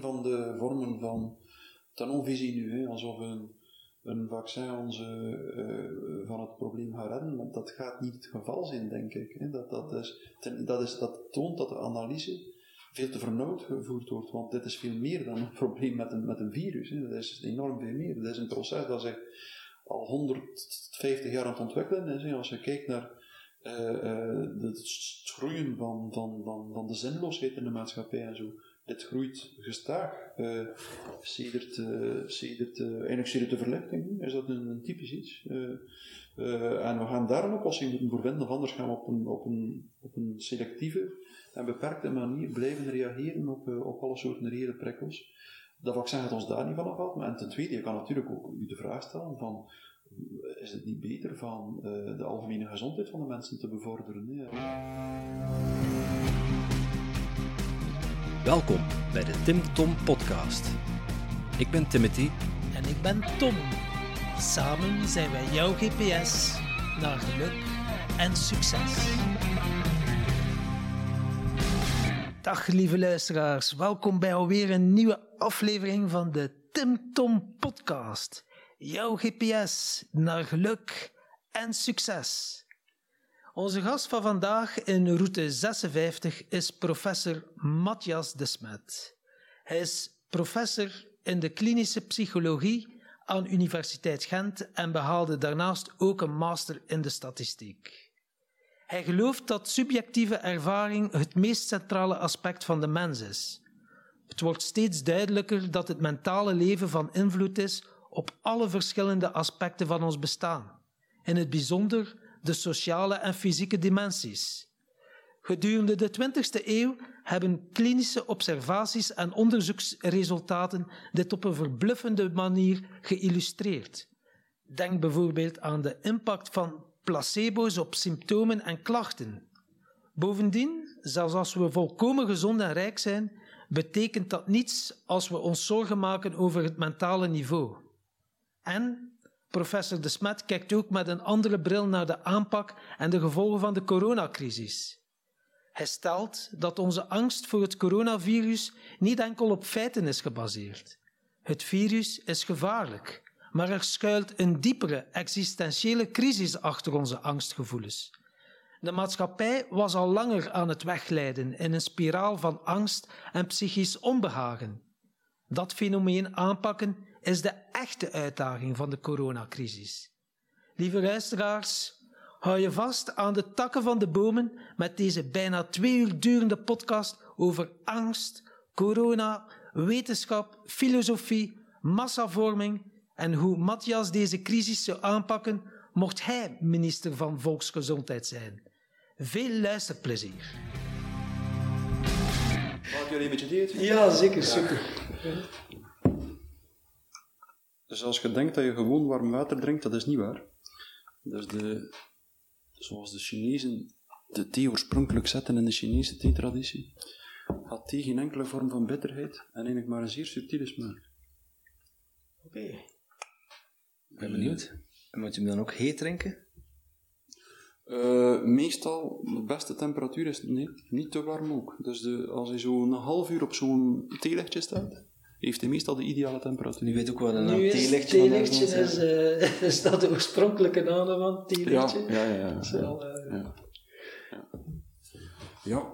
Van de vormen van tunnelvisie nu, hè, alsof een, een vaccin ons uh, van het probleem gaat redden, want dat gaat niet het geval zijn, denk ik. Hè. Dat, dat, is, dat, is, dat toont dat de analyse veel te vernauwd gevoerd wordt, want dit is veel meer dan een probleem met een, met een virus. Hè. Dat is enorm veel meer. Dat is een proces dat zich al 150 jaar aan het ontwikkelen is. Als je kijkt naar uh, het groeien van, van, van, van de zinloosheid in de maatschappij en zo dit groeit gestaag. Uh, sedert, uh, sedert, uh, de verlichting is dat een, typisch iets. en we gaan daar een oplossing moeten voor vinden, anders gaan we op een, op een, op een selectieve en beperkte manier blijven reageren op, op alle soorten reële prikkels. Dat vaccin gaat ons daar niet van afhelpen. En ten tweede, je kan natuurlijk ook u de vraag stellen van, is het niet beter van de algemene gezondheid van de mensen te bevorderen? Welkom bij de Tim Tom Podcast. Ik ben Timothy. En ik ben Tom. Samen zijn wij jouw GPS naar geluk en succes. Dag lieve luisteraars, welkom bij alweer een nieuwe aflevering van de Tim Tom Podcast. Jouw GPS naar geluk en succes. Onze gast van vandaag in route 56 is professor Matthias de Smet. Hij is professor in de klinische psychologie aan Universiteit Gent en behaalde daarnaast ook een master in de statistiek. Hij gelooft dat subjectieve ervaring het meest centrale aspect van de mens is. Het wordt steeds duidelijker dat het mentale leven van invloed is op alle verschillende aspecten van ons bestaan, in het bijzonder de sociale en fysieke dimensies. Gedurende de 20e eeuw hebben klinische observaties en onderzoeksresultaten dit op een verbluffende manier geïllustreerd. Denk bijvoorbeeld aan de impact van placebo's op symptomen en klachten. Bovendien, zelfs als we volkomen gezond en rijk zijn, betekent dat niets als we ons zorgen maken over het mentale niveau. En Professor De Smet kijkt ook met een andere bril naar de aanpak en de gevolgen van de coronacrisis. Hij stelt dat onze angst voor het coronavirus niet enkel op feiten is gebaseerd. Het virus is gevaarlijk, maar er schuilt een diepere existentiële crisis achter onze angstgevoelens. De maatschappij was al langer aan het wegleiden in een spiraal van angst en psychisch onbehagen. Dat fenomeen aanpakken is de echte uitdaging van de coronacrisis. Lieve luisteraars, hou je vast aan de takken van de bomen met deze bijna twee uur durende podcast over angst, corona, wetenschap, filosofie, massavorming en hoe Matthias deze crisis zou aanpakken mocht hij minister van Volksgezondheid zijn. Veel luisterplezier. Mag jullie een beetje dieet? Ja, zeker, super. Dus als je denkt dat je gewoon warm water drinkt, dat is niet waar. Dus de, zoals de Chinezen de thee oorspronkelijk zetten in de Chinese theetraditie, had thee geen enkele vorm van bitterheid en eigenlijk maar een zeer subtiele smaak. Oké. Ik ben benieuwd. En moet je hem dan ook heet drinken? Uh, meestal, de beste temperatuur is nee, niet te warm ook. Dus de, als hij zo'n half uur op zo'n theelichtje staat, heeft hij meestal de ideale temperatuur. Je weet ook wat een theelichtje is. Theelichtje is, uh, is dat de oorspronkelijke naam van theelichtje? Ja, ja, ja. ja, wel, uh... ja. ja. ja.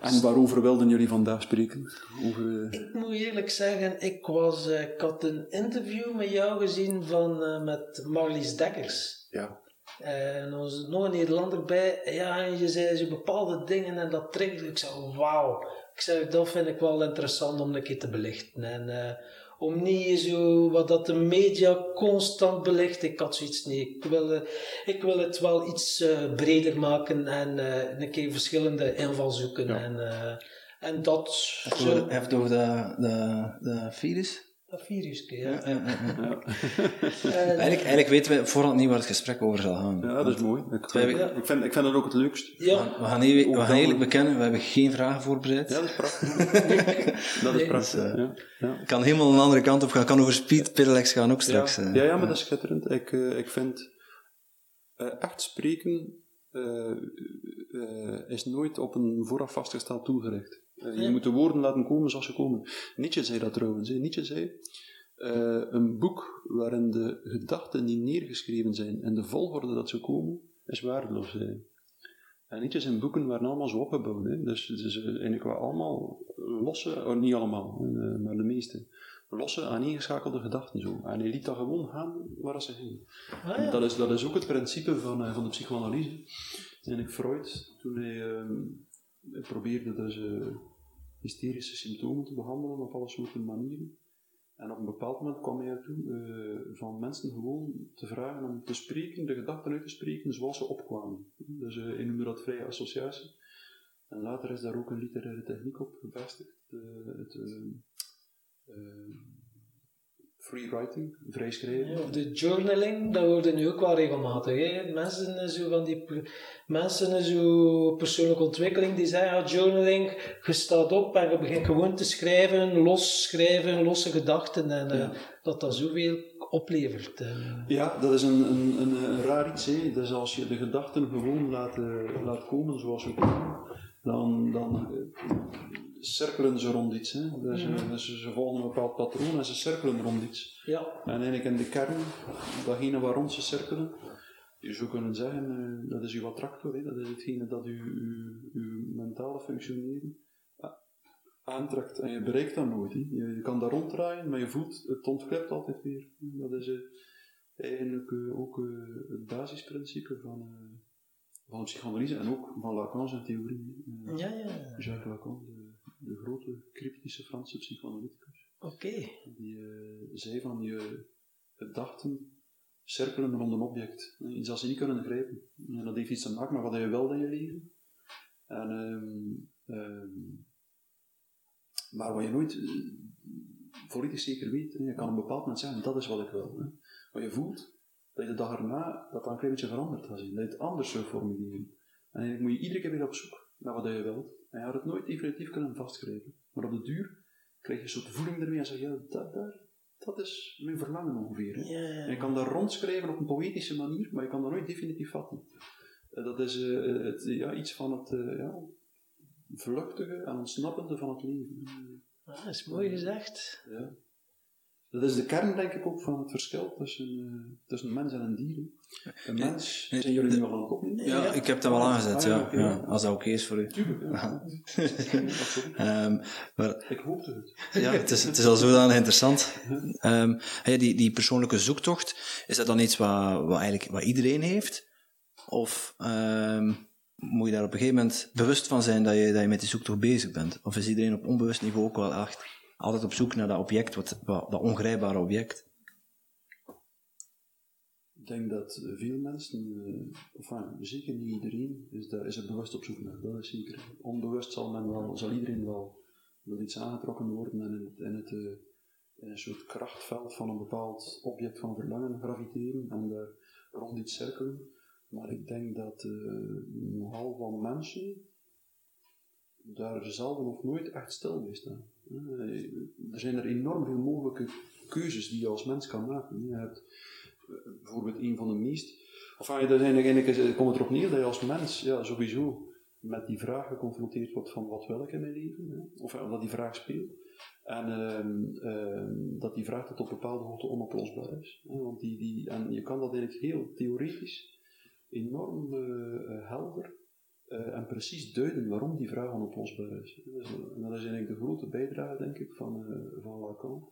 En waarover wilden jullie vandaag spreken? Over, Ik moet eerlijk zeggen, ik, was, ik had een interview met jou gezien van, met Marlies Dekkers. Ja. En er was nog een Nederlander bij. Ja, en je zei zo bepaalde dingen en dat triggerde. Ik zei, wauw. Ik zei, dat vind ik wel interessant om een keer te belichten. En uh, om niet zo wat dat de media constant belicht. Ik had zoiets niet. Ik wil, uh, ik wil het wel iets uh, breder maken en een keer verschillende invalshoeken. Ja. En, en dat... Even over, over de, de, de virus? Dat virus, ja. ja, ja, ja. eigenlijk, eigenlijk weten we voorhand niet waar het gesprek over zal gaan. Ja, dat is mooi. Ik, ik, vind, ik vind dat ook het leukst. Ja. We, gaan, we gaan, we gaan eigenlijk bekennen, we hebben geen vragen voorbereid. Ja, dat is prachtig. dat is prachtig, dus, uh, ja. Ik kan helemaal een andere kant op gaan. Ik kan over speed pedelecs gaan ook straks. Ja, ja, ja, maar dat is schitterend. Ik, uh, ik vind uh, echt spreken is nooit op een vooraf vastgesteld doel Eh, je moet de woorden laten komen zoals ze komen. Nietzsche zei dat trouwens. Hè. Nietzsche zei, eh, een boek waarin de gedachten niet neergeschreven zijn en de volgorde dat ze komen, is waardeloos. Hè. En Nietzsche zijn boeken waren allemaal zo opgebouwd. Hè. Dus, dus uh, eigenlijk allemaal losse, oh, niet allemaal, uh, maar de meeste, losse aaneengeschakelde gedachten zo. En hij liet dat gewoon gaan waar ze gingen. Ah, ja. dat, is, dat is ook het principe van, van de psychoanalyse. En ik Freud, toen hij, ehm, hij probeerde dus hysterische symptomen te behandelen op alle soorten manieren. En op een bepaald moment kwam hij ertoe uh, van mensen gewoon te vragen om te spreken, de gedachten uit te spreken zoals ze opkwamen. Dus uh, hij noemde dat vrije associatie. En later is daar ook een literaire techniek op gevestigd. Uh, het free writing, vrij schrijven. Ja, of de journaling, dat wordt nu ook wel regelmatig. Hè? Mensen, zo van die, mensen zo persoonlijke ontwikkeling die zeggen, ja, journaling, je staat op en je begint gewoon te schrijven, los schrijven, losse gedachten en ja. uh, dat dat zoveel oplevert. Uh. Ja, dat is een, een, een, een raar iets. Hè? Dus als je de gedachten gewoon laat, laat komen zoals ze komen, dan, dan cirkelen ze rond iets. Hè. Dus, mm -hmm. dus ze volgen een bepaald patroon en ze cirkelen rond iets. Ja. En eigenlijk in de kern, datgene waar rond ze cirkelen, je zou kunnen zeggen, uh, dat is uw attractor, hè. dat is hetgene dat uw, uw, uw mentale functioneren aantrekt. En je bereikt dat nooit. Hè. Je, kan daar ronddraaien, maar je voelt, het ontklept altijd weer. Dat is uh, eigenlijk ook het basisprincipe van, van psychanalyse en ook van Lacan zijn theorie. ja, ja. Jacques Lacan, de, grote cryptische Franse psychoanalyticus. Oké. Okay. Die uh, zei van je gedachten cirkelen rond een object. Iets dat ze niet kunnen grijpen. En dat heeft iets te maken met wat je wel in je leven. En, um, um, maar wat je nooit uh, volledig zeker weet, je kan op een bepaald moment zeggen, dat is wat ik wil. Hè. Wat je voelt, dat je de dag erna dat dan een klein beetje veranderd gaat zien. Dat je het anders zou formuleren. En eigenlijk moet je iedere keer weer op zoek naar wat je wilt. Je had het nooit definitief kunnen vastgrijpen. Maar op de duur krijg je een soort voeling ermee en zeg je, ja, dat, dat, dat is mijn verlangen ongeveer. Hè. Yeah. En je kan dat rondschrijven op een poëtische manier, maar je kan dat nooit definitief vatten. Dat is uh, het, ja, iets van het uh, ja, vluchtige en ontsnappende van het leven. Ah, dat is mooi gezegd. Ja. Dat is de kern, denk ik, ook van het verschil tussen, uh, tussen mens en een dier. Een mens, nee, zijn jullie nu al aan het opnemen? Ja, ja, ik heb dat wel aangezet, ja. Ah, ja, ja. Als dat oké okay is voor u. Tuurlijk, um, maar, ik hoopte het. Ja, het is, het is al zodanig interessant. Um, die, die persoonlijke zoektocht, is dat dan iets wat, wat, eigenlijk, wat iedereen heeft? Of um, moet je daar op een gegeven moment bewust van zijn dat je, dat je met die zoektocht bezig bent? Of is iedereen op onbewust niveau ook wel echt altijd op zoek naar dat object, wat, dat ongrijpbare object? Ik denk dat veel mensen, uh, enfin, zeker niet iedereen, is, daar, is er bewust op zoek naar. Dat is zeker. Onbewust zal, men wel, zal iedereen wel wil iets aangetrokken worden en in, het, in, het, uh, in een soort krachtveld van een bepaald object van verlangen graviteren en daar rond iets cirkelen. Maar ik denk dat uh, nogal van mensen daar zelden of nooit echt stil bij staan. Er zijn er enorm veel mogelijke keuzes die je als mens kan maken. Je hebt bijvoorbeeld een van de meest. Of eigenlijk komt het erop neer dat je als mens ja, sowieso met die vraag geconfronteerd wordt van wat wil ik in mijn leven? Of dat die vraag speelt. En uh, uh, dat die vraag tot op bepaalde hoogte onoplosbaar is. Want die, die, en je kan dat eigenlijk heel theoretisch enorm uh, helder uh, en precies duiden waarom die vraag onoplosbaar is. En dat is eigenlijk de grote bijdrage, denk ik, van, uh, van Lacan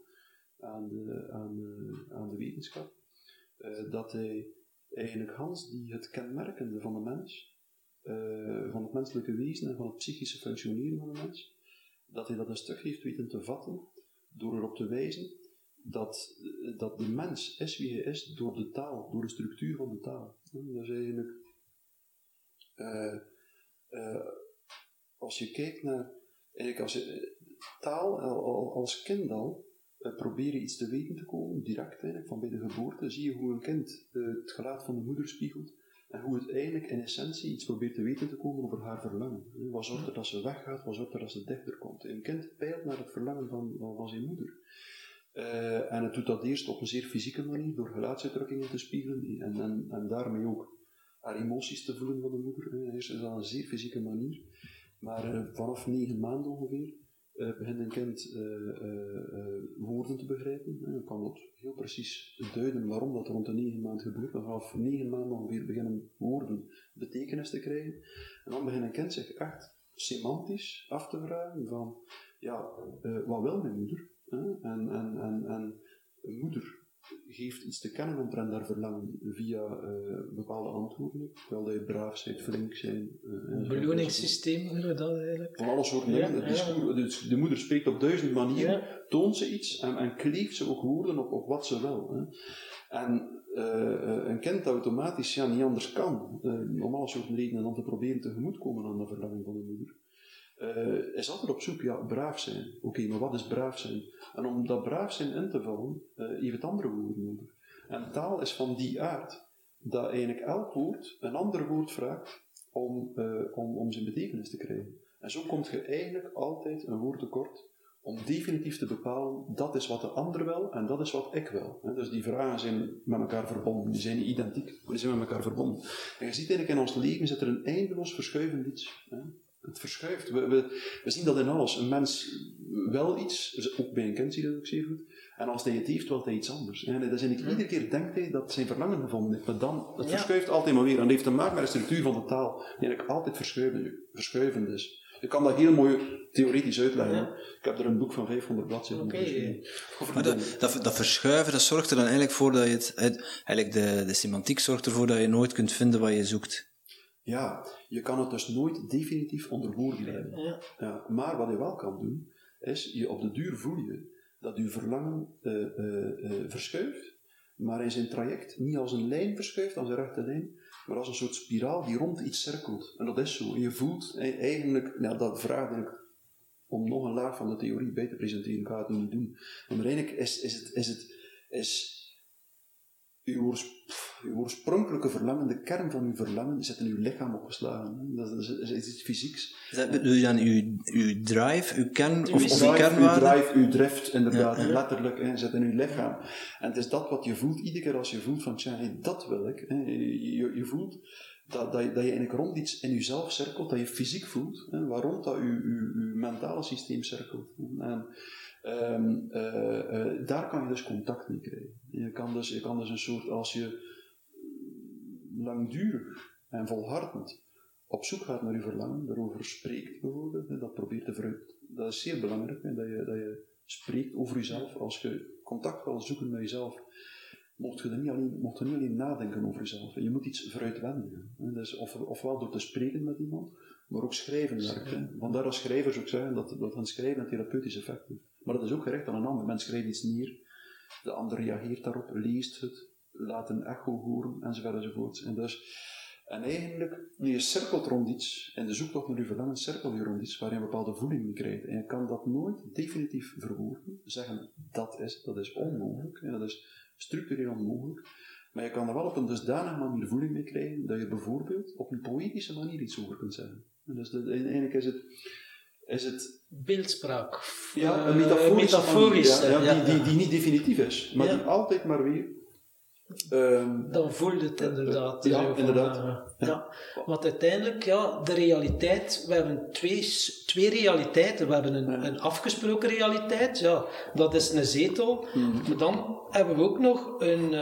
aan de, aan, uh, aan de wetenschap. dat hij eigenlijk Hans, die het kenmerkende van de mens, van het menselijke wezen en van het psychische functioneren van de mens, dat hij dat een stuk heeft weten te vatten door erop te wijzen dat, dat de mens is wie hij is door de taal, door de structuur van de taal. Dat is eigenlijk als je kijkt naar, eigenlijk als je, taal als kind al, uh, proberen iets te weten te komen, direct eigenlijk, van bij de geboorte, zie je hoe een kind het gelaat van de moeder spiegelt en hoe het eigenlijk in essentie iets probeert te weten te komen over haar verlangen. Wat zorgt er dat ze weggaat, wat zorgt er dat ze dichter komt. Een kind peilt naar het verlangen van, van, zijn moeder. En het doet dat eerst op een zeer fysieke manier, door gelaatsuitdrukkingen te spiegelen en, en, en daarmee ook emoties te voelen van de moeder. Eerst is dat een zeer fysieke manier. Maar eh, vanaf negen maanden ongeveer uh, begint een kind uh, woorden te begrijpen. En dan kan dat heel precies duiden waarom dat rond de negen maanden gebeurt. Vanaf negen maanden ongeveer beginnen woorden betekenis te krijgen. En dan begint een kind zich echt semantisch af te vragen van, ja, wat wil mijn moeder? En, en, en, en moeder geeft iets te kennen omtrent daar verlangen via uh, bepaalde antwoorden. Terwijl dat je braaf bent, flink zijn. Uh, Beloningssysteem, hoe dat eigenlijk? Van alle soorten dingen. Ja, ja. Dus de moeder spreekt op duizend manieren, toont ze iets en, en kleeft ze ook woorden op, op wat ze wil. Hè. En uh, een kind automatisch ja, niet anders kan, om alle soorten redenen dan te proberen tegemoetkomen aan de verlangen van de moeder is altijd op zoek, ja, braaf zijn. Oké, maar wat is braaf zijn? En om dat braaf zijn in te vullen, uh, heeft het andere woorden nodig. En taal is van die aard dat eigenlijk elk woord een ander woord vraagt om, uh, om, om zijn betekenis te krijgen. En zo komt je eigenlijk altijd een woord tekort om definitief te bepalen, dat is wat de ander wil en dat is wat ik wil. Dus die vragen zijn met elkaar verbonden, die zijn identiek, maar die zijn met elkaar verbonden. En je ziet eigenlijk in ons leven zit er een eindeloos verschuivend iets. Het verschuift. We, we, we, zien dat in alles. Een mens wel iets, dus ook bij een kind zie je dat ook zeer goed. En als hij het heeft, wil hij iets anders. En dat is eigenlijk iedere keer denkt hij dat zijn verlangen gevonden heeft. Maar dan, het verschuift altijd maar weer. En dat heeft te maken met de structuur van de taal, die eigenlijk altijd verschuivend is. Je kan dat heel mooi theoretisch uitleggen. Ik heb er een boek van 500 bladzijden over geschreven. Maar dat, dat, dat, verschuiven, dat zorgt er dan eigenlijk voor dat je het, eigenlijk de, de semantiek zorgt ervoor dat je nooit kunt vinden wat je zoekt. Ja, je kan het dus nooit definitief onder woorden leiden. Ja. ja. maar wat je wel kan doen, is je op de duur voel je dat je verlangen uh, uh, uh, verschuift, maar in zijn traject niet als een lijn verschuift, als een rechte lijn, maar als een soort spiraal die rond iets cirkelt. En dat is zo. En je voelt eigenlijk, nou, dat vraagt ik om nog een laag van de theorie bij te presenteren, ga het nu niet doen. Maar eigenlijk is, is het, is het, is uw, oorspronkelijke verlangen, de kern van uw verlangen, zit in uw lichaam opgeslagen. Dat is, is, is iets fysieks. Dat bedoel je dan uw, uw drive, uw kern, of, of uw kernwaarde? Uw drive, uw drift, inderdaad, ja, letterlijk, hè, zit in uw lichaam. En het is dat wat je voelt, iedere keer als je voelt van, tja, hey, dat wil ik. Hè, je, je, voelt dat, dat, je, dat je eigenlijk rond iets in jezelf cirkelt, dat je fysiek voelt, hè, waarom dat je, je, je mentale systeem cirkelt. En, Um, uh, uh, daar kan je dus contact mee krijgen. Je kan dus, je kan dus een soort, als je langdurig en volhardend op zoek gaat naar je verlangen, daarover spreekt bijvoorbeeld, dat probeert te veranderen. Dat is zeer belangrijk, hè, dat, je, dat je spreekt over jezelf. Als je contact wil zoeken met jezelf, mocht je, er niet alleen, mocht je niet alleen nadenken over jezelf. Je moet iets vooruitwendigen. Dus of, ofwel door te spreken met iemand, maar ook schrijven werkt. Vandaar dat schrijvers ook zeggen dat, dat een schrijven een therapeutisch effect heeft. Maar dat is ook gericht aan een ander. Men schrijft iets neer, de ander reageert daarop, leest het, laat een echo horen, enzovoort enzovoort. En, dus, en eigenlijk, je cirkelt rond iets, en de zoektocht naar je verlangen cirkel je rond iets waar je een bepaalde voeling mee krijgt. En je kan dat nooit definitief verwoorden, zeggen dat is, dat is onmogelijk, en dat is structureel onmogelijk. Maar je kan er wel op een dusdanige manier voeling mee krijgen dat je bijvoorbeeld op een poëtische manier iets over kunt zeggen. En dus de, eigenlijk is het, is het beeldspraak. Ja, een metaforisch. metaforisch ja, ja, die, die, die niet definitief is, maar die altijd maar weer. Um, dan voelt het inderdaad. Uh, ja, inderdaad. Uh, ja. Want uiteindelijk, ja, de realiteit, we hebben twee, twee realiteiten. We hebben een, een afgesproken realiteit, ja, dat is een zetel. Mm. Maar dan hebben we ook nog een,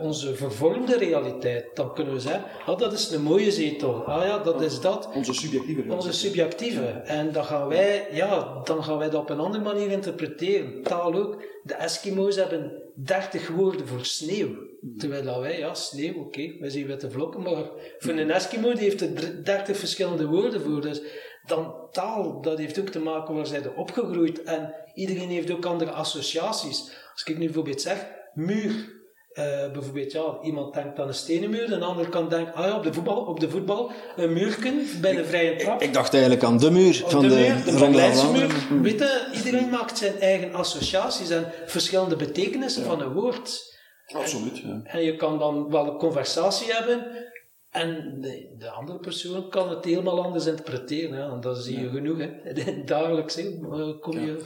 onze vervormde realiteit. Dan kunnen we zeggen, ah, dat is een mooie zetel. Ah ja, dat is dat. Onze subjectieve realiteit. Onze subjectieve. En dan gaan wij, ja, dan gaan wij dat op een andere manier interpreteren. Taal ook. De Eskimo's hebben 30 woorden voor sneeuw. Terwijl wij, ja, sneeuw, oké, okay, wij zien witte vlokken, maar voor een Eskimo die heeft er 30 verschillende woorden voor. Dus dan taal, dat heeft ook te maken waar zij opgegroeid. En iedereen heeft ook andere associaties. Als ik nu bijvoorbeeld zeg, muur. Uh, bijvoorbeeld, ja, iemand denkt aan een stenen muur, een ander kan denken, ah ja, op de voetbal, op de voetbal een muurken bij een vrije trap. Ik, ik, dacht eigenlijk aan de muur van de, de, de muur. Weet je, iedereen maakt zijn eigen associaties en verschillende betekenissen van een woord. Absoluut, ja. En je kan dan wel een conversatie hebben en de, de andere persoon kan het helemaal anders interpreteren. Ja. En dat zie je genoeg, hè. Dagelijks hè, kom je...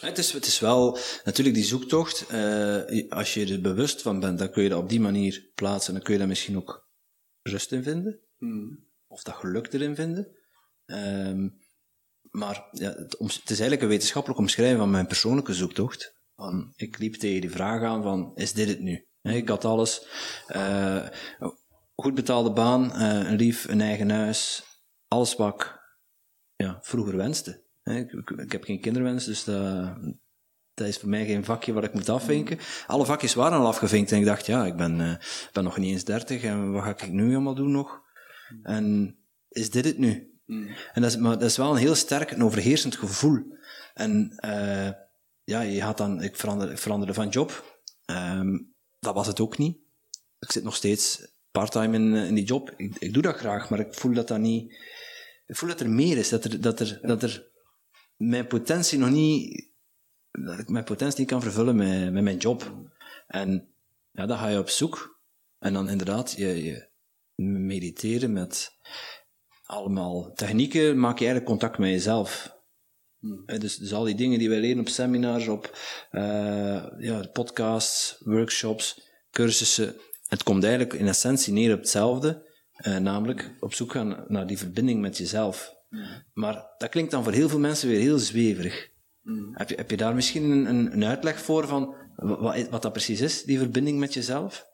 Het is, het is wel natuurlijk die zoektocht. Uh, als je er bewust van bent, dan kun je dat op die manier plaatsen. Dan kun je daar misschien ook rust in vinden. Hmm. Of dat geluk erin vinden. Ehm, maar ja, het, het is eigenlijk een wetenschappelijk omschrijven van mijn persoonlijke zoektocht. Van, ik liep tegen die vraag aan van, is dit het nu? Ik had alles. eh, goed betaalde baan, eh, een lief, een eigen huis. Alles wat ik ja, vroeger wenste. Ik, ik, ik heb geen kinderwens, dus dat, dat is voor mij geen vakje wat ik moet afvinken. Alle vakjes waren al afgevinkt en ik dacht, ja, ik ben, eh, ben nog niet eens dertig en wat ga ik nu allemaal doen nog? En is dit het nu? En dat is, maar dat is wel een heel sterk en overheersend gevoel. En ja, je gaat dan, ik, verander, veranderde van job. Ehm, dat was het ook niet. Ik zit nog steeds parttime in, eh, in die job. Ik, ik doe dat graag, maar ik voel dat dat niet. Ik voel dat er meer is, dat er, dat er, dat er mijn potentie nog niet. dat ik mijn potentie niet kan vervullen met, met mijn job. En ja, dan ga je op zoek. En dan inderdaad, je mediteren met allemaal technieken, maak je eigenlijk contact met jezelf. Eh, Dus, dus al die dingen die wij leren op seminars, op eh, ja, podcasts, workshops, cursussen, het komt eigenlijk in essentie neer op hetzelfde, eh, namelijk op zoek gaan naar die verbinding met jezelf. Maar dat klinkt dan voor heel veel mensen weer heel zweverig. Heb, je, heb je daar misschien een, een, uitleg voor van wa- wat, wat dat precies is, die verbinding met jezelf?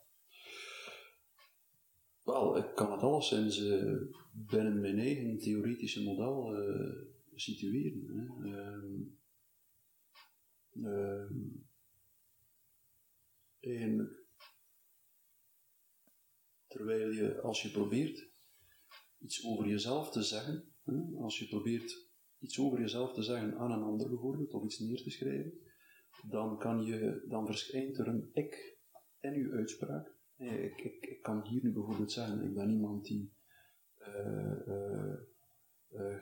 Wel, ik kan het alleszins eh, binnen mijn eigen theoretische model situeren. Hè. Ehm, ehm, eigenlijk, terwijl je, als je probeert iets over jezelf te zeggen, hè, als je probeert iets over jezelf te zeggen aan een ander bijvoorbeeld, of iets neer te schrijven, dan, kan je, dan verschijnt er een ik in je uitspraak. Eh, Ik, ik, ik kan hier nu bijvoorbeeld zeggen, ik ben iemand die eh, eh,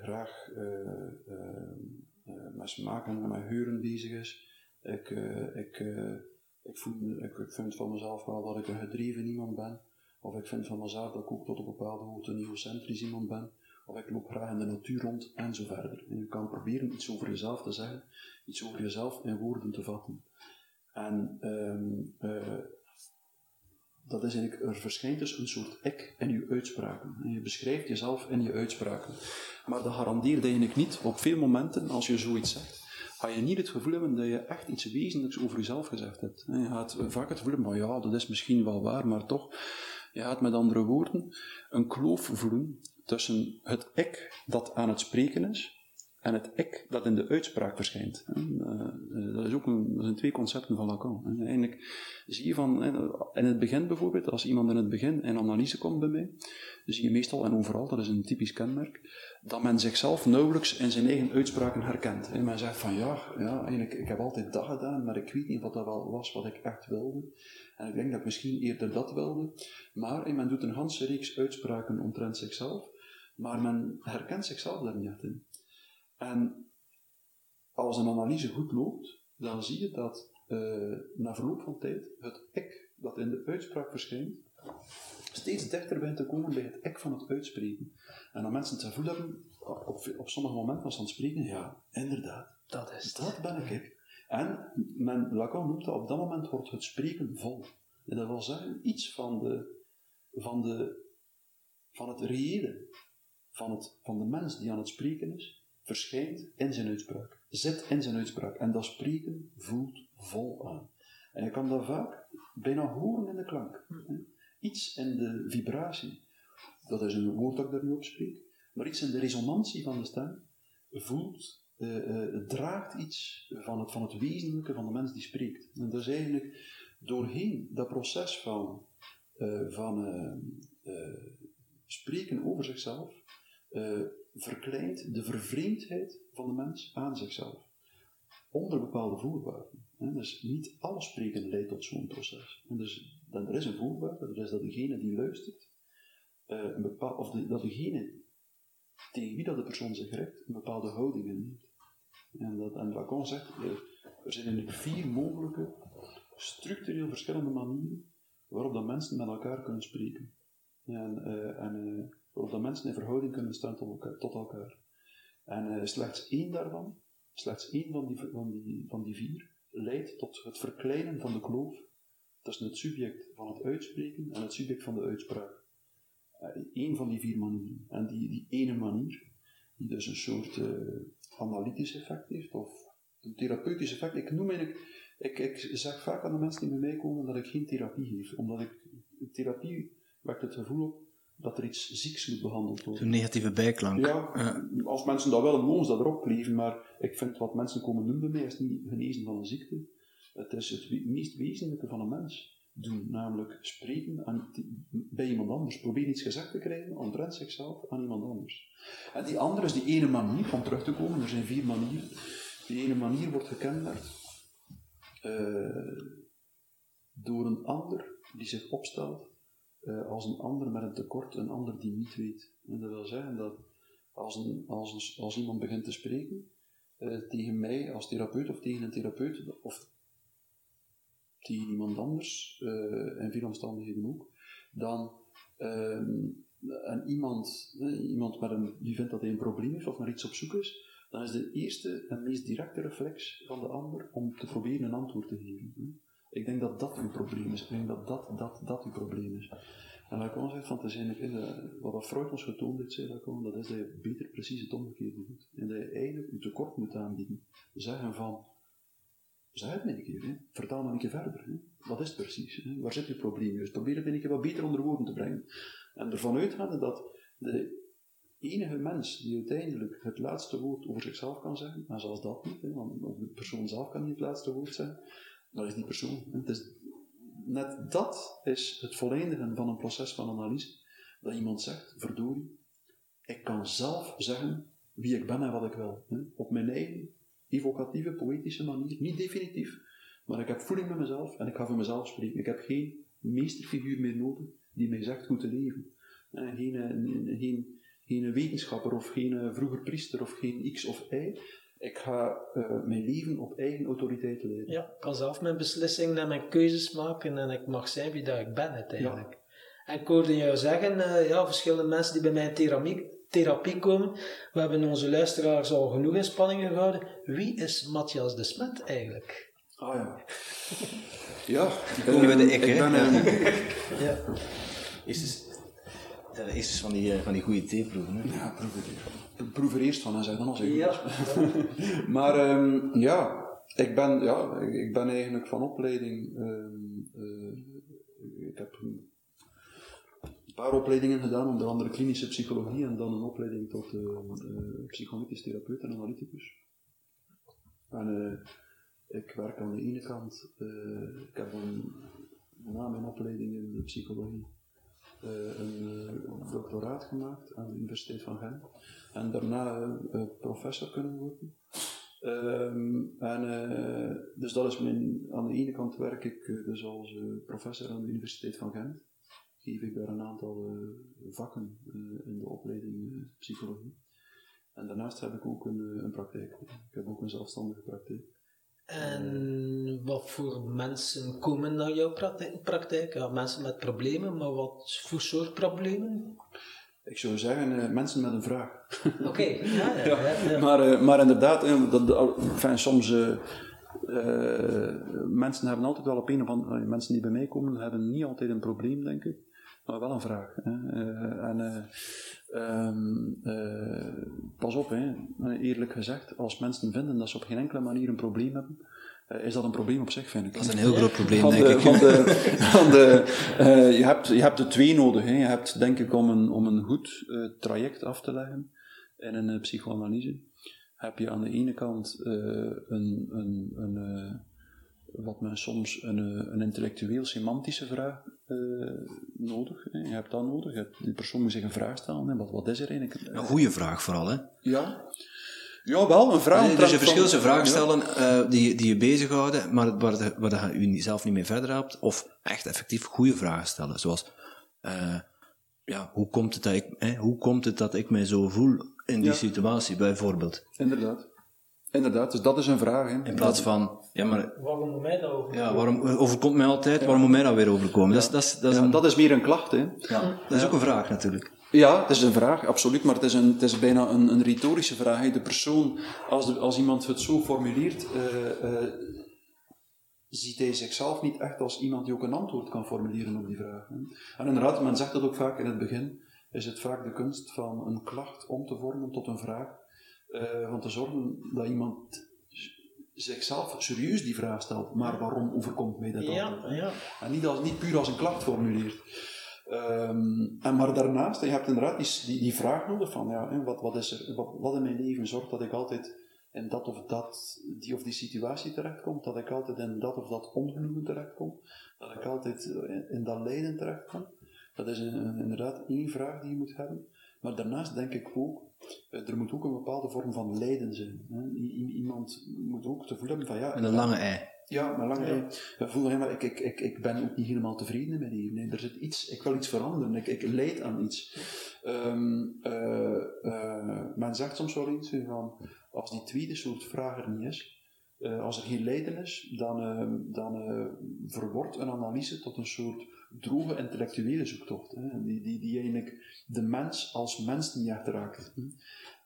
graag eh, eh, eh, met smaken en met geuren bezig is. Ik, eh, ik, eh, ik, voel, ik, ik vind van mezelf wel dat ik een gedreven iemand ben. Of ik vind van mezelf dat ik ook tot een bepaalde hoogte een egocentrisch iemand ben. Of ik loop graag in de natuur rond en zo verder. En je kan proberen iets over jezelf te zeggen, iets over jezelf in woorden te vatten. En eh, dat is eigenlijk, er verschijnt dus een soort ik in je uitspraken. En je beschrijft jezelf in je uitspraken. Maar dat garandeert eigenlijk niet, op veel momenten, als je zoiets zegt, ga je niet het gevoel hebben dat je echt iets wezenlijks over jezelf gezegd hebt. Je gaat vaak het gevoel hebben, ja, dat is misschien wel waar, maar toch, je gaat met andere woorden een kloof voelen tussen het ik dat aan het spreken is, en het ik dat in de uitspraak verschijnt. hè. Eh, Dat, is ook een, dat zijn twee concepten van Lacan. hè. Eigenlijk zie je van, in het begin bijvoorbeeld, als iemand in het begin in analyse komt bij mij, zie je meestal en overal, dat is een typisch kenmerk, dat men zichzelf nauwelijks in zijn eigen uitspraken herkent. hè. Men zegt van ja, ja eigenlijk, ik heb altijd dat gedaan, maar ik weet niet wat dat wel was wat ik echt wilde. En ik denk dat ik misschien eerder dat wilde. Maar men doet een ganse reeks uitspraken omtrent zichzelf, maar men herkent zichzelf daar niet in. En als een analyse goed loopt, dan zie je dat eh, na verloop van tijd het ik dat in de uitspraak verschijnt, steeds dichter begint te komen bij het ik van het uitspreken. En dan mensen het gevoel hebben, op, op sommige momenten als ze aan het spreken, ja, inderdaad, Dat is dat ben ik. En men, Lacan noemt dat, op dat moment wordt het spreken vol. En dat wil zeggen, iets van, de, van, de, van het reële, van, het, van de mens die aan het spreken is, verschijnt in zijn uitspraak. Zit in zijn uitspraak. En dat spreken voelt vol aan. En je kan dat vaak bijna horen in de klank. Iets in de vibratie, dat is een woord dat ik daar nu op spreek, maar iets in de resonantie van de stem voelt, eh, eh, draagt iets van het, van het wezenlijke van de mens die spreekt. En dat is eigenlijk doorheen dat proces van, eh, van spreken over zichzelf, verkleint de vervreemdheid van de mens aan zichzelf. Onder bepaalde voorwaarden. Dus niet alle spreken leidt tot zo'n proces. En dus dan, er is een voorwaarde, dat is dat degene die luistert, eh, een bepaal, of dat degene tegen wie dat de persoon zich richt, een bepaalde houding inneemt. En, dat, en Lacan zegt, eh, er zijn eigenlijk vier mogelijke, structureel verschillende manieren waarop dat mensen met elkaar kunnen spreken. En, en eh, waarop dat mensen in verhouding kunnen staan tot elkaar. Tot elkaar. En eh, slechts één daarvan, slechts één van die, van, die, van die vier, leidt tot het verkleinen van de kloof tussen het subject van het uitspreken en het subject van de uitspraak. Eén van die vier manieren. En die, die ene manier, die dus een soort uh, analytisch effect heeft, of een therapeutisch effect. Ik noem eigenlijk, ik, ik zeg vaak aan de mensen die bij mij komen dat ik geen therapie geef, omdat ik, therapie wekt het gevoel op dat er iets zieks moet behandeld worden. Een negatieve bijklank. Ja, als mensen dat willen, mogen ze dat erop kleven, maar ik vind wat mensen komen doen bij mij is niet genezen van een ziekte. Het is het meest wezenlijke van een mens doen, namelijk spreken aan, bij iemand anders. Probeer iets gezegd te krijgen omtrent zichzelf aan iemand anders. En die andere is die ene manier, om terug te komen, er zijn vier manieren. Die ene manier wordt gekenmerkt uh, door een ander die zich opstelt uh, als een ander met een tekort, een ander die niet weet. En dat wil zeggen dat als, een, als, als iemand begint te spreken uh, tegen mij als therapeut of tegen een therapeut of tegen iemand anders, uh, in veel omstandigheden ook, dan um, en iemand, iemand met een, die vindt dat hij een probleem heeft of naar iets op zoek is, dan is de eerste en meest directe reflex van de ander om te proberen een antwoord te geven. Ik denk dat dat uw probleem is. Ik denk dat dat, dat, dat uw probleem is. En Lacan zegt van te zijn, wat Freud ons getoond heeft, zei Lacan, dat is dat je beter precies het omgekeerde doet. En dat je eigenlijk je tekort moet aanbieden. Zeggen van, zeg het mij een keer, hè. vertaal me een keer verder. Hè. Wat is het precies? Hè? Waar zit je probleem? Dus probeer het een keer wat beter onder woorden te brengen. En ervan uitgaande dat de enige mens die uiteindelijk het laatste woord over zichzelf kan zeggen, en zelfs dat niet, hè, want de persoon zelf kan niet het laatste woord zeggen, dat is die persoon. Net dat is het volledigen van een proces van analyse. Dat iemand zegt, verdorie, ik kan zelf zeggen wie ik ben en wat ik wil. Op mijn eigen evocatieve, poëtische manier. Niet definitief, maar ik heb voeling met mezelf en ik ga voor mezelf spreken. Ik heb geen meesterfiguur meer nodig die mij zegt hoe te leven. Geen, eh, geen, geen wetenschapper of geen eh, vroeger priester of geen X of Y. Ik ga uh, mijn leven op eigen autoriteit leiden. Ja, ik kan zelf mijn beslissingen en mijn keuzes maken en ik mag zijn wie dat ik ben uiteindelijk. En ik hoorde jou zeggen, uh, ja, verschillende mensen die bij mij in therapie, therapie komen, we hebben onze luisteraars al genoeg in spanningen gehouden. Wie is Matthias de Smet eigenlijk? Ah ja. ja. Dan komen we de ik, ik ben, ja. Is dat is van die, van die goede theeproeven. Hè? Ja, proef er, proef er eerst van en zeg dan als ik Ja. maar um, ja, ik ben, ja, ik ben eigenlijk van opleiding. Um, uh, ik heb een paar opleidingen gedaan, onder andere klinische psychologie en dan een opleiding tot uh, uh, psychoanalytisch therapeut en analyticus. En ik werk aan de ene kant, ik heb een, na mijn opleiding in de psychologie een uh, doctoraat gemaakt aan de Universiteit van Gent. En daarna uh, professor kunnen worden. Um, en, dus dat is mijn, aan de ene kant werk ik dus als professor aan de Universiteit van Gent. Geef ik daar een aantal vakken in de opleiding psychologie. En daarnaast heb ik ook een, een praktijk. Ik heb ook een zelfstandige praktijk. En wat voor mensen komen naar jouw praktijk? Ja, mensen met problemen, maar wat voor soort problemen? Ik zou zeggen, uh, mensen met een vraag. Oké, okay. ja, ja, ja, ja, Maar, uh, maar inderdaad, uh, dat, enfin, soms mensen hebben altijd wel op een of andere mensen die bij mij komen, hebben niet altijd een probleem, denk ik, maar wel een vraag. Hè. en Um, uh, pas op, hè. eerlijk gezegd, als mensen vinden dat ze op geen enkele manier een probleem hebben, is dat een probleem op zich, vind ik. Dat is een heel groot probleem, denk ik. Van de, van de, uh, je, hebt, je hebt er twee nodig. Hè. Je hebt, denk ik, om een, om een goed traject af te leggen in een psychoanalyse, heb je aan de ene kant een, een, een wat men soms een, een intellectueel-semantische vraag uh, nodig. Hè. Je hebt dat nodig. Die persoon moet zich een vraag stellen. Hè. Wat, wat is er eigenlijk? Een goede vraag vooral, hè? Ja. Ja, wel, een vraag. Nee, dus je verschillende vragen stellen uh, die, die je bezighouden, maar waar, de, waar je zelf niet mee verder helpt. Of echt effectief goede vragen stellen. Zoals, uh, ja, hoe komt, het dat ik, hè, hoe komt het dat ik mij zo voel in die ja. situatie, bijvoorbeeld? Inderdaad. Inderdaad, dus dat is een vraag. Hè. In plaats van, ja, maar... Waarom moet mij dat overkomen? Ja, waarom overkomt mij altijd, ja. waarom moet mij dat weer overkomen? Ja. Dat, is, dat, is, dat, is ja, een... dat is meer een klacht, hè. Ja, dat is ook een vraag natuurlijk. Ja, het is een vraag, absoluut, maar het is, een, het is bijna een, een retorische vraag. Hè. De persoon, als, de, als iemand het zo formuleert, uh, uh, ziet hij zichzelf niet echt als iemand die ook een antwoord kan formuleren op die vraag. Hè. En inderdaad, men zegt dat ook vaak in het begin, is het vaak de kunst van een klacht om te vormen tot een vraag. Uh, van te zorgen dat iemand zichzelf serieus die vraag stelt, maar waarom overkomt mij dat ja, ja. En niet, als, niet puur als een klacht formuleert. Um, en maar daarnaast, je hebt inderdaad die, die, die vraag nodig van, ja, wat, wat, is er, wat, wat in mijn leven zorgt dat ik altijd in dat of dat, die of die situatie terechtkom, dat ik altijd in dat of dat ongenoegen terechtkom, dat ik altijd in, in dat lijden terechtkom. Dat is een, inderdaad één vraag die je moet hebben. Maar daarnaast denk ik ook, eh, er moet ook een bepaalde vorm van lijden zijn. Iemand moet ook te voelen van ja. En een lange ei. Ja, maar lange ei. Ja, voel, maar ik, ik, ik, ik ben ook niet helemaal tevreden met die. Nee, er zit iets, ik wil iets veranderen, ik, ik leid aan iets. Um, uh, uh, men zegt soms wel eens van, als die tweede soort vraag er niet is, uh, als er geen lijden is, dan, dan verwordt een analyse tot een soort droge intellectuele zoektocht. Hè, die, die, die eigenlijk de mens als mens niet echt raakt. Hm.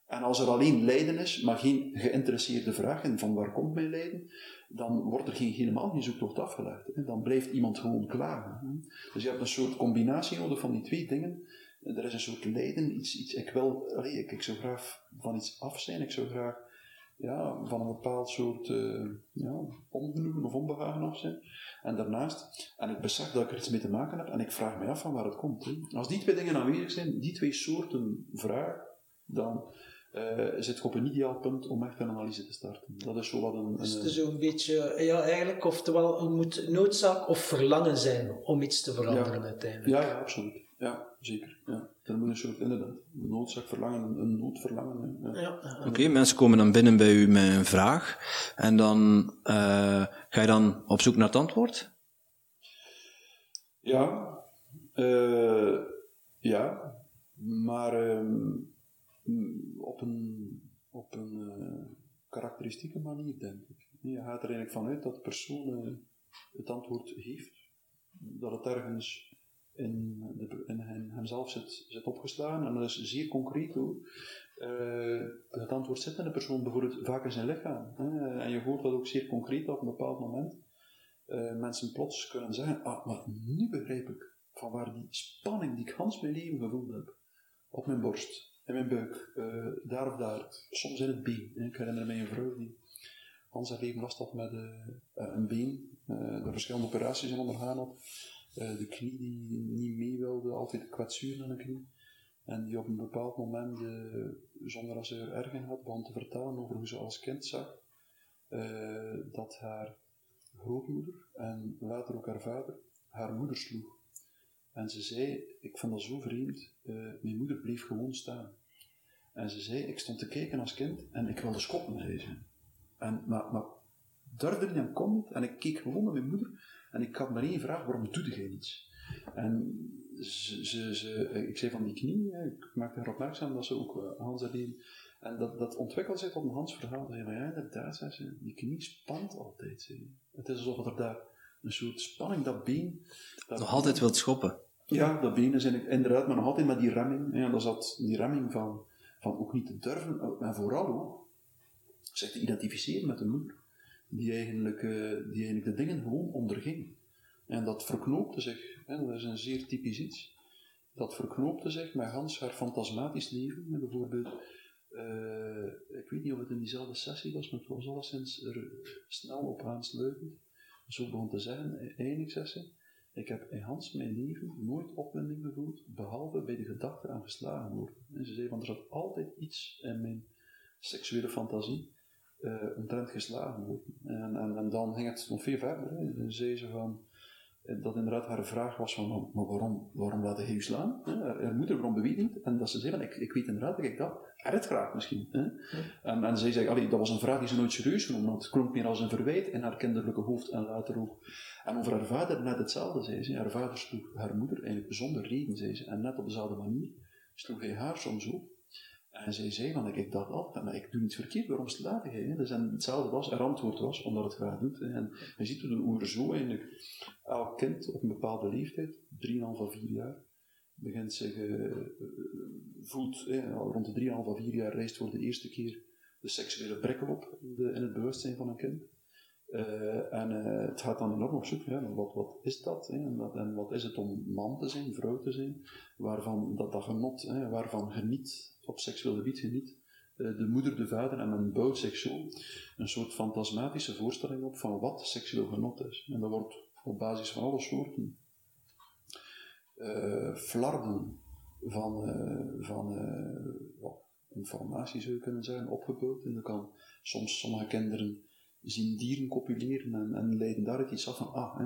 En als er alleen lijden is, maar geen geïnteresseerde vraag in van waar komt mijn lijden, dan wordt er geen, helemaal geen zoektocht afgelegd. Hè. Dan blijft iemand gewoon klagen. Hm. Dus je hebt een soort combinatie nodig van die twee dingen. Er is een soort lijden, iets, iets ik wil, ik, ik zou graag van iets af zijn, ik zou graag ja, van een bepaald soort uh, ja, ongenoegen of onbehagen of zijn. En daarnaast, en ik besef dat ik er iets mee te maken heb, en ik vraag me af van waar het komt. Hè. Als die twee dingen aanwezig zijn, die twee soorten vraag, dan uh, zit je op een ideaal punt om echt een analyse te starten. Dat is zo wat een... Dus het is zo'n beetje, ja eigenlijk, oftewel, moet noodzaak of verlangen zijn om iets te veranderen ja. uiteindelijk. Ja, ja, absoluut. Ja, zeker. Ja. Er moet een soort, inderdaad, een noodzaak verlangen, een noodverlangen. Ja. Ja. Oké, mensen komen dan binnen bij u met een vraag en dan uh, ga je dan op zoek naar het antwoord? Ja, uh, ja, maar um, op een, op een uh, karakteristieke manier, denk ik. Je gaat er eigenlijk vanuit dat de persoon het antwoord heeft, dat het ergens in, de, in hem, hemzelf zit, zit opgeslagen. En dat is zeer concreet hoe uh, het antwoord zit in de persoon, bijvoorbeeld vaak in zijn lichaam. Hè? En je hoort dat ook zeer concreet op een bepaald moment. Uh, mensen plots kunnen zeggen, ah, maar nu begrijp ik van waar die spanning die ik Hans mijn leven gevoeld heb, op mijn borst, in mijn buik, uh, daar of daar, soms in het been. Hè? Ik herinner mij een vrouw die Hans haar leven last had met een been, de verschillende operaties in ondergaan had. Uh, de knie die niet mee wilde, altijd de kwetsuren aan de knie. En die op een bepaald moment, uh, zonder dat ze er erg in had, begon te vertellen over hoe ze als kind zag uh, dat haar grootmoeder en later ook haar vader haar moeder sloeg. En ze zei, ik vond dat zo vreemd, mijn moeder bleef gewoon staan. En ze zei, ik stond te kijken als kind en ik wilde schoppen, zei ze. En, maar, maar durfde niet kon en ik keek gewoon naar mijn moeder en ik had maar één vraag, waarom doe jij niets? En ze, ze, ze, ik zei van die knie, ik maakte erop opmerkzaam dat ze ook uh, Hans alleen. En dat, dat ontwikkelt zich tot een Hans verhaal. Zei, maar ja, inderdaad, zei ze, die knie spant altijd. Zei. Het is alsof er daar een soort spanning, dat been. Dat nog altijd wilt schoppen. Ja, dat been is inderdaad, maar nog altijd met die remming. Ja, dat zat die remming van, van ook niet te durven, en vooral ook zich te identificeren met de moeder die eigenlijk, uh, die eigenlijk de dingen gewoon onderging. En dat verknoopte zich, hè, dat is een zeer typisch iets, dat verknoopte zich met Hans haar fantasmatisch leven. Hè, bijvoorbeeld, uh, ik weet niet of het in diezelfde sessie was, maar het was alleszins er snel op aansluitend. Zo begon te zeggen, eindelijk sessie, ik heb in Hans mijn leven nooit opwinding gevoeld, behalve bij de gedachte aan geslagen worden. En ze zei van, er zat altijd iets in mijn seksuele fantasie uh, omtrent geslagen worden. En, en, en, dan ging het nog veel verder. Hè. Dan zei ze van, eh, dat inderdaad haar vraag was van, maar waarom, waarom laat hij u slaan? Er, er moet er waarom beweegt niet. En dat ze zei van, ik, ik weet inderdaad dat ik dat het graag misschien. Hè? Ja. En, en zij zei, allee, dat was een vraag die ze nooit serieus genomen had. Het klonk meer als een verwijt in haar kinderlijke hoofd en later ook. En over haar vader net hetzelfde, zei ze. Haar vader sloeg haar moeder eigenlijk zonder reden, zei ze. En net op dezelfde manier sloeg hij haar soms ook. En zij zei van, ik dat altijd, maar ik doe niets verkeerd, waarom slaat jij? Dus en hetzelfde was, haar antwoord was, omdat het graag doet. En je ziet hoe er zo eigenlijk, elk kind op een bepaalde leeftijd, 3,5 of 4 jaar, begint zich, uh, voelt, rond de 3,5 of 4 jaar reist voor de eerste keer de seksuele prikkel op de, in het bewustzijn van een kind. Uh, en uh, het gaat dan enorm op zoek, ja, wat, wat is dat, hè? En, wat is het om man te zijn, vrouw te zijn, waarvan dat, dat genot, hè, waarvan geniet, op seksueel gebied geniet, uh, de moeder, de vader, en men bouwt zo een soort fantasmatische voorstelling op van wat seksueel genot is. En dat wordt op basis van alle soorten flarden van, van informatie, zou je kunnen zeggen, opgebouwd. En dat kan soms sommige kinderen zien dieren copuleren en, en leiden daaruit iets af van, ah, hè,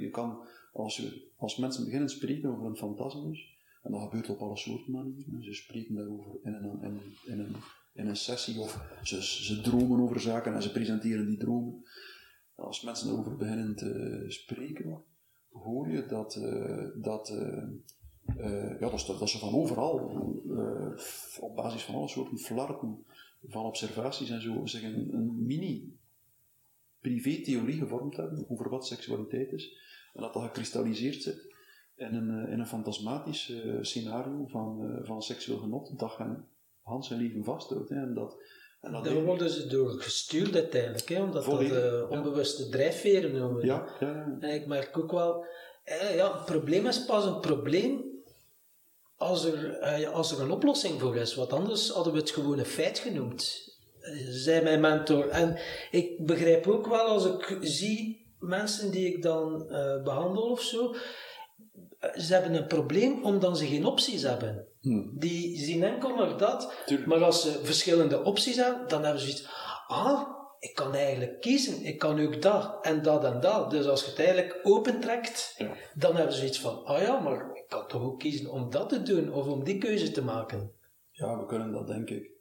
je kan, als, je, als mensen beginnen spreken over een fantasmus, en dat gebeurt op alle soorten manieren, ze spreken daarover in een, in, een, in een sessie, of ze, ze dromen over zaken en ze presenteren die dromen. Als mensen daarover beginnen te spreken, hoor je dat, uh, dat, uh, uh, ja, dat, ze van overal, op basis van alle soorten flarten, van observaties en zo, zich een mini privé-theorie gevormd hebben over wat seksualiteit is. En dat dat gekristalliseerd zit in een, eh, in een fantasmatisch uh, scenario van, uh, van seksueel genot dat hen Hans zijn leven vasthoudt. Hè. En dat, en dat Daar worden ze door gestuurd uiteindelijk, hè, omdat dat onbewuste drijfveren noemen. Ja, ja, En ik merk ook wel, ja, het probleem is pas een probleem als er, als er een oplossing voor is. Want anders hadden we het gewoon een feit genoemd zei mijn mentor. En ik begrijp ook wel als ik zie mensen die ik dan uh, behandel of zo, ze hebben een probleem omdat ze geen opties hebben. Hmm. Die zien enkel maar dat. Maar als ze verschillende opties hebben, dan hebben ze iets. Ah, ik kan eigenlijk kiezen. Ik kan ook dat en dat en dat. Dus als je het eigenlijk opentrekt, ja. dan hebben ze iets van: ah ja, maar ik kan toch ook kiezen om dat te doen of om die keuze te maken. Ja, we kunnen dat denk ik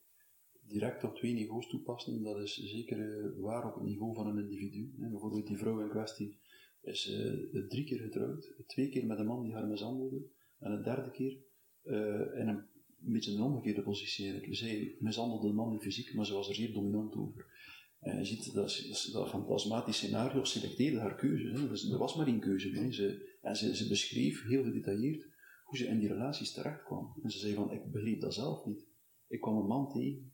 direct op twee niveaus toepassen. Dat is zeker uh, waar op het niveau van een individu. Bijvoorbeeld die vrouw in kwestie is uh, drie keer getrouwd, twee keer met een man die haar mishandelde, en een derde keer uh, in een, een beetje een omgekeerde positie eigenlijk. Zij mishandelde de man in fysiek, maar ze was er zeer dominant over. En je ziet, dat, dat, fantasmatisch scenario selecteerde haar keuze. Hè. Dus er was maar één keuze. Hè. Ze, en ze, ze beschreef heel gedetailleerd hoe ze in die relaties terecht kwam. En ze zei van, ik begreep dat zelf niet. Ik kwam een man tegen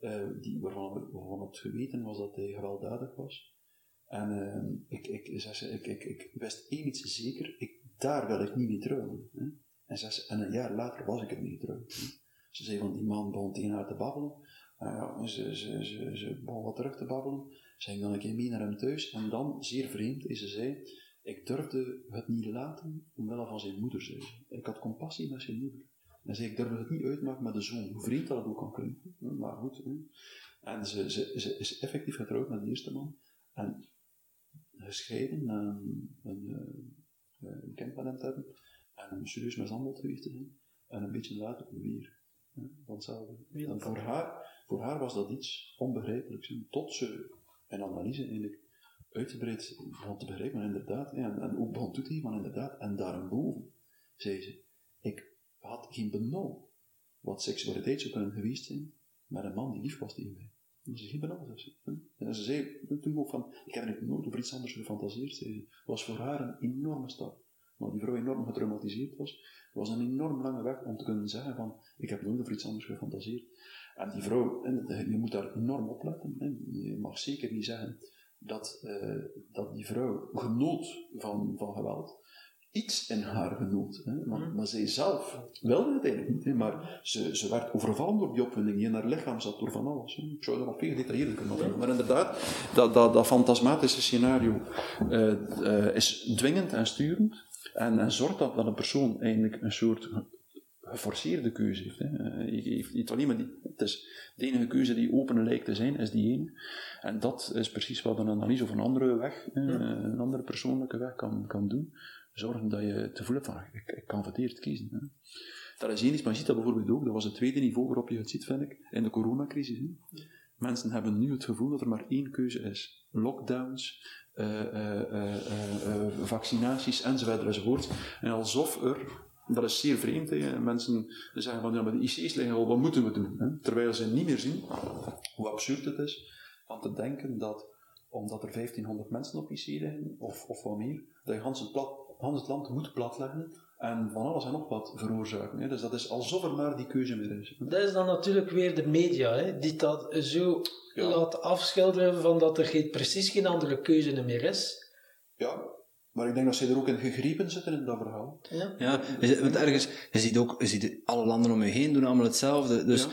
uh, die, waarvan, waarvan het geweten was dat hij gewelddadig was. En uh, ik, ik, ze, ik, ik, ik wist één iets zeker, ik, daar wil ik niet mee trouwen. Hè. En, ze, en een jaar later was ik er niet getrouwd. Ze zei van die man begon tegen haar te babbelen. Uh, ze, ze, ze, ze begon wat terug te babbelen. Ze ging dan een keer mee naar hem thuis. En dan, zeer vreemd, is ze zei, ik durfde het niet laten omwille van zijn moeder. Zei. Ik had compassie met zijn moeder. En zei, ik durf het niet uitmaken met de zoon, hoe vreemd dat het ook kan klinken. Maar goed. En ze, ze, ze is effectief getrouwd met de eerste man. En gescheiden, en een, een, een kind met hem te hebben. En serieus mishandeld geweest te zijn. En een beetje later weer. Hetzelfde. En voor haar, voor haar was dat iets onbegrijpelijks. Tot ze in analyse eigenlijk uitgebreid begon te begrijpen, maar inderdaad, en, en ook begon toe te geven, maar inderdaad, en daarboven, zei ze, had geen benul wat seksualiteit zou kunnen geweest zijn met een man die lief was tegen mij. Dat is geen benul. En ze zei toen ook van, ik heb er nooit over iets anders gefantaseerd. Het was voor haar een enorme stap. Maar die vrouw enorm getraumatiseerd was, was een enorm lange weg om te kunnen zeggen van, ik heb nooit over iets anders gefantaseerd. En die vrouw, je moet daar enorm op letten. Je mag zeker niet zeggen dat, uh, dat die vrouw genoot van, van geweld iets in haar genoemd. Hè. Maar, mm. maar zij zelf wilde het eigenlijk niet. Hè. Maar ze, ze werd overvallen door die opwinding. In haar lichaam zat door van alles. Hè. Ik zou er nog veel gedetailleerder kunnen over. Maar inderdaad, dat, dat, dat fantasmatische scenario uh, uh, is dwingend en sturend. En, en zorgt dat, dat een persoon eigenlijk een soort geforceerde keuze heeft. Hè. Eh, je heeft niet alleen maar die, het is de enige keuze die open lijkt te zijn, is die ene. En dat is precies wat een analyse of een andere weg, een andere persoonlijke weg kan, kan doen zorgen dat je te voelen van, ik, ik kan verkeerd kiezen. Hè. Dat is één iets, maar je ziet dat bijvoorbeeld ook, dat was het tweede niveau waarop je het ziet, vind ik, in de coronacrisis. Hè. Mensen hebben nu het gevoel dat er maar één keuze is. Lockdowns, uh, uh, uh, vaccinaties, enzovoort, enzovoort. En alsof er, dat is zeer vreemd, hè. mensen zeggen van, ja, maar de IC's liggen al, wat moeten we doen? Hè? Terwijl ze niet meer zien hoe absurd het is van te denken dat, omdat er 1500 mensen op IC liggen, of, of wat meer, dat je Hans het plat Hans het land moet platleggen en van alles en nog wat veroorzaken. Hè. Dus dat is alsof er maar die keuze meer is. Dat is dan natuurlijk weer de media, hè, die dat zo Ja. laat afschilderen van dat er geen, precies geen andere keuze meer is. Ja, maar ik denk dat zij er ook in gegrepen zitten in dat verhaal. Ja. Ja, je ziet- want ergens, je ziet ook, je ziet alle landen om je heen doen allemaal hetzelfde. Dus Ja.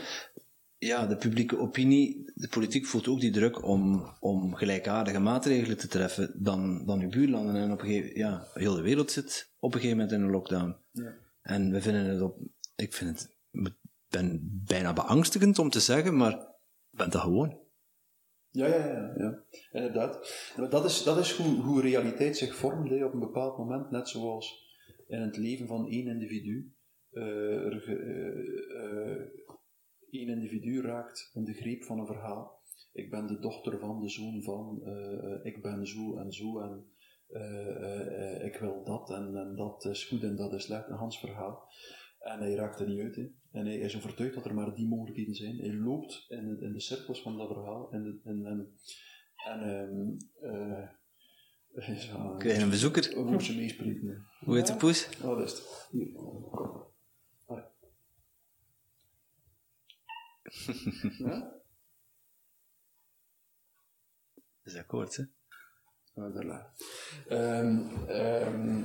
Ja, de publieke opinie, de politiek voelt ook die druk om, om gelijkaardige maatregelen te treffen dan, dan uw buurlanden. En op een gegeven ja, heel de wereld zit op een gegeven moment in een lockdown. Ja. En we vinden het op, ik vind het, ben bijna beangstigend om te zeggen, maar ik ben dat gewoon. Ja, ja, ja, ja. inderdaad. Dat is, dat is hoe, hoe realiteit zich vormt hè, op een bepaald moment, net zoals in het leven van één individu. Eh, eh, eh, één individu raakt in de greep van een verhaal. Ik ben de dochter van, de zoon van, eh, ik ben zo en zo en eh, eh, eh, ik wil dat en, en dat is goed en dat is slecht, een Hans verhaal. En hij raakt er niet uit. Hè. En hij is overtuigd dat er maar die mogelijkheden zijn. Hij loopt in, de- in de cirkels van dat verhaal. En, de- en, en, eh, is wel- Krijg je een bezoeker? Een woordje meespreken. Hoe heet de poes? Oh, dat is het. Hier. Allee. Ja? Dat is akkoord, hè? Laat. Ehm, ehm,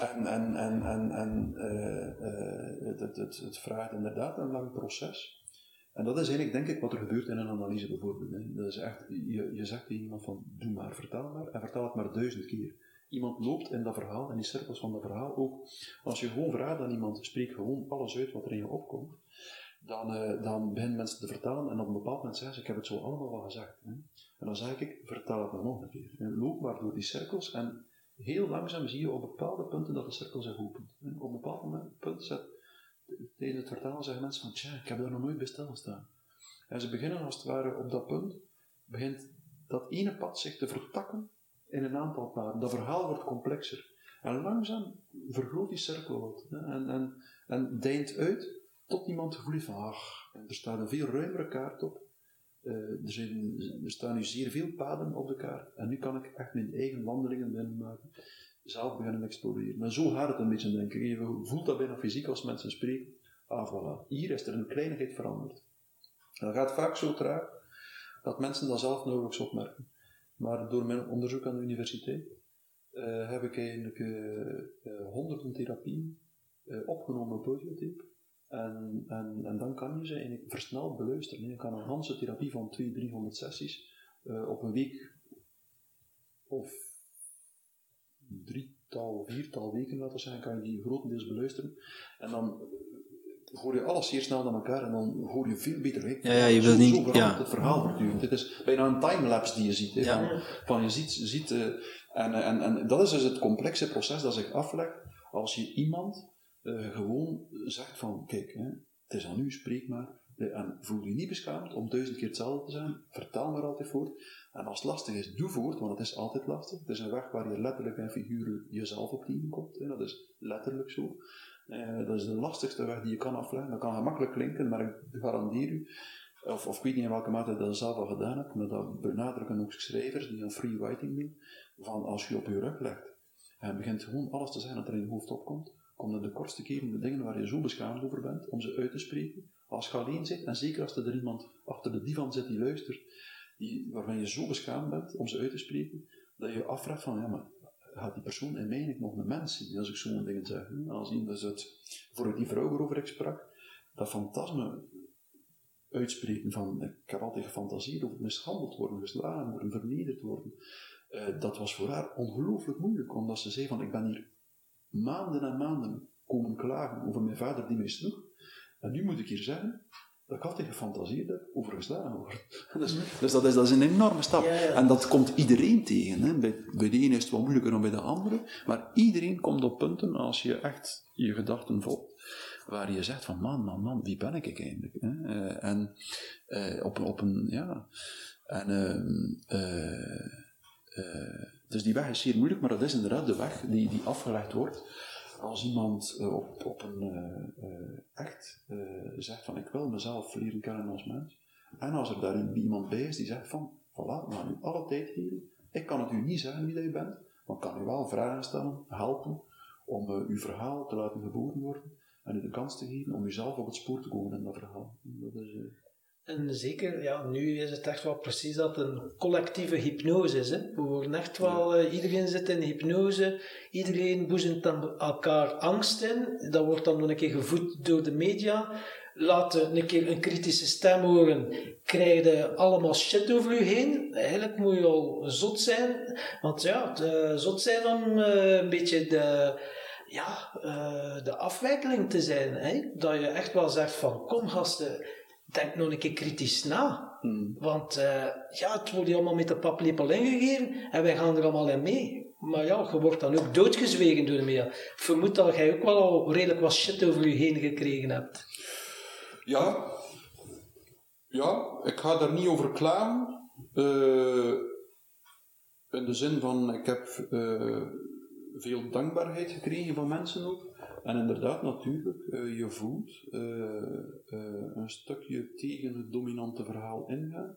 en en, en, en, en eh, eh, het, het, het, het vraagt inderdaad een lang proces. En dat is eigenlijk, denk ik, wat er gebeurt in een analyse bijvoorbeeld. Hè. Dat is echt, je, je zegt tegen iemand van, doe maar, vertel maar, en vertel het maar duizend keer. Iemand loopt in dat verhaal, in die cirkels van dat verhaal ook. Als je gewoon vraagt aan iemand, spreek gewoon alles uit wat er in je opkomt, dan, eh, dan beginnen mensen te vertellen en op een bepaald moment zeggen ze, ik heb het zo allemaal wel gezegd. Hè. En dan zeg ik, vertel het maar nog een keer. Loop maar door die cirkels en heel langzaam zie je op bepaalde punten dat de cirkel zich opent. En op een bepaald punt zet, tijdens het vertalen zeggen mensen van, tja, ik heb daar nog nooit bij stilgestaan. En ze beginnen als het ware op dat punt, begint dat ene pad zich te vertakken in een aantal paden. Dat verhaal wordt complexer. En langzaam vergroot die cirkel wat. En, en, en deint uit tot iemand het gevoel van, ach, er staat een veel ruimere kaart op. Eh, er, zijn, er staan nu zeer veel paden op de kaart. En nu kan ik echt mijn eigen wandelingen binnen maken. Zelf beginnen exploreren. Maar zo gaat het een beetje, denk ik. Je voelt dat bijna fysiek als mensen spreken. Ah, voilà. Hier is er een kleinigheid veranderd. En dat gaat vaak zo traag dat mensen dat zelf nauwelijks opmerken. Maar door mijn onderzoek aan de universiteit eh, heb ik eigenlijk eh, honderden therapieën opgenomen op. En, en, en dan kan je ze eigenlijk versneld beluisteren. Je kan een Hanse therapie van 200, 300 sessies eh, op een week of drietal, viertal weken laten zijn, kan je die grotendeels beluisteren. En dan hoor je alles zeer snel naar elkaar en dan hoor je veel beter. hè. Ja, ja, je wil niet- Zo ja. het verhaal voortdurend. Dit is bijna een timelapse die je ziet. Hè, Ja. van, van je ziet, ziet eh, en, en, en dat is dus het complexe proces dat zich aflegt als je iemand eh, gewoon zegt van, kijk, hè, het is aan u, spreek maar. Eh, En voel je niet beschaamd om duizend keer hetzelfde te zijn. Vertel maar altijd voort. En als het lastig is, doe voort, want het is altijd lastig. Het is een weg waar je letterlijk en figuurlijk jezelf op tegenkomt. Hè. Dat is letterlijk zo. Eh, dat is de lastigste weg die je kan afleggen. Dat kan gemakkelijk klinken, maar ik garandeer u, of, of ik weet niet in welke mate dat zelf al gedaan hebt, maar dat benadrukken ook schrijvers die aan free writing doen, van als je op je rug legt en begint gewoon alles te zeggen dat er in je hoofd opkomt, komen de kortste keren de dingen waar je zo beschaamd over bent, om ze uit te spreken. Als je alleen zit, en zeker als er iemand achter de divan zit die luistert, die, waarvan je zo beschaamd bent om ze uit te spreken, dat je je afvraagt van, ja, maar gaat die persoon in mij nog een mens zien, als ik zo'n dingen zeg. hè? Als iemand dus het, voor die vrouw waarover ik sprak, dat fantasme uitspreken van, ik heb altijd gefantaseerd over mishandeld worden, geslagen worden, vernederd worden. Eh, dat was voor haar ongelooflijk moeilijk, omdat ze zei van, ik ben hier maanden en maanden komen klagen over mijn vader die mij sloeg. En nu moet ik hier zeggen dat ik altijd gefantaseerd heb over geslagen worden. Dus, dus dat, is, dat is een enorme stap. Ja, ja. En dat komt iedereen tegen. Hè. Bij, bij de ene is het wat moeilijker dan bij de andere. Maar iedereen komt op punten als je echt je gedachten volgt. Waar je zegt van man, man, man, wie ben ik eigenlijk? Hè? Eh, en eh, op, op een, ja. En, eh, dus die weg is zeer moeilijk, maar dat is inderdaad de weg die, die afgelegd wordt. Als iemand eh, op, op een eh, eh, echt eh, zegt van ik wil mezelf leren kennen als mens. En als er daar iemand bij is die zegt van voilà, we gaan u alle tijd geven. Ik kan het u niet zeggen wie dat u bent, maar ik kan u wel vragen stellen, helpen om uw verhaal te laten geboren worden en u de kans te geven om uzelf op het spoor te komen in dat verhaal. Dat is. En zeker, ja, nu is het echt wel precies dat een collectieve hypnose is. Hè? We worden echt wel, uh, iedereen zit in hypnose, iedereen boezemt elkaar angst in. Dat wordt dan nog een keer gevoed door de media. Laat een keer een kritische stem horen, krijg je allemaal shit over je heen. Eigenlijk moet je al zot zijn, want ja, de, zot zijn om uh, een beetje de ja, uh, de afwijkeling te zijn. Hè? Dat je echt wel zegt van, kom gasten, denk nog een keer kritisch na. Hmm. Want uh, ja, het wordt je allemaal met de paplepel ingegeven en wij gaan er allemaal in mee. Maar ja, je wordt dan ook doodgezwegen door de media. Ik vermoed dat jij ook wel al redelijk wat shit over je heen gekregen hebt. Ja, ja ik ga daar niet over klagen. Uh, in de zin van, ik heb uh, veel dankbaarheid gekregen van mensen ook. En inderdaad, natuurlijk, uh, je voelt een stukje tegen het dominante verhaal ingaan.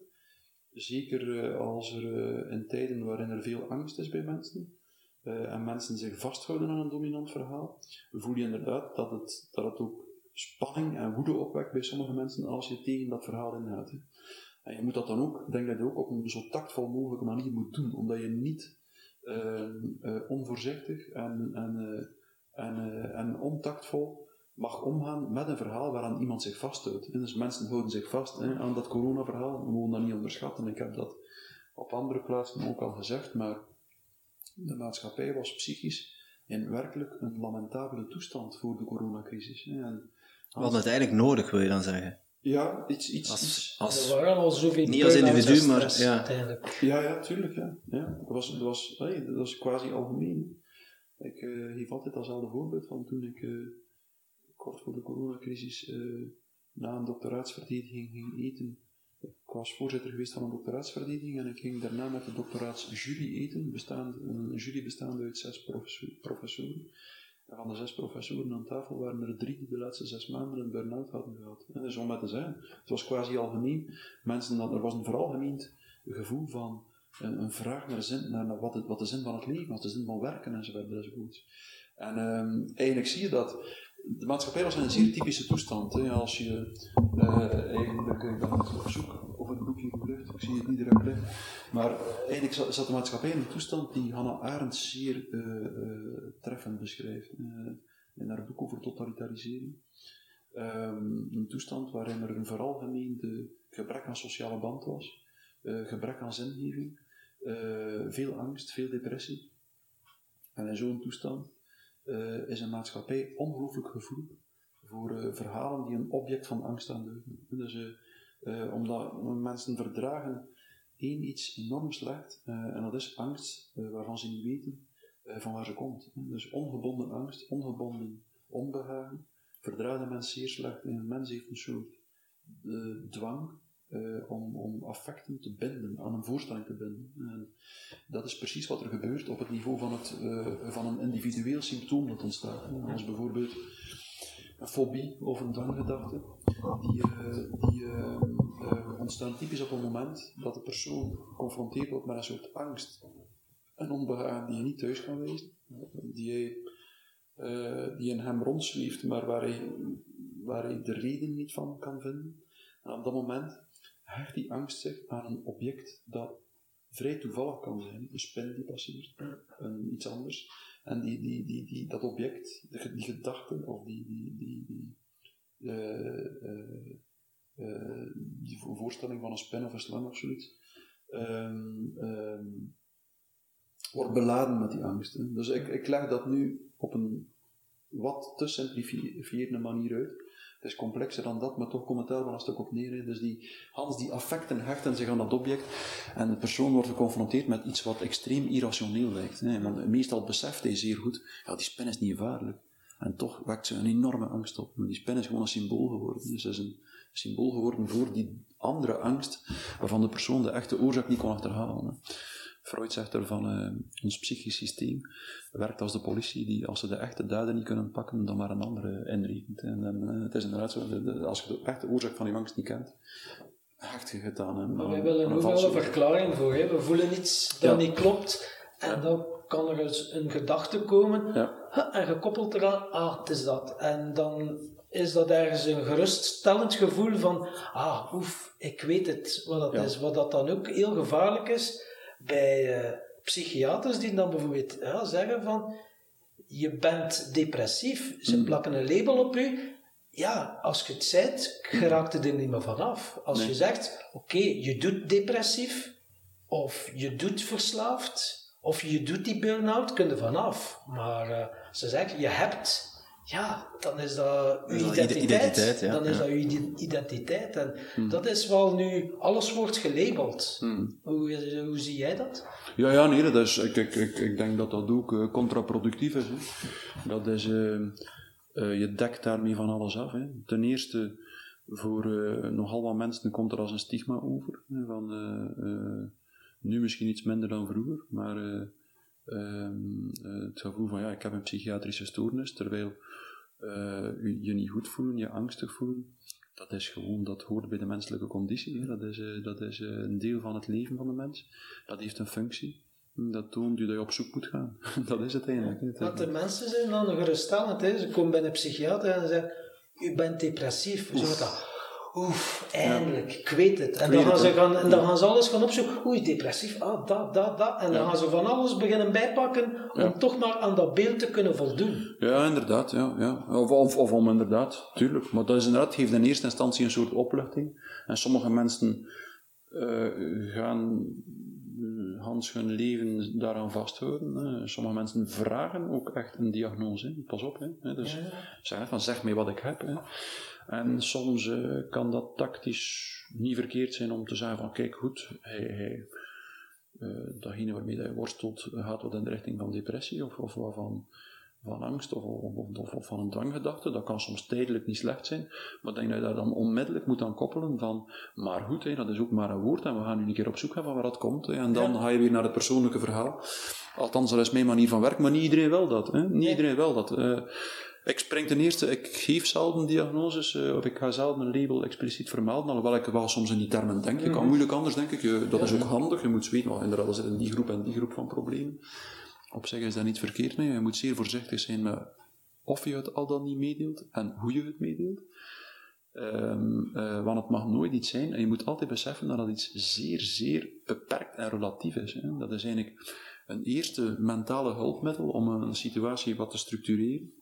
Zeker als er in tijden waarin er veel angst is bij mensen. en mensen zich vasthouden aan een dominant verhaal, voel je inderdaad dat het, dat het ook spanning en woede opwekt bij sommige mensen als je tegen dat verhaal ingaat. En je moet dat dan ook, denk dat je ook op een zo tactvol mogelijke manier moet doen, omdat je niet onvoorzichtig en, en, en ontactvol mag omgaan met een verhaal waaraan iemand zich vasthoudt. En dus mensen houden zich vast hè, aan dat coronaverhaal, we mogen dat niet onderschatten. Ik heb dat op andere plaatsen ook al gezegd, maar de maatschappij was psychisch in werkelijk een lamentabele toestand voor de coronacrisis. Hè. En we hadden het eigenlijk nodig, wil je dan zeggen? Ja, iets... iets, als, iets als, er waren al zoveel niet als individu, maar... Ja. uiteindelijk. Ja, ja, tuurlijk. Ja. Ja. Dat, was, dat, was, hey, dat was quasi algemeen. Ik uh, geef altijd datzelfde voorbeeld van toen ik uh, kort voor de coronacrisis uh, na een doctoraatsverdediging ging eten. Ik was voorzitter geweest van een doctoraatsverdediging en ik ging daarna met de doctoraatsjury eten, bestaande, een jury bestaande uit zes professor, professoren. En van de zes professoren aan tafel waren er drie die de laatste zes maanden een burn-out hadden gehad. En dat is om maar te zeggen. Het was quasi algemeen. Mensen, er was een veralgemeend gevoel van een, een vraag naar, zin, naar wat, wat de zin van het leven was, de zin van werken enzovoort enzovoort. En um, eigenlijk zie je dat de maatschappij was in een zeer typische toestand. Hè. Als je uh, eigenlijk, ik ben op zoek of het boekje goed ligt, ik zie het niet direct maar eigenlijk zat de maatschappij in een toestand die Hannah Arendt zeer uh, uh, treffend beschrijft in haar boek over totalitarisering. Um, een toestand waarin er een veralgemeende gebrek aan sociale band was, gebrek aan zingeving, veel angst, veel depressie. En in zo'n toestand uh, is een maatschappij ongelooflijk gevoelig voor uh, verhalen die een object van angst aanduiden. Dus, omdat mensen verdragen één iets enorm slecht, en dat is angst waarvan ze niet weten van waar ze komt. Dus ongebonden angst, ongebonden onbehagen, verdragen mensen zeer slecht. En een mens heeft een soort dwang uh, om, om affecten te binden, aan een voorstelling te binden. En dat is precies wat er gebeurt op het niveau van, het, uh, van een individueel symptoom dat ontstaat. Als bijvoorbeeld een fobie of een dwanggedachte, die, uh, die ontstaan typisch op het moment dat de persoon geconfronteerd wordt met een soort angst en onbehagen die je niet thuis kan wezen, die, hij, die in hem rondzweeft, maar waar hij, waar hij de reden niet van kan vinden. En op dat moment hecht die angst zich aan een object dat vrij toevallig kan zijn. Een spin die passeert, een, iets anders. En die, die, die, die, dat object, die, die gedachte of die, die, die, die, uh, uh, die voorstelling van een spin of een slang of zoiets, um, um, wordt beladen met die angst. Hè. Dus ik, ik leg dat nu op een wat te simplifierende manier uit. Het is complexer dan dat, maar toch commentaar wel een stuk op neer. Dus die, Hans, die affecten hechten zich aan dat object en de persoon wordt geconfronteerd met iets wat extreem irrationeel lijkt. Hè. Want meestal beseft hij zeer goed, ja, die spin is niet gevaarlijk. En toch wekt ze een enorme angst op. Maar die spin is gewoon een symbool geworden. Dus het is een symbool geworden voor die andere angst, waarvan de persoon de echte oorzaak niet kon achterhalen. Hè. Freud zegt ervan, uh, ons psychisch systeem werkt als de politie, die als ze de echte dader niet kunnen pakken, dan maar een andere inrekent. En, en uh, het is inderdaad zo, de, de, als je de echte oorzaak van je angst niet kent, hecht je het aan. Maar wij willen ook wel een verklaring voor, hè. we voelen iets dat ja. niet klopt, en dan kan er eens een gedachte komen Ja. en gekoppeld eraan, ah, het is dat. En dan is dat ergens een geruststellend gevoel van, ah, oef, ik weet het wat dat Ja. is. Wat dat dan ook heel gevaarlijk is bij eh, psychiaters die dan bijvoorbeeld ja, zeggen van, je bent depressief, ze Mm. plakken een label op u. Ja, als je het zegt, geraakt het er niet meer vanaf. Als Nee. je zegt, oké, je doet depressief, of je doet verslaafd, of je doet die burn-out, kun je vanaf. Maar eh, ze zeggen, je hebt, ja, dan is dat dat identiteit. identiteit, ja. Dan is Ja. dat je ide- identiteit. En Hmm. dat is wel nu, alles wordt gelabeld. Hmm. Hoe, hoe zie jij dat? Ja, ja, nee, dat is, ik, ik, ik, ik denk dat dat ook eh, contraproductief is. Hè. Dat is, eh, eh, je dekt daarmee van alles af. Hè. Ten eerste, voor eh, nogal wat mensen komt er als een stigma over. Hè, van, eh, eh, nu misschien iets minder dan vroeger, maar eh, ehm, eh, het gevoel van ja, ik heb een psychiatrische stoornis, terwijl eh, je je niet goed voelen, je angstig voelen, dat is gewoon, dat hoort bij de menselijke conditie. Hè. Dat is, eh, dat is een deel van het leven van de mens. Dat heeft een functie. Dat toont u dat je op zoek moet gaan. dat is het eigenlijk. hè. Want de mensen zijn dan geruststellend. Hè. Ze komen bij een psychiater en ze zeggen, u bent depressief. Zo dat. Oef, eindelijk, ik weet het. En, dan gaan, ze gaan, en dan gaan ze alles gaan opzoeken. Oei, depressief, ah, dat, dat, dat. En dan Ja. gaan ze van alles beginnen bijpakken om Ja. toch maar aan dat beeld te kunnen voldoen. Ja, inderdaad. Ja, ja. Of, of, of om inderdaad, tuurlijk. Maar dat is inderdaad, geeft in eerste instantie een soort opluchting. En sommige mensen eh, gaan eh, Hans hun leven daaraan vasthouden. hè. Sommige mensen vragen ook echt een diagnose. hè. Pas op. Hè. Dus zeggen van zeg mij wat ik heb. Hè. En soms eh, kan dat tactisch niet verkeerd zijn om te zeggen van kijk goed, hij, hij, eh, datgene waarmee hij worstelt gaat wat in de richting van depressie of, of van, van angst of, of, of, of van een dwanggedachte. Dat kan soms tijdelijk niet slecht zijn, maar denk dat je daar dan onmiddellijk moet aan koppelen van, maar goed, hè, dat is ook maar een woord en we gaan nu een keer op zoek gaan van waar dat komt. Hè, en dan Ja. ga je weer naar het persoonlijke verhaal. Althans, dat is mijn manier van werken, maar niet iedereen wil dat. Hè. Niet iedereen wil dat. Eh, ik spring ten eerste, ik geef zelden diagnoses, eh, of ik ga zelden een label expliciet vermelden, alhoewel ik wel soms in die termen denk. Je kan moeilijk anders, denk ik. Je- dat is ook handig. Je moet weten, inderdaad, er zit in die groep en die groep van problemen. Op zich is daar niet verkeerd mee. Je moet zeer voorzichtig zijn met of je het al dan niet meedeelt en hoe je het meedeelt. Ehm, eh, want het mag nooit iets zijn, en je moet altijd beseffen dat dat iets zeer, zeer beperkt en relatief is. Hè. Dat is eigenlijk een eerste mentale hulpmiddel om een situatie wat te structureren.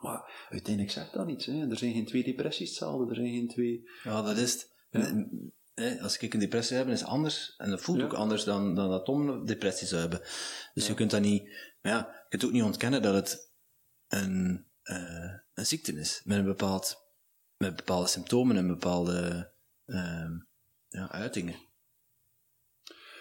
Maar uiteindelijk zegt dat niets. Hè. Er zijn geen twee depressies hetzelfde, er zijn geen twee... Ja, dat is het. Ja. Als ik een depressie heb, is het anders. En dat voelt Ja. ook anders dan, dan dat Tom een depressie zou hebben. Dus je kunt dat niet... Maar ja, je kunt ook niet ontkennen dat het een, eh, een ziekte is. Met, een bepaald, met bepaalde symptomen en bepaalde ehm, ja, uitingen.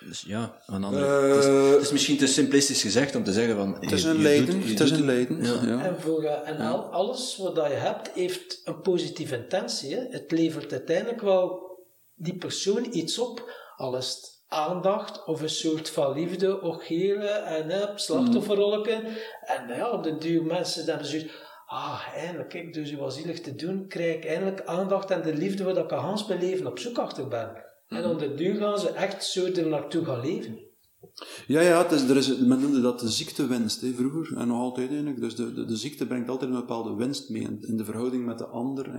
Dus ja, een andere, het, is, het is misschien te simplistisch gezegd om te zeggen van... Het is een lijden. Het is een lijden. Ja. Ja. En, voor, eh, en al, alles wat dat je hebt, heeft een positieve intentie. Hè? Het levert uiteindelijk wel die persoon iets op, al is het aandacht of een soort van liefde, orgeren en hè, slachtofferrollen. En ja, op de duur mensen hebben zoiets ah, eindelijk, kijk, dus je was zielig te doen, krijg ik eindelijk aandacht en de liefde waar ik al Hans mijn leven op zoek achter ben. En op de duur gaan ze echt zo er naartoe gaan leven. Ja, ja is, er is, men noemde dat de ziektewinst hè, vroeger en nog altijd eigenlijk. Dus de, de, de ziekte brengt altijd een bepaalde winst mee in, de verhouding met de ander.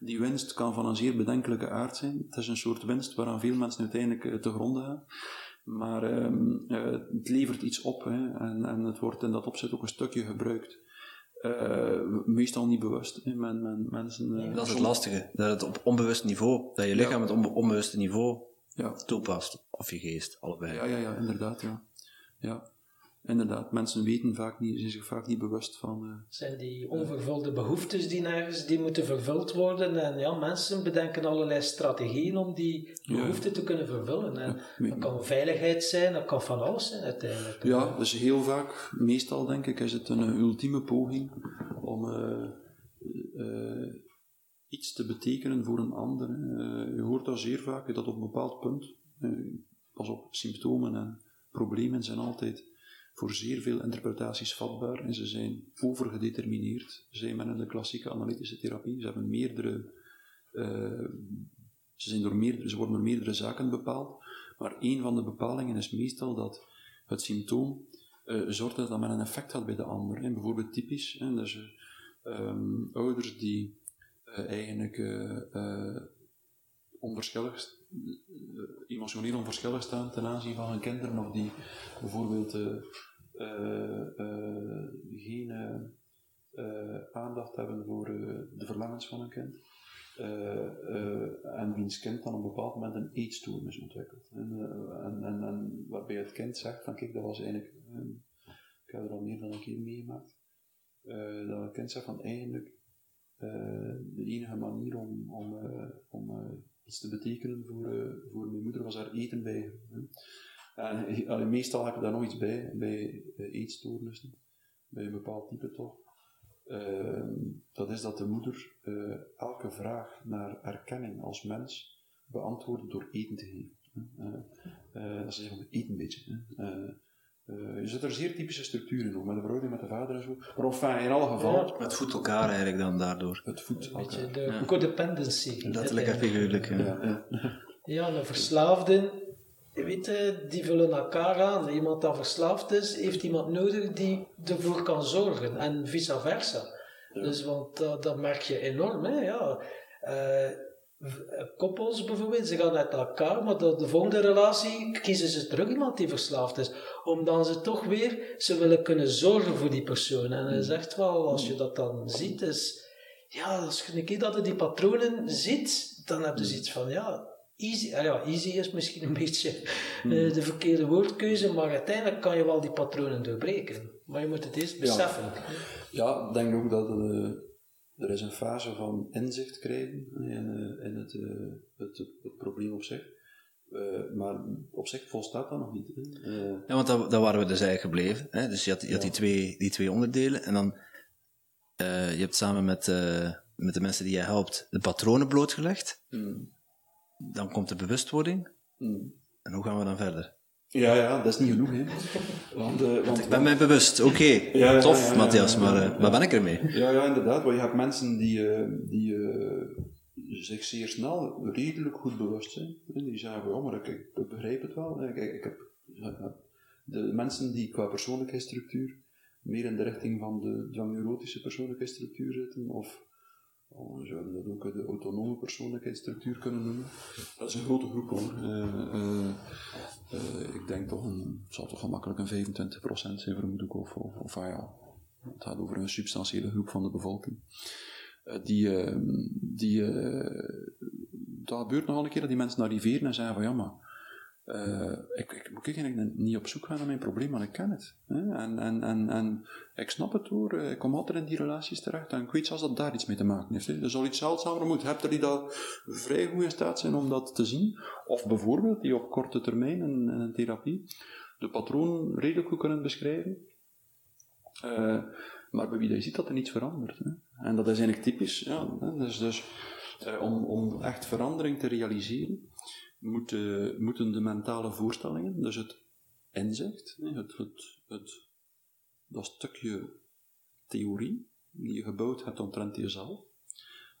Die winst kan van een zeer bedenkelijke aard zijn. Het is een soort winst waaraan veel mensen uiteindelijk eh, te gronden gaan. Maar ehm, eh, het levert iets op hè, en, en het wordt in dat opzet ook een stukje gebruikt. Eh, meestal niet bewust. Hè. Men, men, mensen, eh, Dat is het lastige. Dat het op onbewust niveau, dat je lichaam het op onbewuste niveau Ja. toepast. Of je geest, allebei. Ja, ja, ja, inderdaad, ja. Ja, inderdaad. Mensen weten vaak niet, zijn zich vaak niet bewust van... eh, zijn die onvervulde behoeftes die nergens die moeten vervuld worden. En ja, mensen bedenken allerlei strategieën om die behoeften te kunnen vervullen. En dat kan veiligheid zijn, dat kan van alles zijn uiteindelijk. Ja, dus heel vaak, meestal denk ik, is het een eh, ultieme poging om eh, iets te betekenen voor een ander. je hoort dat zeer vaak, dat op een bepaald punt, pas op, symptomen en problemen zijn altijd voor zeer veel interpretaties vatbaar en ze zijn overgedetermineerd. Zij men in de klassieke analytische therapie, ze hebben meerdere, eh, ze, zijn door meerdere, ze worden door meerdere zaken bepaald, maar een van de bepalingen is meestal dat het symptoom eh, zorgt dat dat men een effect had bij de ander. Hè. Bijvoorbeeld typisch, hè, dus, eh, ehm, ouders die eh, eigenlijk onverschillig, emotioneel onverschillig staan ten aanzien van hun kinderen, of die bijvoorbeeld geen eh, eh, aandacht hebben voor eh, de verlangens van hun kind. Eh, eh, en wiens kind dan op een bepaald moment een eetstoornis ontwikkelt. En, eh, en, en, waarbij het kind zegt van kijk, dat was eigenlijk, eh, ik heb er al meer dan een keer meegemaakt, eh, dat het kind zegt van eigenlijk eh, de enige manier om, om, eh, om eh, iets te betekenen voor, eh, voor mijn moeder was haar eten bij. En eh, allee, meestal heb je daar nog iets bij, bij eetstoornissen, bij een bepaald type toch. Ehm, dat is dat de moeder eh, elke vraag naar erkenning als mens beantwoordt door eten te geven. hè. Eh, eh, dat is eigenlijk eten een beetje. Hè. Eh, eh, je zit er zeer typische structuren in, met de verhouding met de vader en zo. Maar enfin, in alle gevallen, Het voedt elkaar eigenlijk dan daardoor. het voedt Een beetje elkaar. de codependency. Letterlijk en figuurlijk. ja. Ja, ja. Ja, een verslaafde, weet, je, die vullen elkaar aan. Iemand dat verslaafd is, heeft iemand nodig die ervoor kan zorgen. En vice versa. Dus, want dat, dat merk je enorm, hè. Ja. Eh, v- koppels bijvoorbeeld, ze gaan uit elkaar, maar de, de volgende relatie kiezen ze terug iemand die verslaafd is. Omdat ze toch weer, ze willen kunnen zorgen voor die persoon. En hij zegt wel, als je dat dan ziet, is... Ja, als je een keer dat je die patronen ziet, dan heb je zoiets van, ja, easy. ah ja, easy is misschien een beetje eh, de verkeerde woordkeuze, maar uiteindelijk kan je wel die patronen doorbreken. Maar je moet het eerst beseffen. Ja, ik denk ook dat eh, er is een fase van inzicht krijgen in, eh, in het, eh, het, het, het probleem op zich. Eh, maar op zich volstaat dat nog niet. Eh, Ja, want daar, daar waren we dus eigenlijk gebleven. Hè? Dus je had, je had die, twee, die twee onderdelen. En dan, eh, je hebt samen met, eh, met de mensen die je helpt de patronen blootgelegd. mm, Dan komt de bewustwording. mm. En hoe gaan we dan verder? Ja, ja, dat is niet genoeg. Hè. Want, eh, want, Ik ben mij bewust, oké, ja, ja, tof ja, Matthias, maar eh, waar ben ik ermee? Ja, ja, inderdaad. Want je hebt mensen die, eh, die zich zeer snel redelijk goed bewust zijn. En die zeggen, van, ja, maar ik, begrijp het wel. Ik, ik, ik heb, de mensen die qua persoonlijkheidsstructuur meer in de richting van de dwangneurotische persoonlijkheidsstructuur zitten, of oh, we zouden dat ook de autonome persoonlijkheidsstructuur kunnen noemen. Dat is een grote groep hoor. Eh, eh, eh, ik denk toch een, het zal toch gemakkelijk een 25% zijn vermoed ik, of, of, of ah ja, het gaat over een substantiële groep van de bevolking. Eh, die, eh, die, eh, dat gebeurt nogal een keer dat die mensen arriveren en zeggen van ja, maar eh, ik, ik moet eigenlijk niet op zoek gaan naar mijn probleem, maar ik ken het. Hè? En, en, en, en ik snap het hoor, eh, ik kom altijd in die relaties terecht en ik weet zelfs dat daar iets mee te maken heeft. Hè? Er zal iets zeldzamer moeten. Hebt er die dat vrij goed in staat zijn om dat te zien? Of bijvoorbeeld die op korte termijn in, een therapie de patroon redelijk goed kunnen beschrijven. Eh, maar bij wie je ziet dat er niets verandert. Hè? En dat is eigenlijk typisch. Ja, hè? Dus, dus om, om echt verandering te realiseren, moeten, moeten de mentale voorstellingen, dus het inzicht, het, het, het, dat stukje theorie die je gebouwd hebt omtrent jezelf,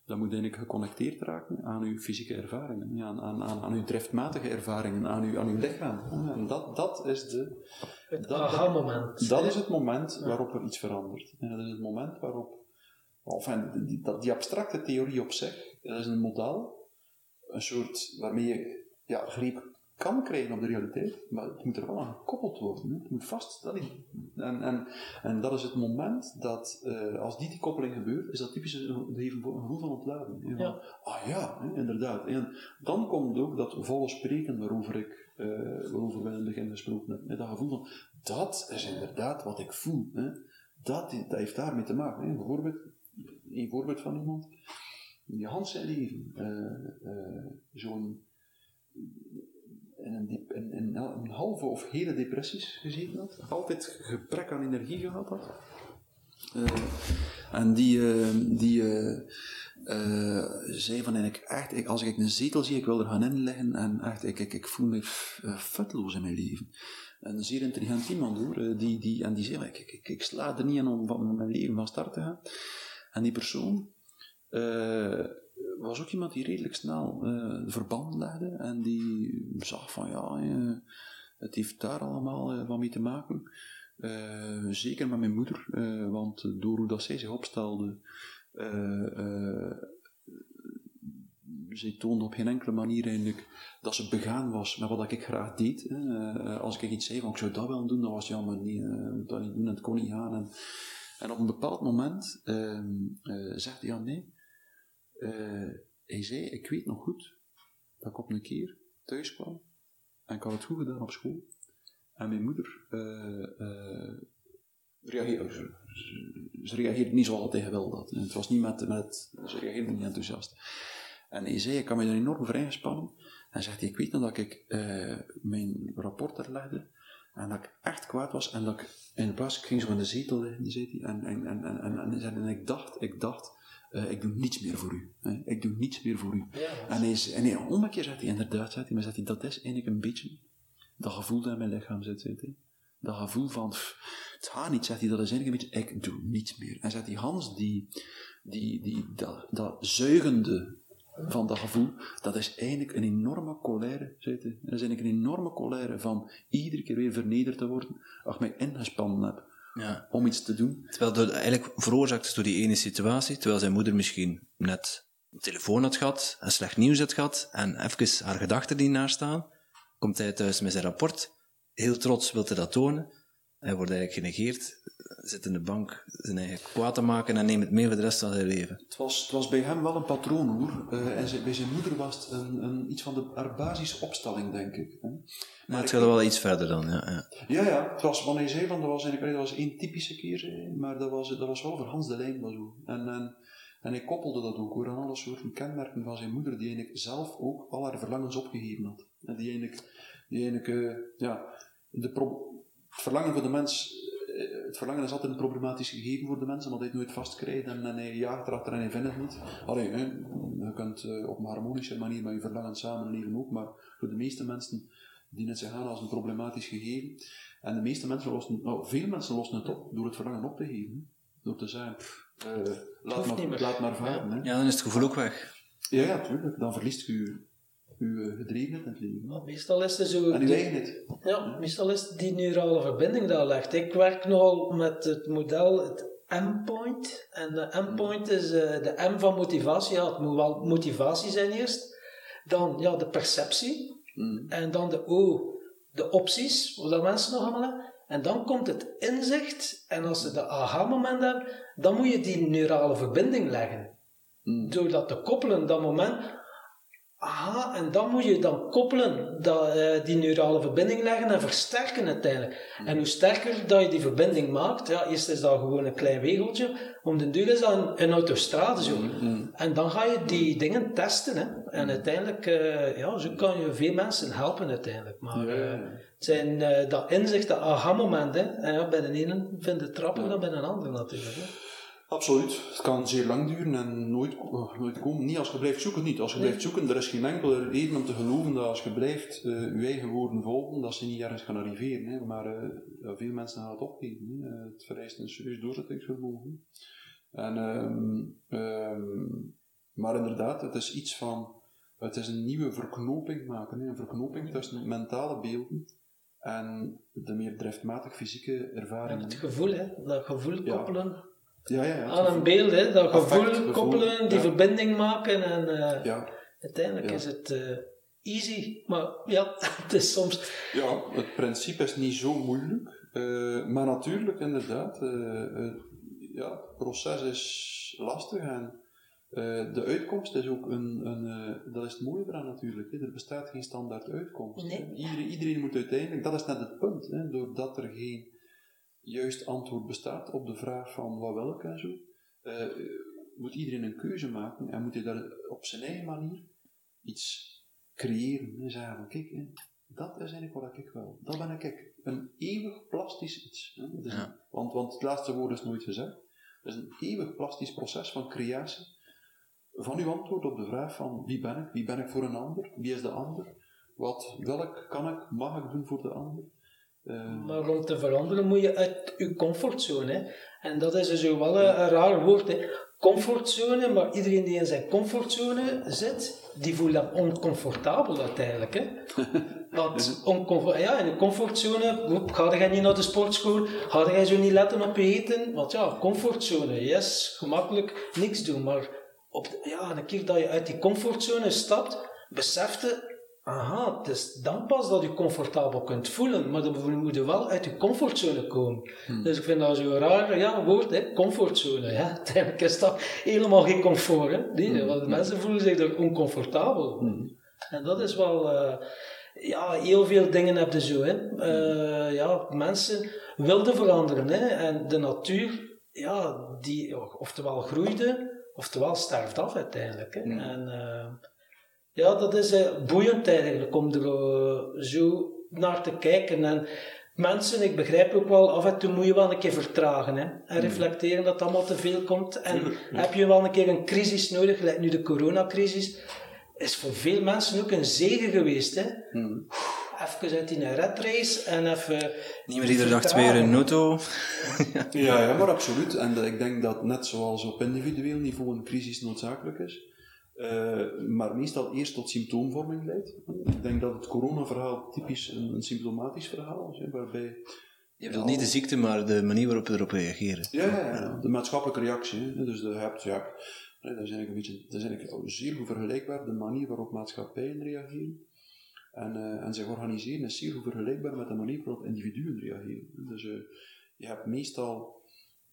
dat moet eigenlijk geconnecteerd raken aan uw fysieke ervaringen, ja, aan, aan, aan, aan uw driftmatige ervaringen, aan uw, aan uw lichaam. En dat, dat is de, Het dat- aha-moment. dat is het moment waarop er iets verandert. En dat is het moment waarop, enfin, die, die abstracte theorie op zich, dat is een model, een soort waarmee je ja, greep kan krijgen op de realiteit, maar het moet er wel aan gekoppeld worden. Hè. Het moet vast. Dat is, en, en, en dat is het moment dat, eh, als die, die koppeling gebeurt, is dat typisch een, een gevoel van ontlading. hè, Ja. Ah ja, hè, inderdaad. En dan komt ook dat volle spreken waarover, ik, eh, waarover we in het begin gesproken hebben. Dat gevoel van, dat is inderdaad wat ik voel. Hè. Dat, dat heeft daarmee te maken. Hè. Bijvoorbeeld, een voorbeeld van iemand die Hans zijn leven eh, zo'n in een, een halve of hele depressies gezeten had. Altijd gebrek aan energie gehad had. Eh, en die, eh, die eh, zei van, en ik echt, ik, als ik een zetel zie, ik wil er gaan inleggen en echt, ik, ik, ik voel me futloos in mijn leven. Een zeer intelligent iemand hoor, die, die, en die zei, ik, ik, ik, sla er niet in om mijn leven van start te gaan. En die persoon was ook iemand die redelijk snel eh verband legde en die zag van, ja, eh, het heeft daar allemaal eh, wat mee te maken. Eh, zeker met mijn moeder, eh, want door hoe dat zij zich opstelde, eh, eh, zij toonde op geen enkele manier eigenlijk dat ze begaan was met wat ik graag deed. Eh, als ik iets zei van ik zou dat wel doen, dan was ja, maar nee, eh, moet dat niet doen en het kon niet gaan. En, en op een bepaald moment ehm eh, zegt hij ja nee, eh, hij zei ik weet nog goed dat ik op een keer thuis kwam en ik had het goed gedaan op school. En mijn moeder eh, eh, reageerde, ze, reageerde niet hij geweld had. Het was niet met, met, ze reageerde niet enthousiast. En hij zei, ik had me er enorm voor ingespannen. En zegt hij, ik weet nog dat ik mijn rapport er legde. En dat ik echt kwaad was. En dat ik in de plaats, ik ging zo in de zetel liggen, zei hij. En, en, en, en, en, en ik dacht, ik dacht, eh, ik doe niets meer voor u. hè. Ik doe niets meer voor u. En hij, is- en hij, om een keer zegt hij, inderdaad, zegt hij, maar zegt hij, dat is eigenlijk een beetje dat gevoel dat in mijn lichaam zit, zegt hij. Dat gevoel van, pff, het gaat niet, zegt hij, dat is eigenlijk een beetje, ik doe niets meer. En zegt hij, Hans, die, die, die, dat, dat zuigende van dat gevoel, dat is eigenlijk een enorme colère, zegt hij. Dat is eigenlijk een enorme colère van iedere keer weer vernederd te worden, als ik mij ingespannen heb Ja. om iets te doen. Terwijl door, eigenlijk veroorzaakt is door die ene situatie, terwijl zijn moeder misschien net een telefoon had gehad, en slecht nieuws had gehad, en even haar gedachten die naast staan, komt hij thuis met zijn rapport, heel trots wil hij dat tonen, hij wordt eigenlijk genegeerd, zit in de bank zijn eigen kwaad te maken en neemt het mee voor de rest van zijn leven. Het was, het was bij hem wel een patroon hoor. Eh, en bij zijn moeder was het een, een, iets van de, haar basisopstelling, denk ik. Hè. Maar het gaat wel iets verder dan, ja. ja. Ja, ja, het was, wat hij zei, van, dat was eigenlijk dat was één typische keer, maar dat was, dat was wel voor Hans de Lijn wel zo. En, en, en hij koppelde dat ook hoor, aan alle soorten kenmerken van zijn moeder, die eigenlijk zelf ook al haar verlangens opgegeven had. En die eigenlijk, die eigenlijk eh, ja, de pro- het verlangen voor de mens, eh, het verlangen is altijd een problematisch gegeven voor de mensen, omdat hij het nooit vastkrijgt en, en hij jaagt erachter en hij vindt het niet. Allee, hè, je kunt eh, op een harmonische manier met je verlangen samenleven ook, maar voor de meeste mensen dienen het zich aan als een problematisch gegeven. En de meeste mensen lossen, nou, veel mensen lossen het op door het verlangen op te geven. Door te zeggen, pff, eh, laat, maar, laat maar varen. hè. Ja, dan is het gevoel ook weg. Ja, ja, tuurlijk. Dan verliest u uw eh, gedrevenheid in het leven. Maar meestal is het zo... En uw die- eigenheid. Ja, meestal is het die neurale verbinding dat legt. Ik werk nogal met het model, het M-point. En de M-point is eh, de M van motivatie. Ja, het moet wel motivatie zijn eerst. Dan ja, de perceptie. Mm. En dan de O, de opties, wat dat mensen nog allemaal hebben. En dan komt het inzicht. En als ze de aha-moment hebben, dan moet je die neurale verbinding leggen. Mm. Door dat te koppelen, dat moment. Aha, en dan moet je dan koppelen, dat, eh, die neurale verbinding leggen en versterken uiteindelijk. En hoe sterker dat je die verbinding maakt, ja, eerst is dat gewoon een klein wegeltje, om de duur is dat een, een autostrade zo. Mm. En dan ga je die dingen testen. Hè. En uiteindelijk, eh, ja, zo kan je veel mensen helpen uiteindelijk. Maar eh, het zijn dat inzicht, dat aha-moment. hè. En ja, bij de ene vindt het trappiger dan bij een ander natuurlijk. Hè. Absoluut. Het kan zeer lang duren en nooit, nooit komen. Niet als je blijft zoeken, niet. Als je blijft zoeken, er is geen enkele reden om te geloven dat als je blijft eh, je eigen woorden volgen, dat ze niet ergens gaan arriveren. Hè. Maar eh, ja, veel mensen gaan het opgeven. Eh, het vereist een serieus doorzettingsvermogen. En, ehm, ehm, maar inderdaad, het is iets van, het is een nieuwe verknoping maken. Hè. Een verknoping tussen mentale beelden en de meer driftmatig fysieke En ervaringen. het gevoel, hè. dat gevoel koppelen Ja, ja, ja. aan een beeld. Hè. Dat Affect, gevoel gevoel, koppelen, die ja. verbinding maken. En eh, Ja. uiteindelijk Ja. is het eh, easy. Maar ja, het is soms... Ja, het principe is niet zo moeilijk. eh, maar natuurlijk, inderdaad, eh, eh, ja, het proces is lastig en eh, de uitkomst is ook een, een eh, dat is het mooie eraan natuurlijk. Hè. Er bestaat geen standaard uitkomst. Nee. hè. Iedereen, iedereen moet uiteindelijk, dat is net het punt, hè, doordat er geen juist antwoord bestaat op de vraag van wat wil ik en zo, eh, moet iedereen een keuze maken en moet hij daar op zijn eigen manier iets creëren. En zeggen van kijk, hè, dat is eigenlijk wat ik wil. Dat ben ik. Een eeuwig plastisch iets. Hè. Ja. want, want het laatste woord is nooit gezegd. Het is een eeuwig plastisch proces van creatie. Van uw antwoord op de vraag van wie ben ik? Wie ben ik voor een ander? Wie is de ander? Wat wil ik, kan ik, mag ik doen voor de ander? Eh, Maar om te veranderen moet je uit je comfortzone. Hè. En dat is dus ook wel een, een raar woord. Hè. comfortzone, maar iedereen die in zijn comfortzone zit, die voelt dat oncomfortabel uiteindelijk. Hè? Want oncomfort, ja, in de comfortzone, oep, ga jij niet naar de sportschool, ga jij zo niet letten op je eten? Want ja, comfortzone, yes, gemakkelijk, niks doen. Maar op, de- ja, een keer dat je uit die comfortzone stapt, besefte, aha, het is dan pas dat je comfortabel kunt voelen, maar dan moet je wel uit je comfortzone komen. Dus ik vind dat zo'n raar ja, woord, hè, comfortzone. Ja. Uiteindelijk is dat helemaal geen comfort. Hè. Nee, want mensen voelen zich er oncomfortabel. En dat is wel... eh, ja, heel veel dingen heb je zo. Hè. Eh, ja, mensen wilden veranderen. Hè. En de natuur, ja, die oftewel groeide, oftewel sterft af uiteindelijk. Hè. En eh, ja, dat is eh, boeiend eigenlijk om er eh, zo naar te kijken. En mensen, ik begrijp ook wel, af en toe moet je wel een keer vertragen. Hè, en reflecteren dat het allemaal te veel komt. En heb je wel een keer een crisis nodig, gelijk nu de coronacrisis. Is voor veel mensen ook een zegen geweest. Hè. Even uit die red race en even. Niet meer iedere dag twee uur in een auto. Ja, ja, maar absoluut. En dat- ik denk dat net zoals op individueel niveau een crisis noodzakelijk is, eh, maar meestal eerst tot symptoomvorming leidt. Ik denk dat het coronaverhaal typisch een, een symptomatisch verhaal is, waarbij Je bedoelt niet de ziekte, maar de manier waarop we erop reageren. Ja, ja, ja. de maatschappelijke reactie. Hè. Dus je hebt, ja, dat is eigenlijk een beetje, dat is eigenlijk zeer goed vergelijkbaar, de manier waarop maatschappijen reageren. En, eh, en zich organiseren is zeer goed vergelijkbaar met de manier waarop individuen reageren. Dus eh, je hebt meestal,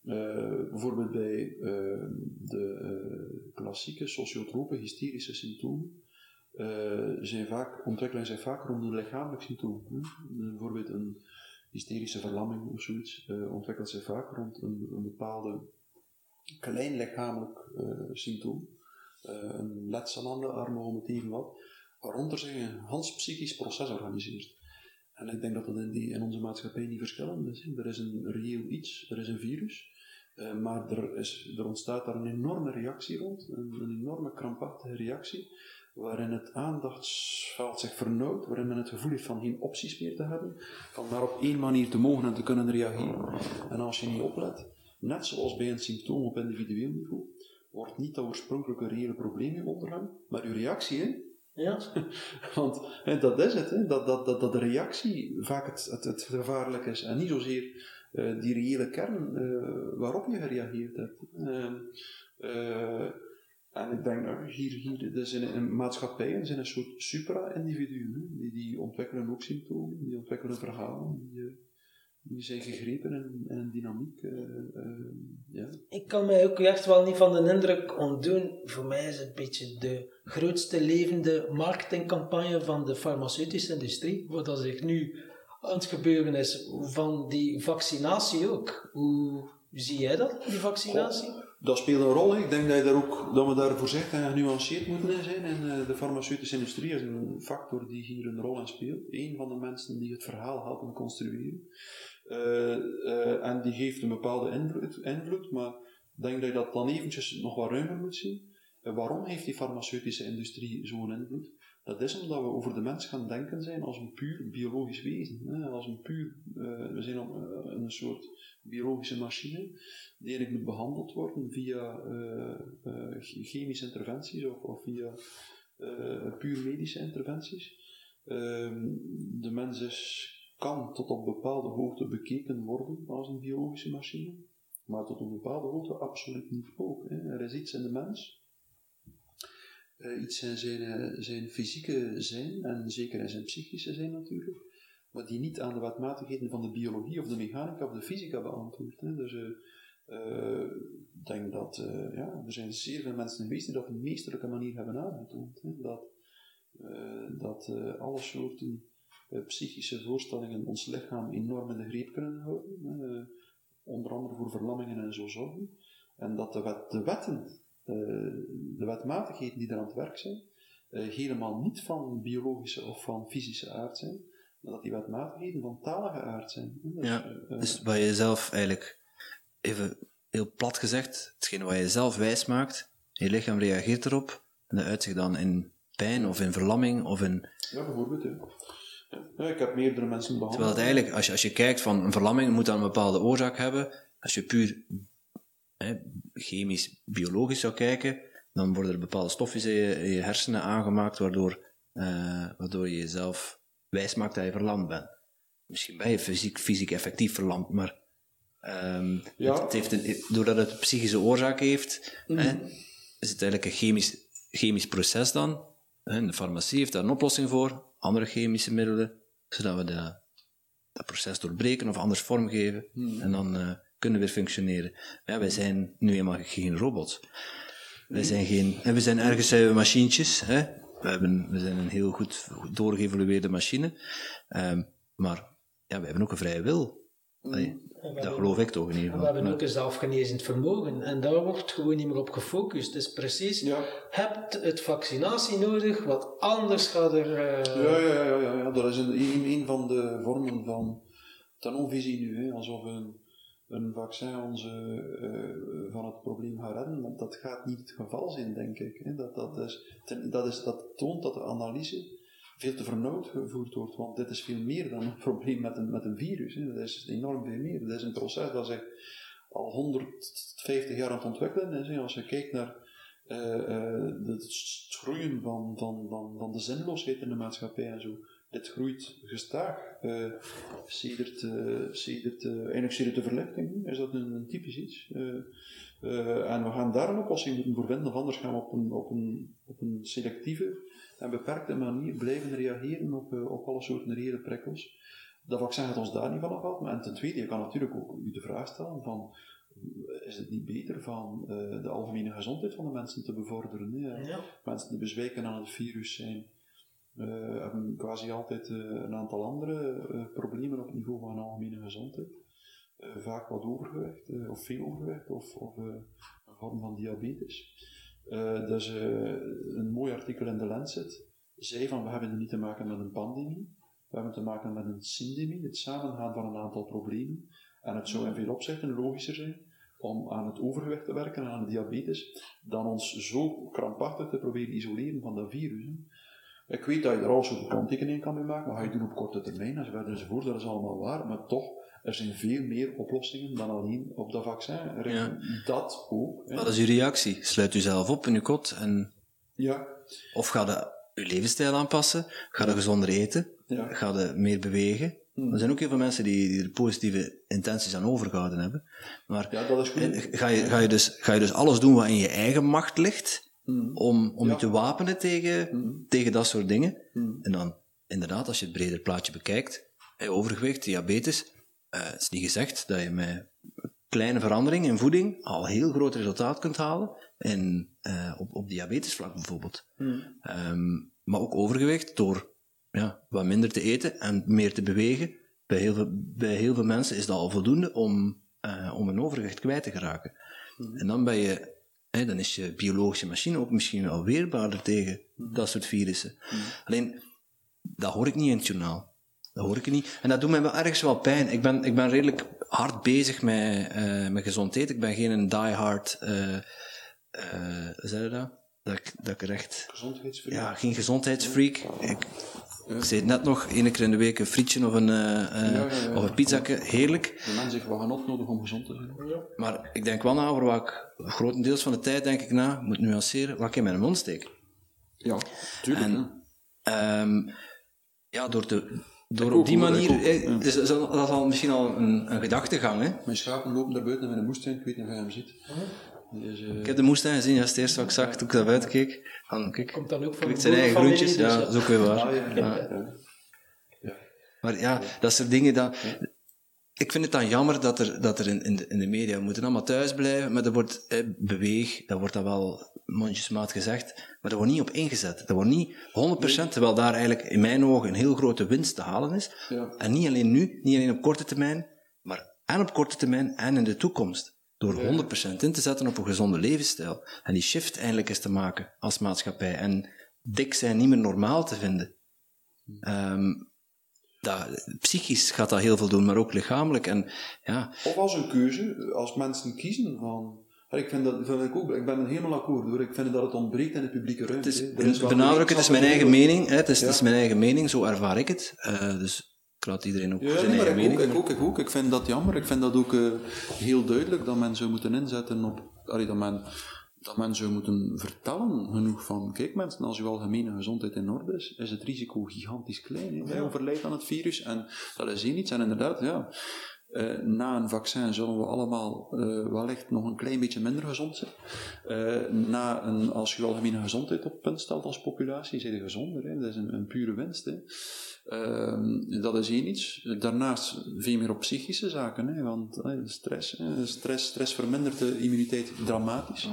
eh, bijvoorbeeld bij eh, de eh, klassieke sociotrope hysterische symptomen, zijn vaak, ontwikkelen zich vaak rond een lichamelijk symptoom. Bijvoorbeeld een hysterische verlamming of zoiets ontwikkelt zich vaak rond een, een bepaalde klein lichamelijk symptoom. Een letsel aan de armen, om het even wat, waaronder zich een hans psychisch proces organiseert. En ik denk dat dat in, die, in onze maatschappij niet verschillend is. Er is een reëel iets, er is een virus, eh, maar er, is, er ontstaat daar een enorme reactie rond, een, een enorme krampachtige reactie, waarin het aandachtsveld zich vernauwt, waarin men het gevoel heeft van geen opties meer te hebben, van maar op één manier te mogen en te kunnen reageren. En als je niet oplet, net zoals bij een symptoom op individueel niveau, wordt niet dat oorspronkelijke reële probleem je ondergang, maar uw reactie, hè? Ja. Want hè, dat is het, hè? Dat, dat, dat, dat de reactie vaak het, het, het gevaarlijk is en niet zozeer eh, die reële kern eh, waarop je gereageerd hebt. Ehm, eh, en ik denk, nou, hier, hier dus in, maatschappijen zijn een soort supra-individuen. Die, die ontwikkelen ook symptomen, die ontwikkelen verhalen, die, die zijn gegrepen in, een dynamiek. Ik kan mij ook echt wel niet van de indruk ontdoen. Voor mij is het een beetje de grootste levende marketingcampagne van de farmaceutische industrie. Wat dat zich nu aan het gebeuren is van die vaccinatie ook. Hoe zie jij dat, die vaccinatie? Dat speelt een rol. Ik denk dat, je daar ook, dat we daar voorzichtig en genuanceerd moeten zijn. En eh, de farmaceutische industrie is een factor die hier een rol in speelt. Eén van de mensen die het verhaal helpen construeren. Eh, eh, en die geeft een bepaalde invloed, invloed, maar ik denk dat je dat dan eventjes nog wat ruimer moet zien. Waarom heeft die farmaceutische industrie zo'n invloed? Dat is omdat we over de mens gaan denken zijn als een puur biologisch wezen. Hè? Als een puur, eh, we zijn op, eh, een soort biologische machine die eigenlijk moet behandeld worden via eh, chemische interventies of, of via puur medische interventies. Ehm, de mens is, kan tot op bepaalde hoogte bekeken worden als een biologische machine, maar tot een bepaalde hoogte absoluut niet ook. Hè. Er is iets in de mens, eh, iets in zijn, eh, zijn fysieke zijn en zeker zijn psychische zijn natuurlijk, maar die niet aan de wetmatigheden van de biologie of de mechanica of de fysica beantwoordt. Dus eh, ik denk dat ja, er zijn zeer veel mensen geweest die dat op een meesterlijke manier hebben aangetoond. Hè. Dat, dat alle soorten psychische voorstellingen ons lichaam enorm in de greep kunnen houden. onder andere voor verlammingen en zo zorgen. En dat de, wet, de wetten, de wetmatigheden die er aan het werk zijn, eh, helemaal niet van biologische of van fysische aard zijn, maar dat die wetmatigheden van talige aard zijn. Dus, Ja, eh, eh, Dus wat je zelf eigenlijk, even heel plat gezegd, hetgeen wat je zelf wijs maakt, je lichaam reageert erop, en dat uit zich dan in pijn of in verlamming of in... Ja, bijvoorbeeld. Ja. Ja, ik heb meerdere mensen behandeld. Terwijl het eigenlijk, als je, als je kijkt van een verlamming, moet dan een bepaalde oorzaak hebben. Als je puur hè, chemisch, biologisch zou kijken, dan worden er bepaalde stofjes in je, in je hersenen aangemaakt, waardoor, eh, waardoor je jezelf wijs maakt dat je verlamd bent. Misschien ben je fysiek, fysiek effectief verlamd, maar ehm, Ja. het, het heeft een, doordat het een psychische oorzaak heeft, hè, is het eigenlijk een chemisch, chemisch proces dan. Hè, de farmacie heeft daar een oplossing voor, andere chemische middelen, zodat we dat, dat proces doorbreken of anders vormgeven en dan eh, kunnen we weer functioneren. Maar ja, wij zijn nu eenmaal geen robots. Wij zijn geen, en we zijn ergens zijn we machientjes. Hè? We, hebben, we zijn een heel goed doorgeëvolueerde machine. Ehm, maar ja, we hebben ook een vrije wil. Dat geloof ik toch in ieder We geval. hebben ook een zelfgenezend vermogen en daar wordt gewoon niet meer op gefocust. Het is precies, Ja. hebt het vaccinatie nodig, wat anders gaat er... eh, Ja, ja, ja, ja, ja. dat is een, een, van de vormen van tunnelvisie nu. Hè. Alsof een, een vaccin ons eh, van het probleem gaat redden. Want dat gaat niet het geval zijn, denk ik. Hè. Dat, dat, is, dat, is, dat toont dat de analyse veel te vernauwd gevoerd wordt. Want dit is veel meer dan een probleem met een, met een virus. Hè. Dat is enorm veel meer. Dat is een proces dat zich al 150 jaar aan het ontwikkelen is. Als je kijkt naar eh, eh, het groeien van, van, van, van de zinloosheid in de maatschappij en zo. Dit groeit gestaag. eh sedert, sedert, eigenlijk sedert de verlichting is dat een, een typisch iets. En we gaan daar een oplossing moeten voor vinden, of anders gaan we op een, op een, op een selectieve en beperkte manier blijven reageren op, op alle soorten reële prikkels. Dat vaccin gaat ons daar niet van afhelpen. En ten tweede, je kan natuurlijk ook u de vraag stellen van is het niet beter van de algemene gezondheid van de mensen te bevorderen? Ja. Mensen die bezwijken aan het virus zijn, hebben quasi altijd eh, een aantal andere eh, problemen op het niveau van algemene gezondheid. Eh, vaak wat overgewicht, eh, of veel overgewicht, of, of eh, een vorm van diabetes. Eh dus eh, een mooi artikel in de Lancet zei van we hebben er niet te maken met een pandemie, we hebben te maken met een syndemie, het samengaan van een aantal problemen. En het zou in veel opzichten logischer zijn om aan het overgewicht te werken en aan de diabetes, dan ons zo krampachtig te proberen isoleren van dat virus. Ik weet dat je er al soort kanttekeningen kan mee maken, maar ga je doen op korte termijn enzovoort enzovoort, dat is allemaal waar, maar toch, er zijn veel meer oplossingen dan alleen op dat vaccin. Dat ook. hè. Wat is uw reactie? Sluit u zelf op in uw kot en Ja, Of ga je je levensstijl aanpassen? Ga je gezonder eten? Ja. Ga je meer bewegen? Er zijn ook heel veel mensen die, die er positieve intenties aan overgehouden hebben. Maar ja, dat is goed. ga, je, ga, je dus, ga je dus alles doen wat in je eigen macht ligt Mm. om, om Ja. je te wapenen tegen, Mm. tegen dat soort dingen? Mm. En dan, inderdaad, als je het breder plaatje bekijkt, hè, overgewicht, diabetes, eh, het is niet gezegd dat je met kleine verandering in voeding al heel groot resultaat kunt halen. En, eh, op, op diabetesvlak bijvoorbeeld. Ehm, maar ook overgewicht door ja, wat minder te eten en meer te bewegen. Bij heel veel, bij heel veel mensen is dat al voldoende om, eh, om een overgewicht kwijt te geraken. En dan ben je, dan is je biologische machine ook misschien wel weerbaarder tegen dat soort virussen. Alleen, dat hoor ik niet in het journaal. Dat hoor ik niet. En dat doet mij wel ergens wel pijn. Ik ben, ik ben redelijk hard bezig met, eh met gezondheid. Ik ben geen die-hard, eh eh, hoe zei je dat? Dat ik, dat ik er echt Gezondheidsvriend. ja, geen gezondheidsfreak. Ik, ik zei net nog, één keer in de week een frietje of een, eh, eh, Ja, ja, ja. of een heerlijk. De mens heeft wel genot nodig om gezond te zijn. Maar ik denk wel na over wat ik, grotendeels van de tijd denk ik na, moet nuanceren, wat ik in mijn mond steek. Ja, tuurlijk. En ehm, ja, door, te, door op die manier, eh, dus dat is al- dat is al misschien al een, een gedachtegang. Hè? Mijn schapen lopen daar buiten met een moestuin, ik weet niet of je hem ziet. Dus, eh, Ik heb de moestuin gezien, dat is het eerste wat ik zag toen ik daar buiten keek. Van, kijk, Komt dan ook van zijn eigen groentjes, dus ja, ja. dat is ook weer waar. ah, ja, ja, Ja. ja. Maar ja, dat soort dingen, dat, ik vind het dan jammer dat er, dat er in, in, de, in de media, we moeten allemaal thuis blijven, maar er wordt eh, beweeg, dat wordt dan wel mondjesmaat gezegd, maar daar wordt niet op ingezet. Dat wordt niet 100%, terwijl daar eigenlijk in mijn ogen een heel grote winst te halen is. Ja. En niet alleen nu, niet alleen op korte termijn, maar en op korte termijn en in de toekomst. Door 100% in te zetten op een gezonde levensstijl. En die shift eindelijk eens te maken als maatschappij. En dik zijn niet meer normaal te vinden. Dat, psychisch gaat dat heel veel doen, maar ook lichamelijk. En ja, Of als een keuze, als mensen kiezen van... Ik, vind dat, vind ik, ook, ik ben er helemaal akkoord hoor. Ik vind dat het ontbreekt in de publieke ruimte. het is, benadruk, het is mijn eigen mening. Hè, het, is, het is mijn eigen mening, zo ervaar ik het. Eh, dus laat iedereen ook Ja, zijn nee, eigen ik ook, mening. ik ook, ik ook. Ik vind dat jammer. Ik vind dat ook eh, heel duidelijk dat men zou moeten inzetten op... allee, dat, men, dat men zou moeten vertellen genoeg van... Kijk mensen, als uw algemene gezondheid in orde is, is het risico gigantisch klein. Hè, bij overlijden aan het virus. En dat is één iets. En inderdaad, ja... eh, na een vaccin zullen we allemaal eh, wellicht nog een klein beetje minder gezond zijn. Eh, na een, als je algemene gezondheid op punt stelt als populatie, zijn je gezonder. Hè? Dat is een, een pure winst. Hè? Ehm, dat is één iets. Daarnaast veel meer op psychische zaken, hè, want eh, stress, hè, stress, stress vermindert de immuniteit dramatisch.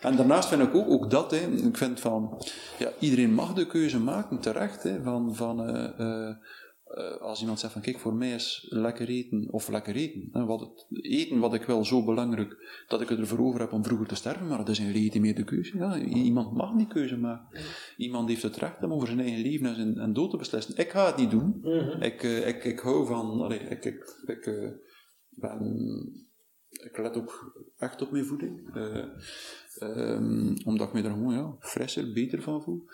En daarnaast vind ik ook, ook dat, hè, ik vind van, ja, iedereen mag de keuze maken, terecht, hè, van, van eh, eh, als iemand zegt van, kijk, voor mij is lekker eten, of lekker eten, hè, wat het, eten wat ik wil zo belangrijk, dat ik het ervoor over heb om vroeger te sterven, maar dat is in legitimeerde keuze. Ja. Iemand mag die keuze maken. Iemand heeft het recht om over zijn eigen leven en, zijn, en dood te beslissen. Ik ga het niet doen. Mhm. Ik, eh, ik, ik hou van, allee, ik, ik, ik eh, ben, ik let ook echt op mijn voeding. Ehm, omdat ik me er gewoon ja, frisser, beter van voel.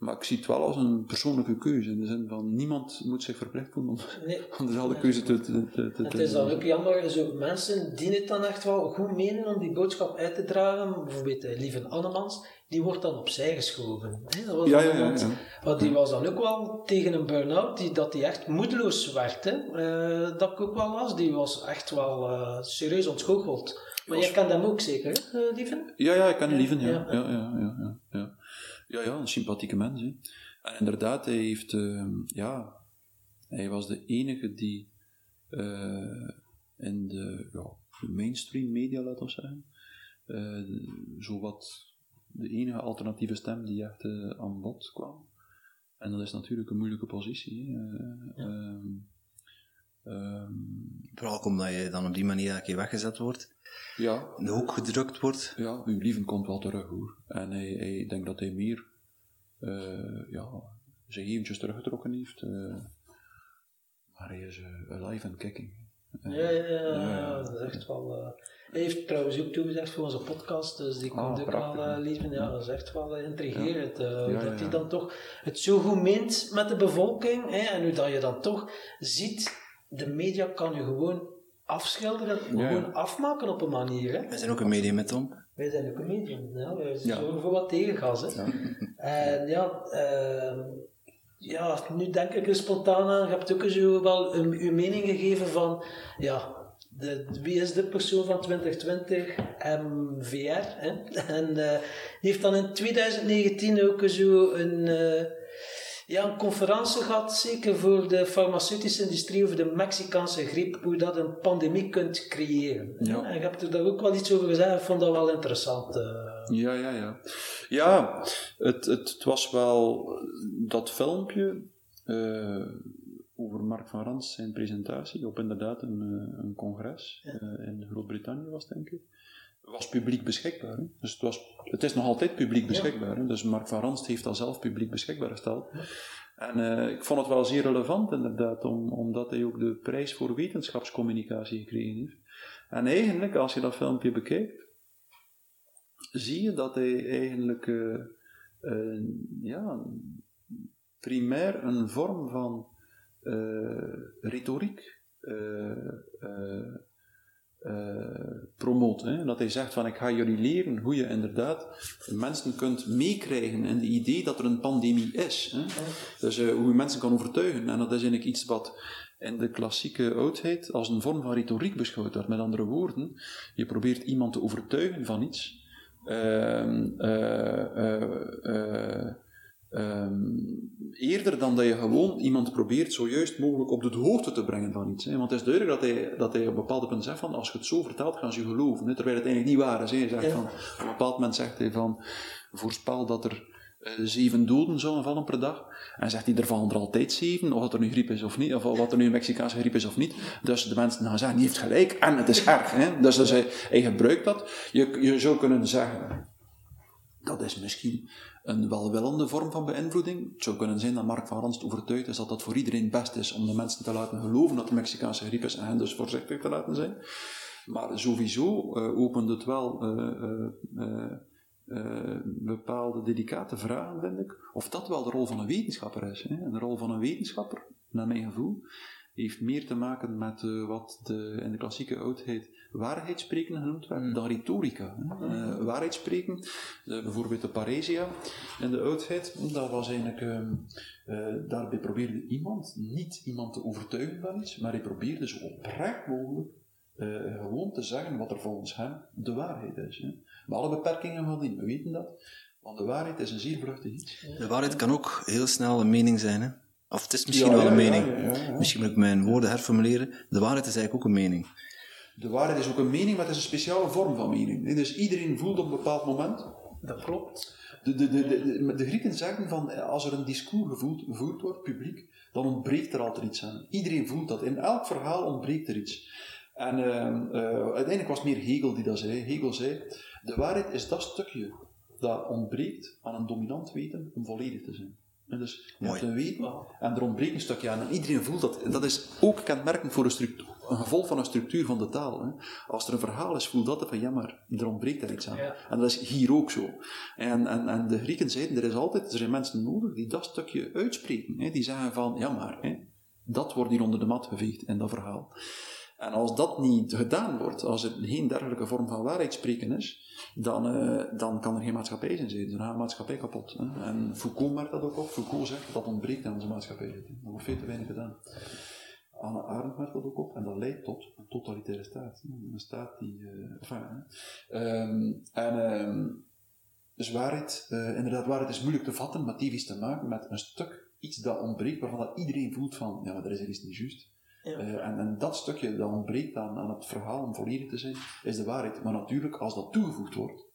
Maar ik zie het wel als een persoonlijke keuze. In de zin van, niemand moet zich verplicht voelen om, Nee. om dezelfde keuze te, te, te, te Het is dan ook jammer, zo mensen die het dan echt wel goed menen om die boodschap uit te dragen, bijvoorbeeld eh, Lieve Annemans, die wordt dan opzij geschoven. Hè? Dat was Ja, ja, ja, iemand- ja. Want die was dan ook wel tegen een burn-out, die, dat die echt moedeloos werd. Hè? Eh, dat ik ook wel las, die was echt wel eh, serieus ontgoocheld. Maar jij kent hem ook zeker, hè, Lieven? Ja, ja, ik ken Lieven, ja. Ja. Ja, ja, ja, ja, ja. Een sympathieke mens. Hè. En inderdaad, hij heeft, ehm, ja, hij was de enige die eh, in de, ja, de mainstream media, laten we zeggen, eh zowat de enige alternatieve stem die echt eh, aan bod kwam. En dat is natuurlijk een moeilijke positie. Hè. Eh, ehm, ehm, Vooral ook omdat je dan op die manier elke keer weggezet wordt, ja, in de hoek gedrukt wordt. Ja, uw lieven komt wel terug hoor. En hij, hij ik denk dat hij meer eh, ja, zich eventjes teruggetrokken heeft. eh, maar hij is eh, alive and kicking. Ja, ja, ja, dat is echt wel... eh, hij heeft trouwens ook toegezegd voor onze podcast, dus die Ah, komt ook prachtig, wel, eh. Lieven. Ja, dat is echt wel intrigerend. eh, Ja, dat ja, hij ja. dan toch het zo goed meent met de bevolking. Hè, en hoe dat je dan toch ziet, de media kan je gewoon afschilderen, Ja, gewoon afmaken op een manier. Hè. We zijn ook een medium met Tom. Wij zijn ook een medium. Ja, wij Ja. zorgen voor wat tegengas. Hè. Ja. En ja, ehm, ja, nu denk ik er spontaan aan. Je hebt ook zo wel een, uw mening gegeven van, ja, de, wie is de persoon van 2020? MVR. Hè? En eh, die heeft dan in 2019 ook zo een, eh, ja, een conferentie gehad, zeker voor de farmaceutische industrie, over de Mexicaanse griep, hoe dat een pandemie kunt creëren. Ja. En je hebt er daar ook wel iets over gezegd, ik vond dat wel interessant. eh. Ja, ja, ja. Ja, het, het, het was wel dat filmpje eh, over Mark van Rans zijn presentatie op inderdaad een, eh, een congres in Groot-Brittannië was, denk ik. Was publiek beschikbaar. Hè? Dus het, was, het is nog altijd publiek beschikbaar. Hè? Dus Mark van Rans heeft dat zelf publiek beschikbaar gesteld. En eh, ik vond het wel zeer relevant inderdaad, om, omdat hij ook de prijs voor wetenschapscommunicatie gekregen heeft. En eigenlijk, als je dat filmpje bekijkt, zie je dat hij eigenlijk eh, ja, primair een vorm van eh, retoriek eh, promoot. Hè? Dat hij zegt van ik ga jullie leren hoe je inderdaad mensen kunt meekrijgen in de idee dat er een pandemie is. Hè? Dus eh, hoe je mensen kan overtuigen. En dat is eigenlijk iets wat in de klassieke oudheid als een vorm van retoriek beschouwd wordt. Met andere woorden, je probeert iemand te overtuigen van iets. Eh, eh, eh, ehm, eerder dan dat je gewoon iemand probeert zo juist mogelijk op de hoogte te brengen van iets. Hè. Want het is duidelijk dat hij, dat hij op een bepaald punt zegt van als je het zo vertelt, gaan ze je geloven. Hè. Terwijl het eigenlijk niet waar is. Hè. Zegt Ja. van, op een bepaald moment zegt hij van voorspel dat er eh, zeven doden zullen vallen per dag. En zegt hij, er vallen er altijd zeven, of dat er nu griep is of niet, of wat er nu een Mexicaanse griep is of niet. Dus de mensen gaan zeggen, die heeft gelijk, en het is erg. Hè? Dus, dus hij, hij gebruikt dat. Je, je zou kunnen zeggen, dat is misschien een welwillende vorm van beïnvloeding. Het zou kunnen zijn dat Mark van Ranst overtuigd is dat dat voor iedereen best is om de mensen te laten geloven dat de Mexicaanse griep is en hen dus voorzichtig te laten zijn. Maar sowieso eh, opent het wel eh, eh, bepaalde delicate vragen, vind ik. Of dat wel de rol van een wetenschapper is. Hè? De rol van een wetenschapper, naar mijn gevoel, heeft meer te maken met uh, wat de, in de klassieke oudheid waarheid spreken genoemd werd, Mm. dan retorica. Uh, waarheid spreken, uh, bijvoorbeeld de paresia in de oudheid, dat was eigenlijk, uh, daarbij probeerde iemand niet iemand te overtuigen van iets, maar hij probeerde zo oprecht mogelijk gewoon te zeggen wat er volgens hem de waarheid is. Hè. Met alle beperkingen van die, we weten dat, want de waarheid is een zeer vluchtig iets. De waarheid kan ook heel snel een mening zijn, hè? Of het is misschien Ja, wel een ja, mening. ja, ja. Misschien moet ik mijn woorden herformuleren. De waarheid is eigenlijk ook een mening. De waarheid is ook een mening, maar het is een speciale vorm van mening. Dus iedereen voelt op een bepaald moment. Dat klopt. De, de, de, de, de Grieken zeggen van als er een discours gevoerd, gevoerd wordt, publiek, dan ontbreekt er altijd iets aan. Iedereen voelt dat. In elk verhaal ontbreekt er iets. En uh, uh, uiteindelijk was het meer Hegel die dat zei. Hegel zei: De waarheid is dat stukje dat ontbreekt aan een dominant weten om volledig te zijn. En dus je Mooi. hebt een weten en er ontbreekt een stukje aan. En iedereen voelt dat. Dat is ook kenmerkend voor een, structuur, een gevolg van een structuur van de taal. Hè. Als er een verhaal is, voelt dat van ja, maar er ontbreekt er iets aan. Ja. En dat is hier ook zo. En, en, en de Grieken zeiden: er is altijd er zijn mensen nodig die dat stukje uitspreken. Hè. Die zeggen van ja, maar hè, dat wordt hier onder de mat geveegd in dat verhaal. En als dat niet gedaan wordt, als er geen dergelijke vorm van waarheid spreken is, dan, uh, dan kan er geen maatschappij zijn. Dan gaat de maatschappij kapot. Hè. En Foucault merkt dat ook op. Foucault zegt dat ontbreekt aan onze maatschappij. Dat wordt veel te weinig gedaan. Anne Arendt merkt dat ook op. En dat leidt tot een totalitaire staat. Een staat die... Uh, enfin, um, en um, dus waarheid, uh, inderdaad, waarheid is moeilijk te vatten, maar die heeft te maken met een stuk, iets dat ontbreekt, waarvan dat iedereen voelt van, ja, maar er is er iets niet juist. Uh, en, en, dat stukje dat ontbreekt aan, het verhaal om volledig te zijn, is de waarheid. Maar natuurlijk, als dat toegevoegd wordt,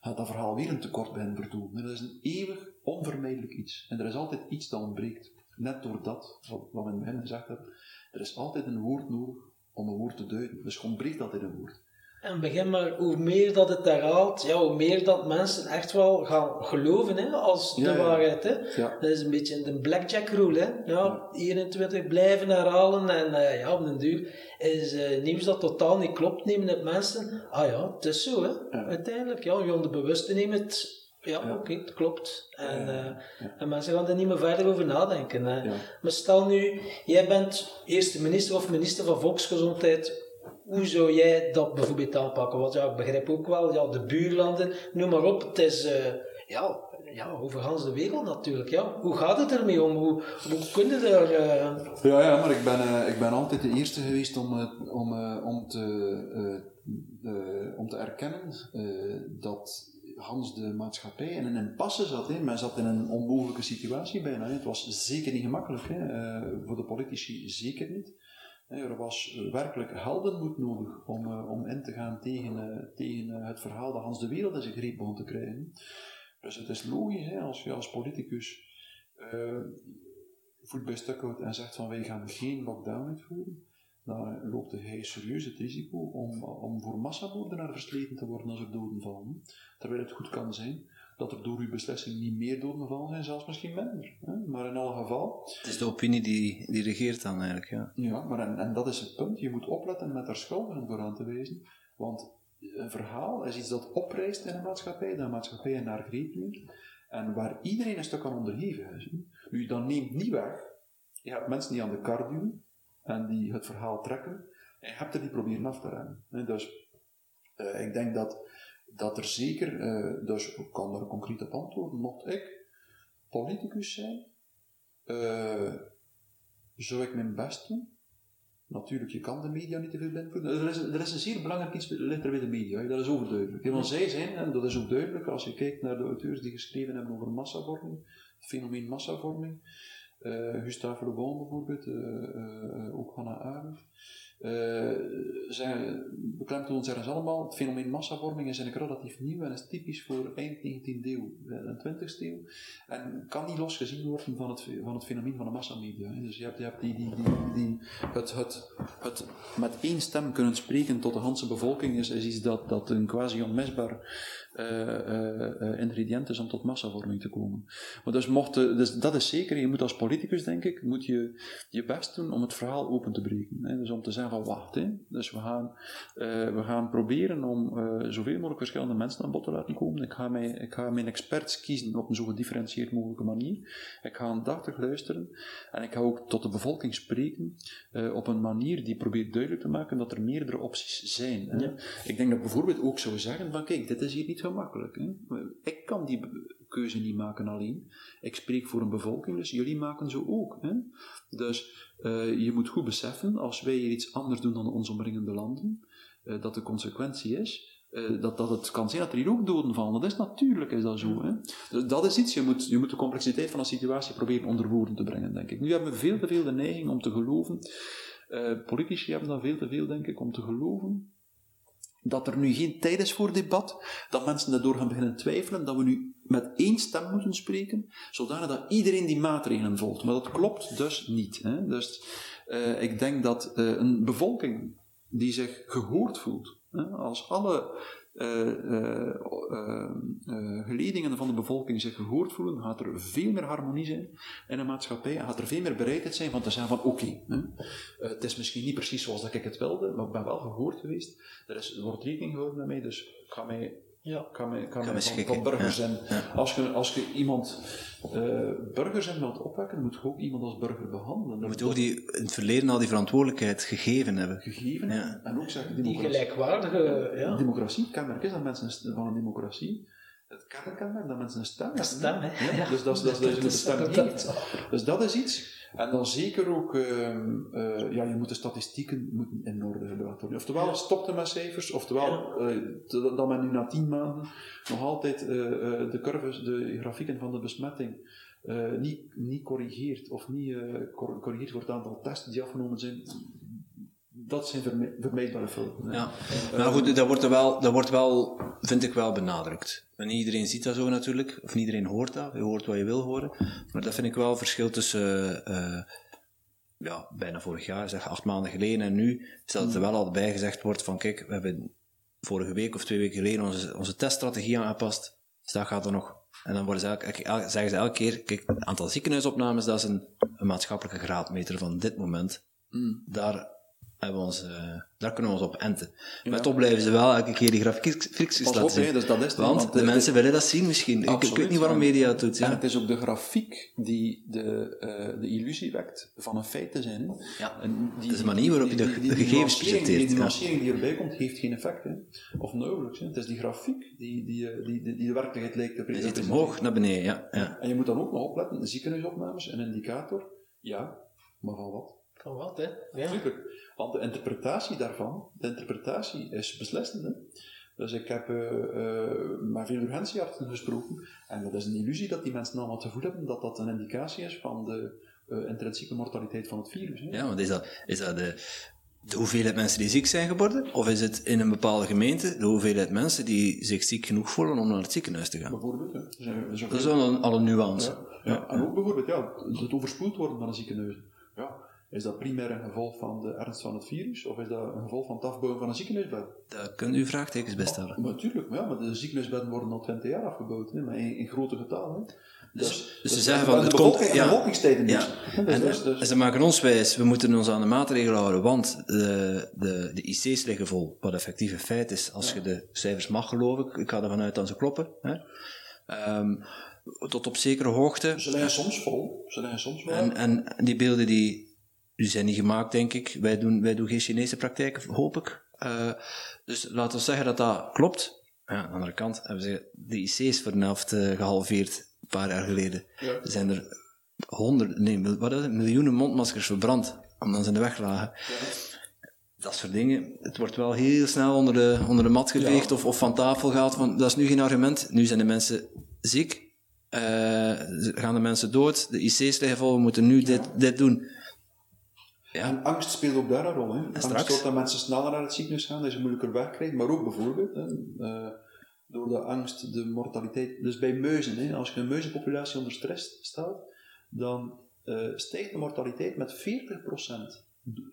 gaat dat verhaal weer een tekort bij hen vertonen. Dat is een eeuwig onvermijdelijk iets. En er is altijd iets dat ontbreekt. Net door dat, wat, wat in het begin gezegd hebben, er is altijd een woord nodig om een woord te duiden. Dus ontbreekt altijd een woord. En begin maar, hoe meer dat het herhaalt, ja, hoe meer dat mensen echt wel gaan geloven hè, als de ja. waarheid. Hè. Ja. Dat is een beetje de blackjack rule. Hè. Ja, 21 blijven herhalen en eh, ja, op den duur is eh, nieuws dat totaal niet klopt, nemen het mensen, ah ja, het is zo hè, uiteindelijk. Ja, je onderbewuste neemt het, ja, Ja. oké, het klopt. En, eh, ja. en mensen gaan er niet meer verder over nadenken. Ja. Maar stel nu, jij bent eerste minister of minister van Volksgezondheid. Hoe zou jij dat bijvoorbeeld aanpakken? Want ja, ik begrijp ook wel, ja, de buurlanden, noem maar op. Het is eh, ja, ja, over de wereld natuurlijk. Ja. Hoe gaat het ermee om? Hoe, hoe kun je daar... eh, Ja, ja, maar ik ben, eh, ik ben altijd de eerste geweest om, om, om, te, om te erkennen dat Hans de maatschappij in een impasse zat. Hè. Men zat in een onmogelijke situatie bijna. Hè. Het was zeker niet gemakkelijk. Hè. Voor de politici zeker niet. Er was eh, werkelijk heldenmoed nodig om, eh, om in te gaan tegen, eh, tegen het verhaal dat Hans de wereld in zijn greep begon te krijgen. Dus het is logisch hè, als je als politicus voet bij stuk houdt en zegt van wij gaan geen lockdown uitvoeren, dan loopt hij serieus het risico om, om voor massamoordenaar versleten te worden als er doden vallen. Terwijl het goed kan zijn dat er door uw beslissing niet meer doden vallen zijn, zelfs misschien minder. Hè? Maar in alle geval, Het is de opinie die, die regeert dan eigenlijk, ja. ja, maar en, en dat is het punt. Je moet opletten met er schuldigen voor aan te wijzen. Want een verhaal is iets dat oprijst in een maatschappij, dat een maatschappij naar greep neemt. En waar iedereen een stuk aan onderheven is. Nu, dan neemt niet weg. Je hebt mensen die aan de kar duwen en die het verhaal trekken. En je hebt er die proberen af te remmen. Dus eh, ik denk dat, dat er zeker, eh, dus ik kan daar concreet op antwoorden, mocht ik politicus zijn, eh, zou ik mijn best doen. Natuurlijk, je kan de media niet te veel beïnvloeden. Er is, er is een zeer belangrijk iets ligt er bij de media, hè. dat is overduidelijk. Want zij zijn, en dat is ook duidelijk als je kijkt naar de auteurs die geschreven hebben over massavorming, het fenomeen massavorming, eh Gustave Le Bon bijvoorbeeld, ook Hannah Arendt, zij beklemtonen zeggen ze allemaal, het fenomeen massavorming is eigenlijk relatief nieuw en is typisch voor eind 19e eeuw en 20e eeuw. En kan niet losgezien worden van het, van het fenomeen van de massamedia. Dus je hebt, je hebt die, die, die, die, het, het, het met één stem kunnen spreken tot de hele bevolking is, is iets dat, dat een quasi onmisbaar eh, eh, eh, ingrediënt is om tot massavorming te komen. Maar dus, mocht, de- dus dat is zeker, je moet als politicus, denk ik, moet je je best doen om het verhaal open te breken. Hè. Dus om te zeggen van wacht, hè. dus we gaan, uh, we gaan proberen om uh, zoveel mogelijk verschillende mensen aan bod te laten komen. Ik ga, mij, ik ga mijn experts kiezen op een zo gedifferentieerd mogelijke manier. Ik ga aandachtig luisteren en ik ga ook tot de bevolking spreken uh, op een manier die probeert duidelijk te maken dat er meerdere opties zijn. Hè. Ja. Ik denk dat bijvoorbeeld ook zou zeggen van kijk, dit is hier niet gemakkelijk. Hè. Ik kan die keuze niet maken alleen. Ik spreek voor een bevolking, dus jullie maken zo ook. Hè? Dus uh, je moet goed beseffen, als wij hier iets anders doen dan onze omringende landen, uh, dat de consequentie is uh, dat, dat het kan zijn dat er hier ook doden vallen. Dat is natuurlijk, is dat zo. Hè? Dus dat is iets, je moet, je moet de complexiteit van een situatie proberen onder woorden te brengen, denk ik. Nu hebben we veel te veel de neiging om te geloven, politici hebben dan veel te veel, denk ik, om te geloven dat er nu geen tijd is voor debat, dat mensen daardoor gaan beginnen twijfelen, dat we nu met één stem moeten spreken, zodanig dat iedereen die maatregelen volgt. Maar dat klopt dus niet. Hè? Dus uh, ik denk dat uh, een bevolking die zich gehoord voelt, hè, als alle geledingen van de bevolking zich gehoord voelen, gaat er veel meer harmonie zijn in een maatschappij gaat er veel meer bereidheid zijn van te zeggen van oké, het is misschien niet precies zoals dat ik het wilde, maar ik ben wel gehoord geweest, er, is, wordt rekening gehouden met mij, dus ik ga mij ja. kan kan, kan van, van burgers zijn. Ja. Als, je, als je iemand uh, burgers in wilt opwekken, moet je ook iemand als burger behandelen. Je moet ook die, in het verleden al die verantwoordelijkheid gegeven hebben. Gegeven ja. en ook zeggen, die gelijkwaardige... Ja. Democratie, kenmerk is dat mensen van een democratie het kenmerk dat mensen een stem hebben. Stem, hè? Ja. Dus dat, dat, dat, dat, dat, een stem heeft. Dus dat is iets en dan zeker ook, uh, uh, ja, je moet de statistieken moeten in orde gebracht worden. Oftewel, ja. stopte met cijfers, oftewel, uh, dat men nu na tien maanden nog altijd uh, de curves, de grafieken van de besmetting niet, niet corrigeert, of niet corrigeert voor het aantal tests die afgenomen zijn, dat zijn vermijdbare fouten. Ja, maar goed, dat wordt, er wel, dat wordt wel, vind ik wel benadrukt. En niet iedereen ziet dat zo natuurlijk, of niet iedereen hoort dat. Je hoort wat je wil horen. Maar dat vind ik wel verschil tussen, uh, ja, bijna vorig jaar, zeg acht maanden geleden en nu, is dat er wel al bij gezegd wordt van, kijk, we hebben vorige week of twee weken geleden onze, onze teststrategie aangepast. Dus dat gaat er nog. En dan worden ze elke, zeggen ze elke keer, kijk, het aantal ziekenhuisopnames, dat is een, een maatschappelijke graadmeter van dit moment. Mm. Daar hebben we ons, uh, daar kunnen we ons op enten. Ja. Maar toch blijven ze wel elke keer die grafiekjes laten zien. dus dat is want, de, mensen willen dat zien misschien. Ik, ik, weet niet waarom media het doet. Ja. En het is ook de grafiek die de, uh, de illusie wekt van een feit te zijn. Ja, en die, is de manier waarop je de, gegevens presenteert. Die nuancering die erbij komt, heeft geen effect. Hè. Of nauwelijks. Hè. Het is die grafiek die, die, eh, die, die, die de werkelijkheid lijkt te presenteren. Je ziet omhoog naar beneden, ja. ja. En je moet dan ook nog opletten, ziekenhuisopnames, een indicator. Ja, maar van wat? Van wat, hè? Ja. Tuurlijk. Want de interpretatie daarvan, de interpretatie is beslissend. Dus ik heb uh, uh, met veel urgentieartsen gesproken en dat is een illusie dat die mensen allemaal te voelen hebben dat dat een indicatie is van de uh, intrinsieke mortaliteit van het virus. Hè. Ja, want is dat, is dat de, de hoeveelheid mensen die ziek zijn geworden? Of is het in een bepaalde gemeente de hoeveelheid mensen die zich ziek genoeg voelen om naar het ziekenhuis te gaan? Bijvoorbeeld, ja. Dus, dat is wel een, al een nuance. Ja, ja. En ook bijvoorbeeld ja, het overspoeld worden van een ziekenhuis. Is dat primair een gevolg van de ernst van het virus, of is dat een gevolg van het afbouwen van een ziekenhuisbed? Daar kunt u vraagtekens bij stellen. natuurlijk, ja, maar de ziekenhuisbedden worden al 20 jaar afgebouwd, hè, maar in, in grote getallen. Dus, dus, dus, ze zeggen van, het komt... Ja, bevolkingstijden ja. Dus, en, dus, dus. ze maken ons wijs, we moeten ons aan de maatregelen houden, want de, de, de IC's liggen vol. Wat effectief een feit is, als je de cijfers mag geloven, ik ga ervan uit dat ze kloppen. Hè. Um, tot op zekere hoogte. Ze liggen soms vol. Ze liggen soms vol. En, en die beelden die die zijn niet gemaakt, denk ik. Wij doen, wij doen geen Chinese praktijken, hoop ik. Uh, dus laten we zeggen dat dat klopt. Ja, aan de andere kant hebben ze de IC's voor de helft uh, gehalveerd, een paar jaar geleden. Ja. Er zijn er honderden, nee, wat is het, miljoenen mondmaskers verbrand, omdat ze in de weg lagen. Ja. Dat soort dingen. Het wordt wel heel snel onder de, onder de mat geveegd of, of van tafel gehaald. Van, dat is nu geen argument. Nu zijn de mensen ziek. Uh, gaan de mensen dood. De IC's liggen vol. We moeten nu dit, dit doen. Ja. En angst speelt ook daar een rol. Hè. Angst dat mensen sneller naar het ziekenhuis gaan, dat ze moeilijker wegkrijgen, maar ook bijvoorbeeld hè, uh, door de angst de mortaliteit. Dus bij muizen, hè, als je een muizenpopulatie onder stress stelt, dan uh, stijgt de mortaliteit met 40%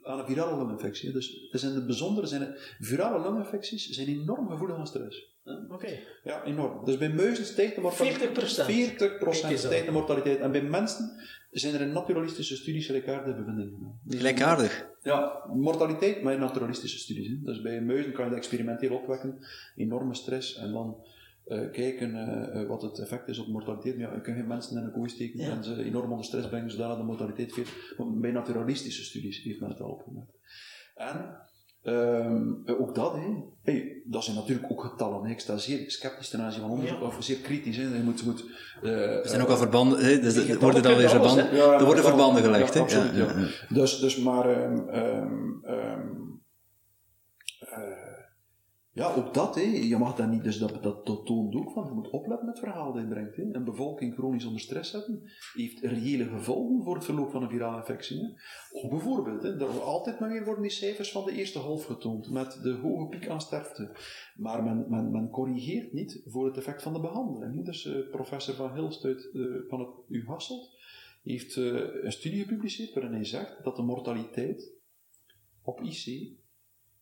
aan een virale longinfectie. Dus, dus in het bijzondere zijn het, virale longinfecties zijn enorm gevoelig aan stress. Oké. Ja, enorm. Dus bij muizen stijgt de mortaliteit. 40%. 40% Kijk eens stijgt de mortaliteit. En bij mensen zijn er in naturalistische studies gelijkaardige bevindingen gedaan. Gelijkaardig. Ja, mortaliteit, maar in naturalistische studies. Hè. Dus bij muizen kan je dat experimenteel opwekken, enorme stress, en dan eh, kijken eh, eh, wat het effect is op mortaliteit. Maar ja, je kunt geen mensen in een kooi steken Ja. en ze enorm onder stress brengen, zodat de mortaliteit veel... Bij naturalistische studies heeft men het al opgemerkt. En ehm, eh, ook dat, hè. Hey, dat zijn natuurlijk ook getallen. hè. Ik sta zeer sceptisch ten aanzien van onderzoek, Ja. of zeer kritisch. Hè. Je moet, moet, eh, Er zijn ook al verbanden, hè, dus er worden dan weer verbanden, Ja, er worden verbanden gelegd. ja, hè? absoluut, ja. ja. Dus, dus maar, ehm, ehm, eh, ja, ook dat, hè. je mag dat niet, dus dat, dat, dat toont ook van, je moet opletten met het verhaal dat je brengt. Hè. Een bevolking chronisch onder stress zetten, heeft reële gevolgen voor het verloop van een virale infectie. Hè. Of bijvoorbeeld, hè, er altijd maar weer worden die cijfers van de eerste half getoond, met de hoge piek aan sterfte. Maar men, men, men corrigeert niet voor het effect van de behandeling. Dus eh, professor Van Hilst uit, eh, van het U Hasselt, heeft eh, een studie gepubliceerd waarin hij zegt dat de mortaliteit op IC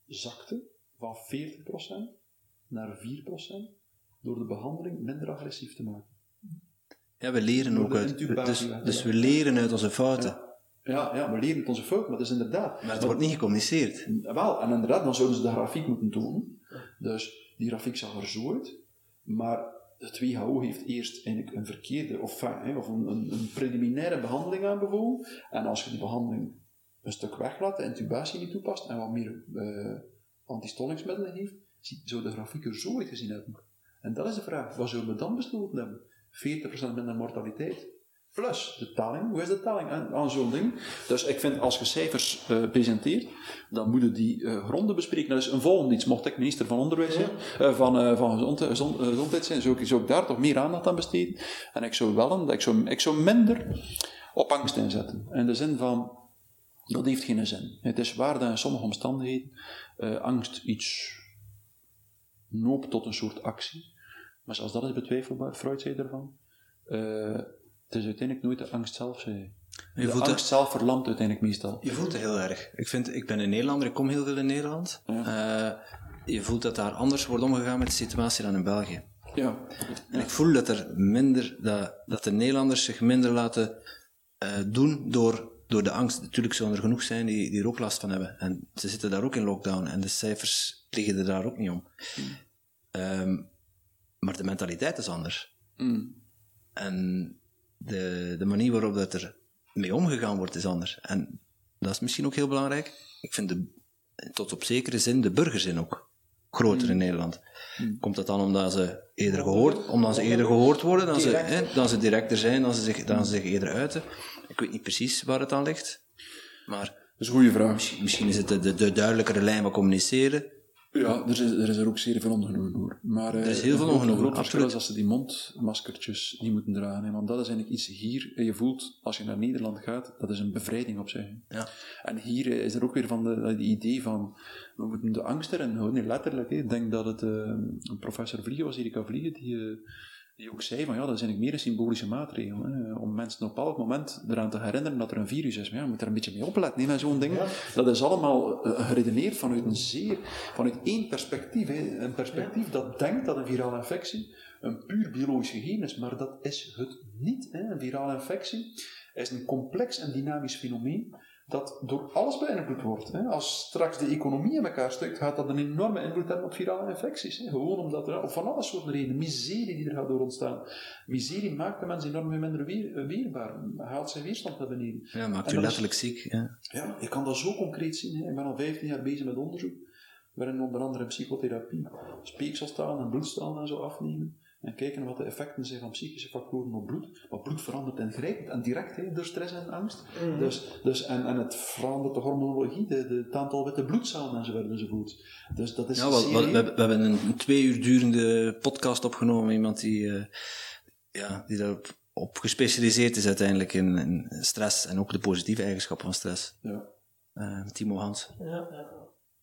zakte van 40% naar 4% door de behandeling minder agressief te maken. Ja, we leren Door ook uit, dus, ja. dus we leren uit onze fouten. Ja, ja, we leren het onze fout, maar dat is inderdaad. Maar het wordt niet gecommuniceerd. Wel, en inderdaad, dan zouden ze de grafiek moeten tonen. Dus die grafiek zag er zo uit, maar het WHO heeft eerst eigenlijk een verkeerde, of, of een, een, een preliminaire behandeling aanbevolen. En als je die behandeling een stuk weglaat, de intubatie niet toepast en wat meer eh antistollingsmiddelen heeft, zou de grafiek er zo uitgezien hebben. En dat is de vraag, wat zullen we dan besloten hebben? 40% minder mortaliteit. Plus de taling. Hoe is de taling aan, aan zo'n ding? Dus ik vind, als je cijfers eh, presenteert, dan moeten die eh, gronden bespreken. Dat is een volgende iets. Mocht ik minister van Onderwijs zijn, eh, van, van gezond, gezond- Gezondheid zijn, zou ik, zou ik daar toch meer aandacht aan besteden. En ik zou wel, een- ik zou, ik zou minder op angst inzetten. In de zin van, dat heeft geen zin. Het is waar dat in sommige omstandigheden eh, angst iets noopt tot een soort actie. Maar als dat is betwijfelbaar, Freud zei ervan, eh, het is uiteindelijk nooit de angst zelf. Zei. Je De voelt, angst zelf verlamt uiteindelijk meestal. je voelt het heel erg. Ik, vind, ik ben een Nederlander, ik kom heel veel in Nederland. Eh, je voelt dat daar anders wordt omgegaan met de situatie dan in België. Ja, En ik voel dat er minder, dat, dat de Nederlanders zich minder laten doen door, door de angst. Natuurlijk zullen er genoeg zijn die, die er ook last van hebben. En ze zitten daar ook in lockdown en de cijfers liggen er daar ook niet om. Ehm, maar de mentaliteit is anders. Mm. En de, de manier waarop dat er mee omgegaan wordt is anders. En dat is misschien ook heel belangrijk. Ik vind de, tot op zekere zin de burgerzin ook groter in Nederland. Komt dat dan omdat ze eerder gehoord, omdat ze eerder gehoord worden, dan ze, hè, dan ze directer zijn, dan ze, zich, dan ze zich eerder uiten? Ik weet niet precies waar het aan ligt. Maar dat is een goede vraag. misschien, misschien is het de, de, de duidelijkere lijn van communiceren. Ja, er is, er is er ook zeer veel ongenoegen over. Maar, er is heel veel ongenoegen, Een groot verschil is als ze die mondmaskertjes niet moeten dragen. Hè, want dat is eigenlijk iets hier. en Je voelt, als je naar Nederland gaat, dat is een bevrijding op zich. Ja. En hier eh, is er ook weer van de, idee van, we moeten de angst erin houden. Nee, letterlijk. hè. Ik denk dat het eh, een professor Vliegen was, Erika Vliegen, die, eh, die ook zei van, ja, dat eigenlijk meer een symbolische maatregel. Hè, om mensen op elk moment eraan te herinneren dat er een virus is. Maar ja, je moet er een beetje mee opletten, hè, met zo'n ding. Dat is allemaal eh, geredeneerd vanuit een zeer, vanuit één perspectief. Hè. Een perspectief dat denkt dat een virale infectie een puur biologisch gegeven is, maar dat is het niet. Hè. Een virale infectie is een complex en dynamisch fenomeen dat door alles beïnvloed wordt. Hè. Als straks de economie in elkaar stukt, gaat dat een enorme invloed hebben op virale infecties. Hè. Gewoon omdat er, of van alle soorten redenen, miserie die er gaat door ontstaan. Miserie maakt de mensen enorm minder weer, weerbaar, haalt zijn weerstand naar beneden. Ja, maakt u is- letterlijk ziek. Ja. Ja, je kan dat zo concreet zien. Hè. Ik ben al 15 jaar bezig met onderzoek, waarin onder andere psychotherapie speekselstalen en bloedstalen en zo afnemen. En kijken wat de effecten zijn van psychische factoren op bloed. Maar bloed verandert ingrijpend en direct hè, door stress en angst. Dus, dus, en, en het verandert de hormonologie, de, de, het aantal witte bloedcellen enzovoort enzovoort. Dus dat is Ja, wel, zeer- wel, we, hebben- we hebben een, twee uur durende podcast opgenomen. Iemand die, eh, ja, die daarop op gespecialiseerd is uiteindelijk in, in stress en ook de positieve eigenschappen van stress. Ja. Eh, Timo Hans. Ja, ja.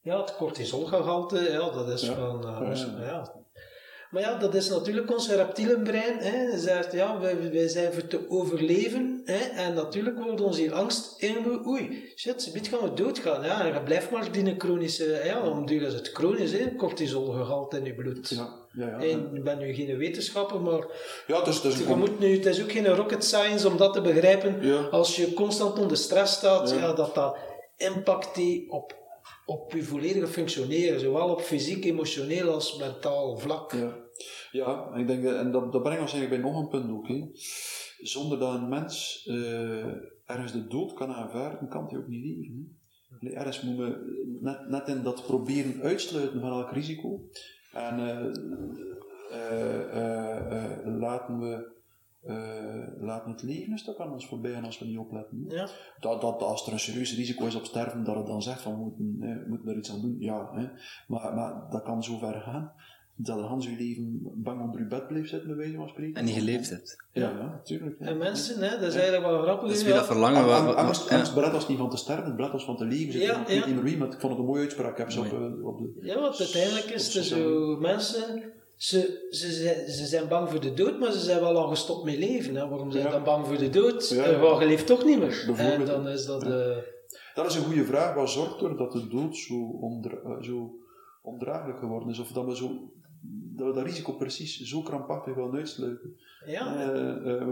ja, het cortisolgehalte, ja, dat is Ja. van... eh, Ja, als- ja. ja. Maar ja, dat is natuurlijk ons reptiele brein. Hè. Zegt, ja, wij, wij zijn voor te overleven. Hè. En natuurlijk wordt ons hier angst in. Oei, shit, ze gaan we doodgaan. Ja, en je blijft maar die chronische... Ja, om duur is het chronisch, hè. cortisolgehalte in je bloed. Ja, ja, ja. En ik ben nu geen wetenschapper, maar ja dus, dus je moet nu, het is ook geen rocket science om dat te begrijpen. Ja. Als je constant onder stress staat, ja. dat dat impact heeft op, op je volledige functioneren, zowel op fysiek, emotioneel als mentaal vlak. Ja, ja ik denk, en dat, dat brengt ons eigenlijk bij nog een punt ook. Hè. Zonder dat een mens uh, ergens de dood kan aanvaarden, kan hij ook niet leven. Hè. Ergens moeten we net, net in dat proberen uitsluiten van elk risico. En uh, uh, laten we laten het leven een stuk aan ons voorbij als we niet opletten. Ja. Dat, dat, als er een serieus risico is op sterven, dat het dan zegt van we moeten, we moeten er iets aan doen. Ja, hè. Maar, maar dat kan zo ver gaan dat Hans je leven bang onder je bed bleef zitten, bij wijze van spreken. En niet geleefd hebt. Ja, ja natuurlijk. Ja. En mensen, hè, dat is eigenlijk wel grappig. Dat is weer dat verlangen. Ang, wat, angst, angst, ons niet van te sterven, het beredt ons van te leven. Ja, ik weet niet meer wie, maar ik vond het een mooie uitspraak. Ik heb ze op, uh, op de... Ja, want uiteindelijk is er zo mensen... Ze, ze, ze zijn bang voor de dood, maar ze zijn wel al gestopt met leven. Hè. Waarom zijn ze dan bang voor de dood? Ja, ja. Uh, je leeft toch niet meer. En dan is dat... Uh... Dat is een goede vraag. Wat zorgt er dat de dood zo, onder, uh, zo ondraaglijk geworden is? Of dat we, zo, dat we dat risico precies zo krampachtig willen uitsluiten? Ja. Uh,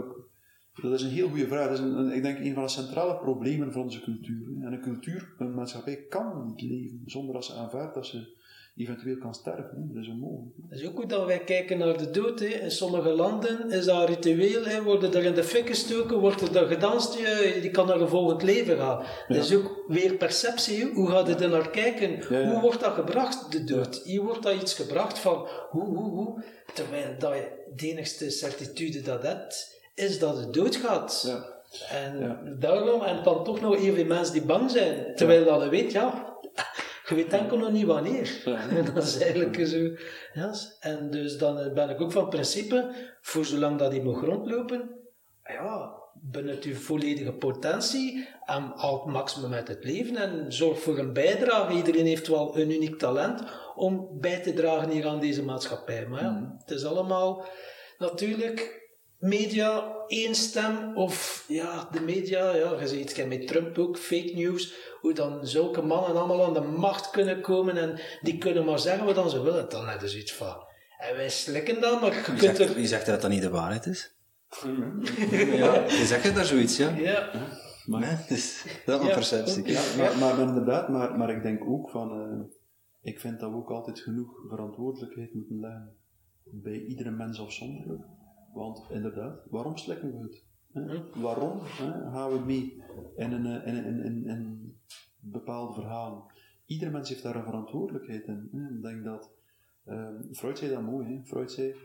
dat is een heel goede vraag. Dat is een, een, ik denk een van de centrale problemen van onze cultuur. En een cultuur, een maatschappij kan niet leven zonder dat ze aanvaardt dat ze eventueel kan sterven. Dat is onmogelijk. Het is ook goed dat wij kijken naar de dood. Hè. In sommige landen is dat ritueel. Hè. Worden er in de fik gestoken, wordt er gedanst. Je, die kan naar een volgend leven gaan. Ja. Dat is ook weer perceptie. Hè. Hoe gaat je er naar kijken? Ja, ja. Hoe wordt dat gebracht, de dood? Hier wordt dat iets gebracht van hoe, hoe, hoe. Terwijl dat je de enigste certitude dat hebt, is dat het dood gaat. En daarom, en dan toch nog even mensen die bang zijn. Terwijl dat je weet, ja, je weet enkel nog niet wanneer. Dat is eigenlijk zo. Ja. En dus dan ben ik ook van principe, voor zolang dat die mag rondlopen, ja, benut je volledige potentie en haal het maximum uit het leven en zorg voor een bijdrage. Iedereen heeft wel een uniek talent om bij te dragen hier aan deze maatschappij. Maar ja, Mm. het is allemaal natuurlijk media, één stem, of ja, de media, ja, je ziet het met Trump ook, fake news, hoe dan zulke mannen allemaal aan de macht kunnen komen en die kunnen maar zeggen wat dan ze willen. Dan hebben ze iets van, en wij slikken dat, maar je Wie kunt zegt, er... wie zegt dat dat niet de waarheid is? Ja, je zegt daar zoiets, ja. Ja, Maar, Nee, dus, dat is een Ja. perceptie. ja, maar, maar, maar inderdaad, maar, maar ik denk ook van, uh, ik vind dat we ook altijd genoeg verantwoordelijkheid moeten leggen bij iedere mens afzonderlijk. Want inderdaad, waarom slikken we het? Hè? Waarom hè, gaan we mee in, een, uh, in, in, in, in bepaalde verhalen? Ieder mens heeft daar een verantwoordelijkheid in. Hè? Ik denk dat, uh, Freud zei dat mooi, hè? Freud zei,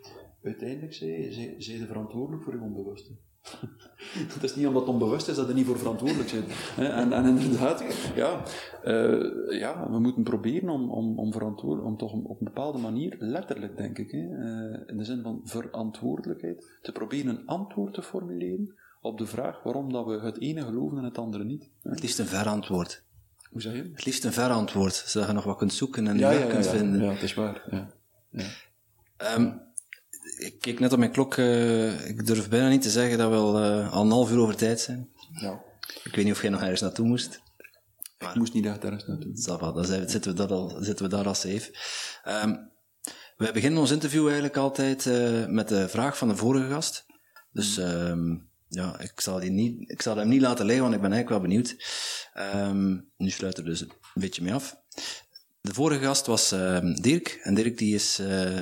uiteindelijk zei, zei, zei de verantwoordelijk voor je onbewuste. het is niet omdat het onbewust is dat je niet voor verantwoordelijk bent. En, en inderdaad, ja, uh, ja, we moeten proberen om, om, om, verantwoord, om toch op een bepaalde manier, letterlijk denk ik, hè, uh, in de zin van verantwoordelijkheid, te proberen een antwoord te formuleren op de vraag waarom dat we het ene geloven en het andere niet. Het liefst een verantwoord. Hoe zeg je? Het liefst een verantwoord, zodat je nog wat kunt zoeken en ja, ja, ja, kunt ja, vinden. Ja, dat is waar. Ja. Ja. Um, ik keek net op mijn klok. Uh, ik durf bijna niet te zeggen dat we al, uh, al een half uur over tijd zijn. Ja. Ik weet niet of jij nog ergens naartoe moest. Maar, ik moest niet echt ergens naartoe. Zava, dan zijn, zitten, we dat al, zitten we daar al safe. Um, wij beginnen ons interview eigenlijk altijd uh, met de vraag van de vorige gast. Dus um, ja, ik zal, die niet, ik zal hem niet laten liggen, want ik ben eigenlijk wel benieuwd. Um, nu sluit er dus een beetje mee af. De vorige gast was uh, Dirk. En Dirk die is uh,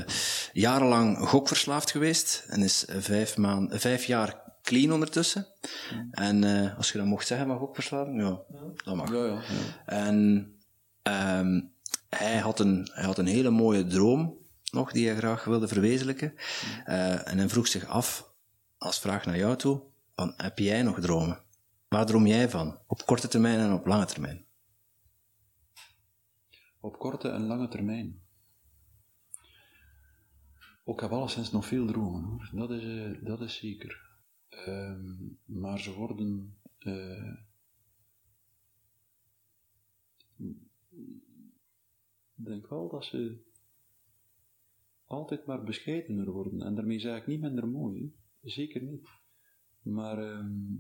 jarenlang gokverslaafd geweest. En is vijf, maand, vijf jaar clean ondertussen. Mm. En uh, als je dat mocht zeggen, mag gokverslaving? Ja, dat mag. Ja, ja, ja. En um, hij, had een, hij had een hele mooie droom nog, die hij graag wilde verwezenlijken. Mm. en hij vroeg zich af, als vraag naar jou toe, van, heb jij nog dromen? Waar droom jij van? Op korte termijn en op lange termijn? Op korte en lange termijn. Ook heb alleszins nog veel dromen hoor, dat is, uh, dat is zeker. Uh, maar ze worden. Uh, denk wel dat ze. altijd maar bescheidener worden. En daarmee zeg ik niet minder mooi, zeker niet. Maar ehm,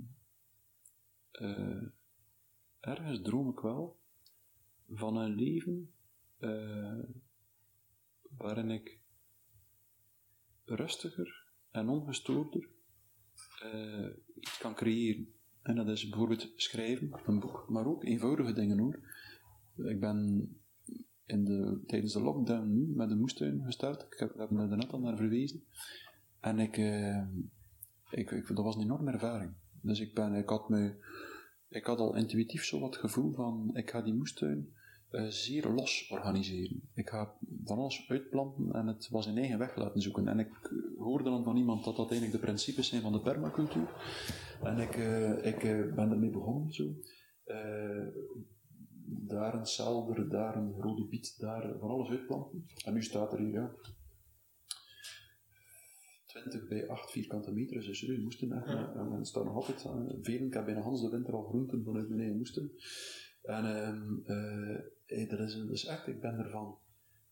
eh, ergens droom ik wel van een leven eh, waarin ik rustiger en ongestoorder eh, iets kan creëren. En dat is bijvoorbeeld schrijven, een boek, maar ook eenvoudige dingen hoor. Ik ben in de, tijdens de lockdown nu met de moestuin gestart. Ik heb, er net al naar verwezen. En ik, eh, ik, ik, dat was een enorme ervaring. Dus ik, ben, ik, had me, ik had al intuïtief zo wat gevoel van, ik ga die moestuin zeer los organiseren. Ik ga van alles uitplanten en het was in eigen weg laten zoeken. En ik eh, hoorde dan van iemand dat dat eigenlijk de principes zijn van de permacultuur. En ik, eh, ik eh, ben ermee begonnen zo. Eh, daar een selder, daar een rode biet, daar van alles uitplanten. En nu staat er hier, ja, 20 bij 8 vierkante meter, dus serieus, moesten Ja. en er staan nog altijd eh, velen, ik heb bijna Hans de winter al groenten vanuit mijn eigen moesten. En ehm eh, hey, dat, is, dat is echt, ik ben ervan.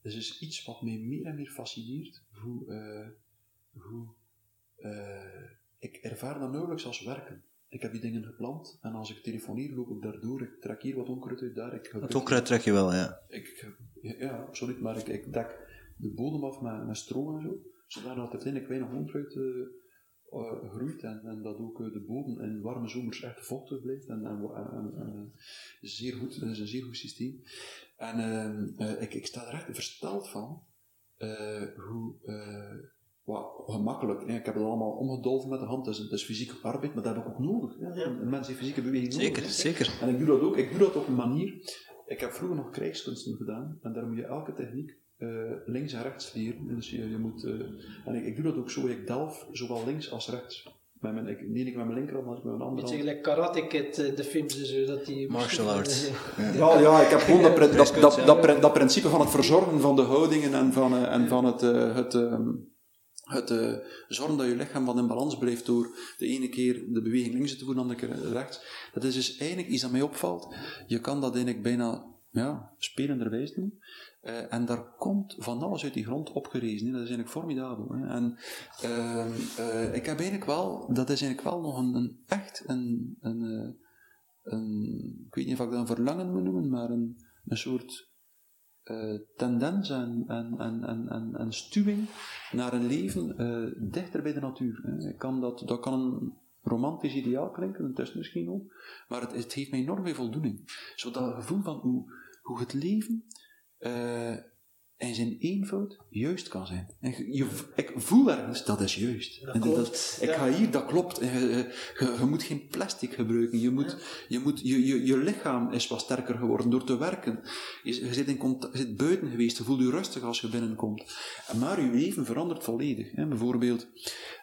Dat is iets wat mij meer en meer fascineert, hoe, eh, hoe eh, ik ervaar dat nauwelijks als werken. Ik heb die dingen geplant en als ik telefoneer loop ik daardoor, ik trek hier wat onkruid uit daar. Ik Dat onkruid trek je wel, ja. ik, ja, absoluut, maar ik, ik dek de bodem af met, met stro en zo, zodat er uiteindelijk weinig onkruid eh, eh, groeit en, en dat ook eh, de bodem in warme zomers echt vochtig blijft. En, en, en- en, eh, zeer goed, dat is een zeer goed systeem. En eh, eh, ik, ik sta er echt versteld van eh, hoe eh, wat gemakkelijk. hè. Ik heb het allemaal omgedolven met de hand, dus het is fysieke arbeid, maar dat heb ik ook nodig. hè. Een mens heeft fysieke beweging nodig. Zeker, hè. zeker. En ik doe dat ook. Ik doe dat op een manier. Ik heb vroeger nog krijgskunsten gedaan en daar moet je elke techniek eh, links en rechts leren. Dus je, je moet, eh, en ik, ik doe dat ook zo. Ik delf zowel links als rechts. Met mijn, ik, niet ik met mijn linkerhand, maar ik met mijn andere Beetje hand. gelijk Karate Kid, eh, de films en zo, dat die... Martial arts. Ja, ja, ik heb gewoon dat, dat, dat, dat, prin- dat principe van het verzorgen van de houdingen en van, en van het, eh, het, ehm, het eh, zorgen dat je lichaam wat in balans blijft door de ene keer de beweging links te doen, de andere keer rechts. Dat is dus eigenlijk iets dat mij opvalt. Je kan dat eigenlijk bijna ja, spelenderwijs doen. Eh, en daar komt van alles uit die grond opgerezen. hè. Dat is eigenlijk formidabel. En ehm, eh, ik heb eigenlijk wel, dat is eigenlijk wel nog een, een echt een, eh, een, ik weet niet of ik dat een verlangen moet noemen, maar een, een soort tendens en, en, en, en, en, stuwing naar een leven dichter bij de natuur. Ik kan dat, dat kan een romantisch ideaal klinken, dat is het misschien ook, maar het, het geeft mij enorm veel voldoening. Zo dat gevoel van hoe, hoe het leven eh, in zijn eenvoud juist kan zijn. En je, ik voel ergens, dat is juist. Dat En ik ja. ga hier, dat klopt. En Je, je, je moet geen plastic gebruiken. Je, moet, je, moet, je, je, je lichaam is wat sterker geworden door te werken. Je, zit in contact, zit buiten geweest, je voelt je rustig als je binnenkomt. En Maar je leven verandert volledig. Hè. Bijvoorbeeld,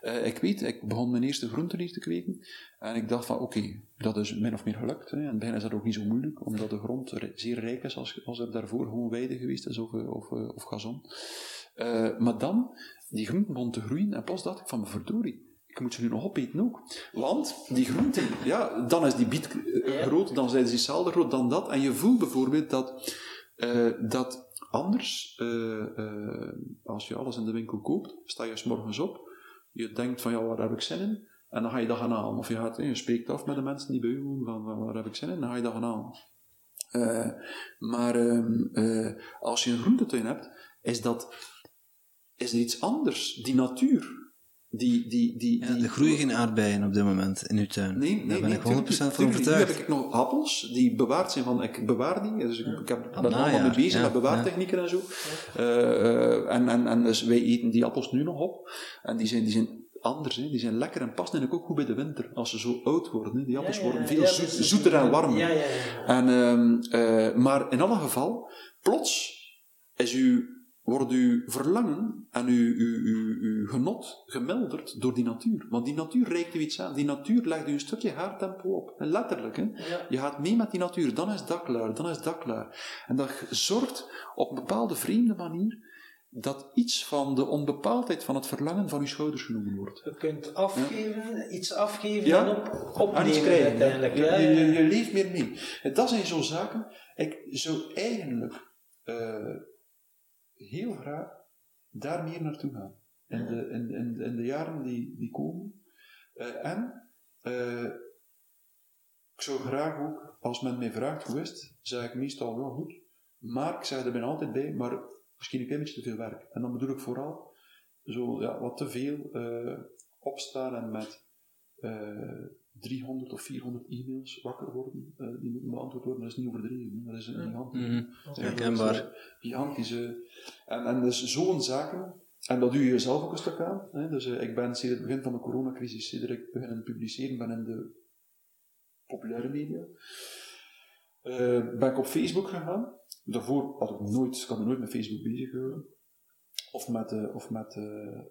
eh, ik weet, ik begon mijn eerste groenten hier te kweken. En ik dacht van, oké, dat is min of meer gelukt. Hè. In het begin is dat ook niet zo moeilijk, omdat de grond zeer rijk is als, als er daarvoor gewoon weide geweest is of, of, eh, of gazon. Eh, maar dan, die groenten begon te groeien en plots dacht ik van, verdorie, ik moet ze nu nog opeten ook. Want die groenten, ja, dan is die biet eh, groot, dan zijn ze zelden groot dan dat. En je voelt bijvoorbeeld dat, dat anders, als je alles in de winkel koopt, sta je s morgens op, je denkt van, ja, waar heb ik zin in? En dan ga je dat gaan halen. Of je, gaat, eh, je spreekt af met de mensen die bij u wonen, van, waar heb ik zin in? Dan ga je dat gaan halen. Maar ehm, eh, als je een groentetuin hebt, is, dat, is er iets anders. Die natuur, die... die, die, Ja, die er groeien geen aardbeien op dit moment in uw tuin. Nee, nee, Daar ben nee, ik 100% van tuurlijk niet. Nu overtuigd. heb ik nog appels die bewaard zijn van, ik bewaar die, dus ik, ik heb, ben er allemaal mee bezig ja, met bewaartechnieken en zo. Eh, en, en, en dus wij eten die appels nu nog op, en die zijn, die zijn anders, hè. die zijn lekker en passen eigenlijk ook goed bij de winter, als ze zo oud worden. Hè. Die appels worden veel zoet- zoeter en warmer. En, ehm, eh, maar in alle geval, plots is wordt uw verlangen en uw, uw, uw, uw genot gemilderd door die natuur. Want die natuur reikt u iets aan. Die natuur legt u een stukje haartempo op. En letterlijk. Hè? Je gaat mee met die natuur. Dan is dat klaar. Dan is dat klaar. En dat zorgt op een bepaalde vreemde manier dat iets van de onbepaaldheid van het verlangen van uw schouders genomen wordt. Je kunt afgeven, iets afgeven Ja. en op, opnemen krijgen. uiteindelijk. Je, Ja, je, je, leeft meer mee. En dat zijn zo'n zaken. Ik zou eigenlijk eh, heel graag daar meer naartoe gaan. In de, in, in, in de jaren die, die komen. Eh, en eh, ik zou graag ook, als men mij vraagt hoe is het, zeg ik meestal wel goed. Maar ik zeg er ben altijd bij, maar misschien een klein beetje te veel werk. En dan bedoel ik vooral zo ja, wat te veel eh, opstaan en met eh 300 of 400 e-mails wakker worden, eh, die moeten beantwoord worden. Dat is niet overdreven, dat is een. Mhm. Is, Herkenbaar. gigantische. En, en dus zo'n zaken, en dat doe je zelf ook een stuk aan. Hè. Dus ik ben sinds het begin van de coronacrisis, sinds ik beginnen publiceren ben in de populaire media, eh, ben ik op Facebook gegaan. Daarvoor had ik nooit, ik had me nooit met Facebook bezig gehouden. Of met, eh, of met eh,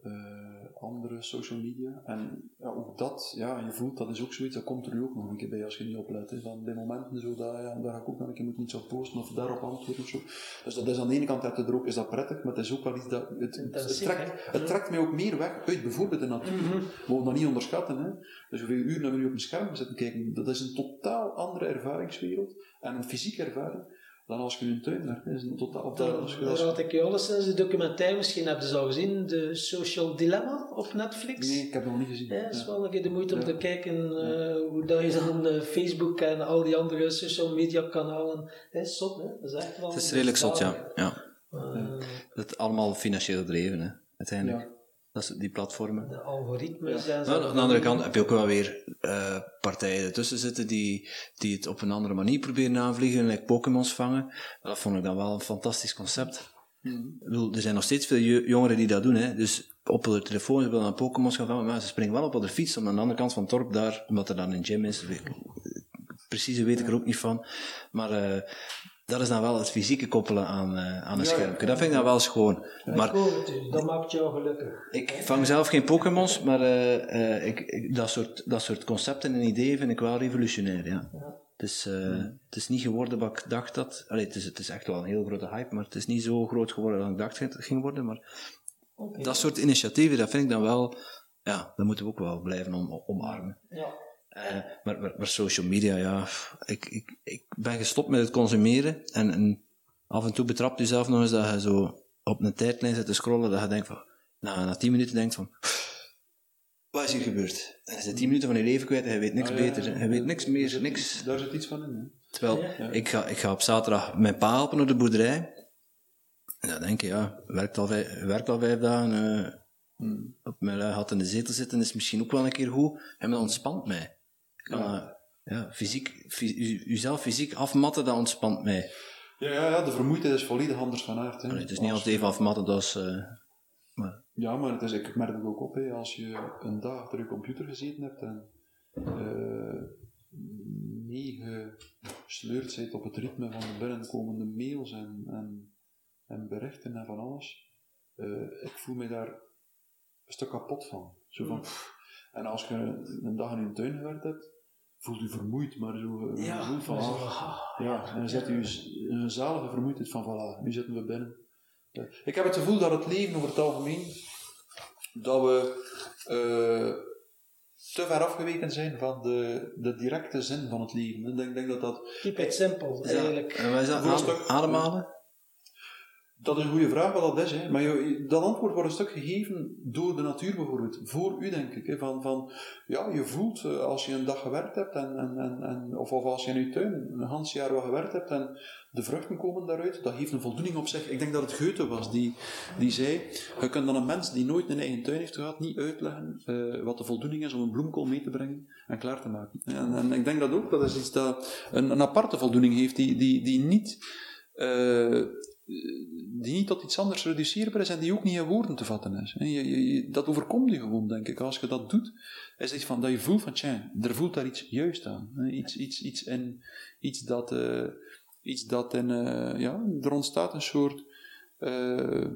eh, andere social media. En ja, ook dat, ja, je voelt, dat is ook zoiets, dat komt er nu ook nog een keer bij als je niet oplet. Hè. Van bij momenten zo, dat, ja, daar ga ik ook nog een keer moeten iets op posten of daarop antwoorden of zo. Dus dat is aan de ene kant heb je er ook, is dat prettig, maar het is ook wel iets dat, het, trekt, het trekt mij ook meer weg uit bijvoorbeeld de natuur. Mhm. We mogen dat niet onderschatten. Hè. Dus hoeveel uur dat we nu op een scherm zitten kijken, dat is een totaal andere ervaringswereld en een fysieke ervaring dan als je een tuin werkt. Dat is totaal, of dat, als je, Daar als, had ik je alleszins de documentaire, misschien heb je ze al gezien, de Social Dilemma op Netflix. nee, ik heb het nog niet gezien. Ja, het is Ja. wel een keer de moeite om Ja. te kijken eh, hoe dat je dan eh, Facebook en al die andere social media kanalen. Het is zot, hè? Dat is echt wel. Het is redelijk zot, ja. ja. Eh, Dat is allemaal financieel gedreven, hè, uiteindelijk. Ja. Dat is die platformen. de algoritmes en zo. Nou, aan de andere kant heb je ook wel weer eh, partijen ertussen zitten die, die het op een andere manier proberen aanvliegen, like Pokémons vangen. Dat vond ik dan wel een fantastisch concept. Mhm. Ik bedoel, er zijn nog steeds veel jo- jongeren die dat doen. Hè. Dus op hun telefoon ze willen naar Pokémons gaan vangen, maar ze springen wel op de fiets om aan de andere kant van het dorp daar, omdat er dan een gym is. Precies weet ik er ook niet van. Maar eh, dat is dan wel het fysieke koppelen aan, eh, aan een Ja, schermpje. Dat vind ik dan wel schoon. Maar u, dat maakt jou gelukkig. ik vang zelf geen Pokémons, maar eh, eh, ik, ik- dat, soort, dat soort concepten en ideeën vind ik wel revolutionair. Ja. Ja. Het, is, het is niet geworden wat ik dacht dat. Allee, het, is, het is echt wel een heel grote hype, maar het is niet zo groot geworden dan ik dacht het ging worden. Maar dat soort initiatieven, dat vind ik dan wel. Ja, dat moeten we ook wel blijven om, omarmen. Ja. Eh, maar, maar, maar social media, ja. Ik, ik, ik ben gestopt met het consumeren. En, en af en toe betrapt je zelf nog eens dat je zo op een tijdlijn zit te scrollen. Dat je denkt van, na, na tien minuten denkt van. Wat is hier gebeurd? En je zit tien minuten van je leven kwijt en je weet niks Ah, ja, beter. Je weet niks meer, niks. Daar zit iets van in. Hè. Terwijl, Ja. ik, ga, ik ga op zaterdag mijn pa helpen op de boerderij. En dan denk je, ja, werkt al vijf, werkt al vijf dagen. Hmm. op mijn lui had in de zetel zitten is misschien ook wel een keer goed. En dat ontspant mij. Kan, Ja. ja, fysiek, uzelf fysiek afmatten, dat ontspant mij. Ja, ja, ja, de vermoeidheid is volledig anders van aard. Hè. Allee, het is niet Als- even afmatten, dat is... eh, maar, Ja, maar het is, ik merk het ook op, hè, als je een dag achter je computer gezeten hebt en eh meegesleurd bent op het ritme van de binnenkomende mails en, en, en berichten en van alles, eh, ik voel me daar een stuk kapot van. Zo van pff. en als je een dag in je tuin gewerkt hebt, voel je vermoeid, maar zo een Ja, gevoel van, zo, ah, ja, en dan zet je een zalige vermoeidheid van, voilà, nu zitten we binnen. Ja. Ik heb het gevoel dat het leven over het algemeen, dat we eh, te ver afgeweken zijn van de, de directe zin van het leven. Ik denk, denk dat dat, Keep it simple, eigenlijk. en wij zijn ademhalen. Dat is een goede vraag wat dat is. Hè. Maar je, dat antwoord wordt een stuk gegeven door de natuur bijvoorbeeld. Voor u denk ik. Hè. Van, van, ja, je voelt eh, als je een dag gewerkt hebt, en, en, en, of, of als je in je tuin een heel jaar wat gewerkt hebt en de vruchten komen daaruit, dat geeft een voldoening op zich. Ik denk dat het Goethe was die, die zei, je kunt dan een mens die nooit een eigen tuin heeft gehad, niet uitleggen eh, wat de voldoening is om een bloemkool mee te brengen en klaar te maken. En, en ik denk dat ook, dat is iets dat een, een aparte voldoening heeft, die, die, die niet... eh, die niet tot iets anders reduceerbaar is en die ook niet in woorden te vatten is. Je, je, je- dat overkomt je gewoon, denk ik. Als je dat doet, is iets van dat je voelt van, tja, er voelt daar iets juist aan. Iets, iets, iets, in, iets dat, eh, iets dat in, eh, ja, er ontstaat een soort, eh,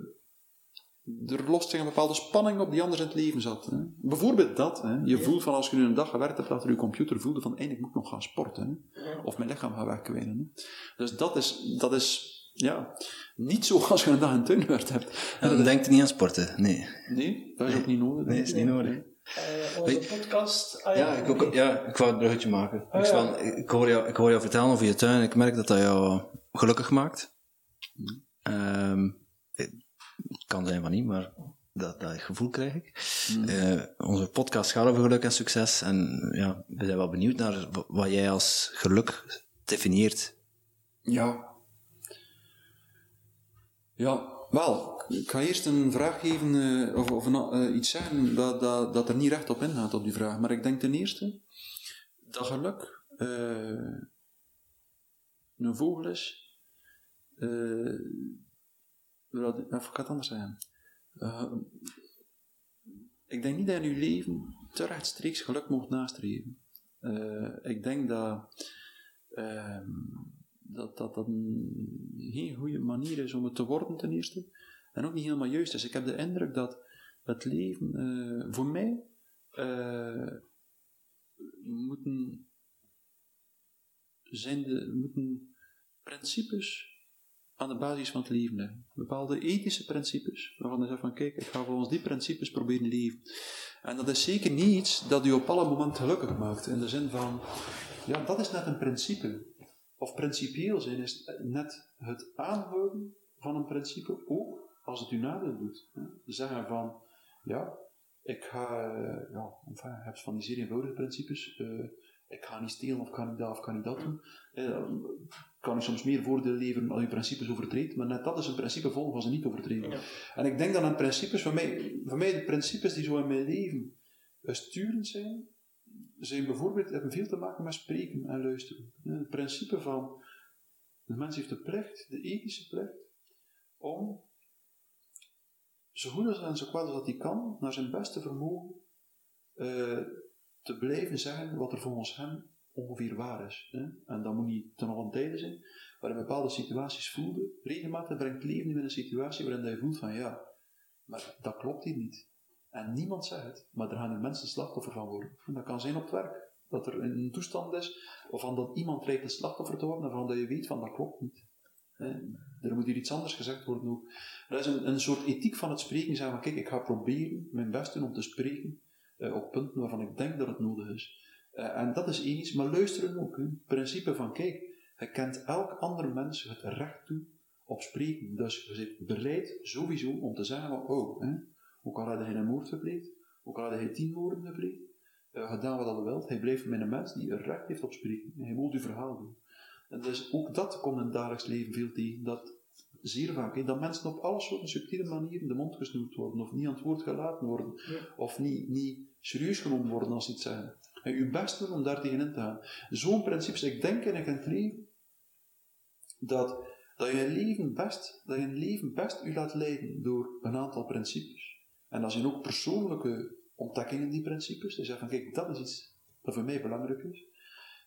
er lost zich een bepaalde spanning op die anders in het leven zat. Hè. Bijvoorbeeld dat, hè. je voelt van als je nu een dag gewerkt hebt achter je computer, voelde van, eindelijk moet ik nog gaan sporten. Hè. Of mijn lichaam gaat wegkwijnen. Dus dat is, dat is ja, niet zo als je een dag in tuin gewerkt hebt. En dan denkt je niet aan sporten. Nee, Nee, dat is ook niet nodig. nee is niet nodig. Eh, onze podcast. Ah, Ja, ik, ook, ja, ik wou het bruggetje maken. Ah, ik, ja. van, ik, hoor jou, ik hoor jou vertellen over je tuin en ik merk dat dat jou gelukkig maakt. Ehm, Het kan zijn van niet, maar dat, dat gevoel krijg ik. Eh, onze podcast gaat over geluk en succes. En ja, we zijn wel benieuwd naar wa- wat jij als geluk definieert. Ja. Ja, wel, ik ga eerst een vraag geven, eh, of, of eh, iets zeggen dat, dat, dat er niet recht op ingaat op die vraag. Maar ik denk ten eerste dat geluk eh, een vogel is. dat, of ik ga het anders zeggen. Ik denk niet dat in leven te rechtstreeks geluk mocht nastreven. Ik denk dat, ehm, dat, dat dat een geen goede manier is om het te worden, ten eerste. En ook niet helemaal juist is. Ik heb de indruk dat het leven, eh, voor mij, eh, moeten, zijn de, moeten principes aan de basis van het leven. Bepaalde ethische principes, waarvan je zegt van kijk, ik ga volgens die principes proberen leven. En dat is zeker niet iets dat u op alle momenten gelukkig maakt, in de zin van, ja, dat is net een principe. Of principieel zijn is net het aanhouden van een principe, ook als het u nadeel doet. Hè. Zeggen van, ja, ik ga, ja, enfin, je hebt van die zeer eenvoudige principes, eh, ik ga niet stelen of ik ga niet dat of ik ga niet dat doen. Eh, kan u soms meer voordeel leveren als u principes overtreedt, maar net dat is een principe volgen als ze niet overtreden. Ja. En ik denk dat een principes, voor mij, voor mij de principes die zo in mijn leven sturend zijn, zijn bijvoorbeeld, hebben veel te maken met spreken en luisteren. Het principe van, de mens heeft de plicht, de ethische plicht, om zo goed als en zo kwaad als dat hij kan, naar zijn beste vermogen, eh, te blijven zeggen wat er volgens hem ongeveer waar is. Hè? En dat moet niet ten alle tijde zijn, maar in bepaalde situaties voelde, regelmatig brengt leven in een situatie waarin je voelt van ja, maar dat klopt hier niet. En niemand zegt het, maar er gaan er mensen slachtoffer van worden. En dat kan zijn op het werk, dat er een toestand is, of van dat iemand dreigt een slachtoffer te worden, waarvan dat je weet van dat klopt niet. Er moet hier iets anders gezegd worden ook. Er is een, een soort ethiek van het spreken, zeggen van kijk, ik ga proberen mijn best doen om te spreken eh, op punten waarvan ik denk dat het nodig is. Eh, en dat is één iets, maar luisteren ook. Het principe van kijk, je kent elk ander mens het recht toe op spreken. Dus je zit bereid sowieso om te zeggen van oh, ook al had hij een moord gepleegd, ook al had hij tien moorden gepleegd, eh, gedaan wat hij wilt, hij blijft met een mens die een recht heeft op spreken. Hij moet uw verhaal doen. En dus ook dat komt in het dagelijks leven veel tegen. Dat zeer vaak, hè, dat mensen op alle soorten subtiele manieren de mond gesnoerd worden, of niet aan het woord gelaten worden, of niet, niet serieus genomen worden als ze iets zeggen. En uw best doen om daar tegenin te gaan. Zo'n principe, ik denk in het leven, dat, dat je leven best, dat je een leven best u laat leiden door een aantal principes. En dat zijn ook persoonlijke ontdekkingen in die principes. Zegt van, kijk, dat is iets dat voor mij belangrijk is.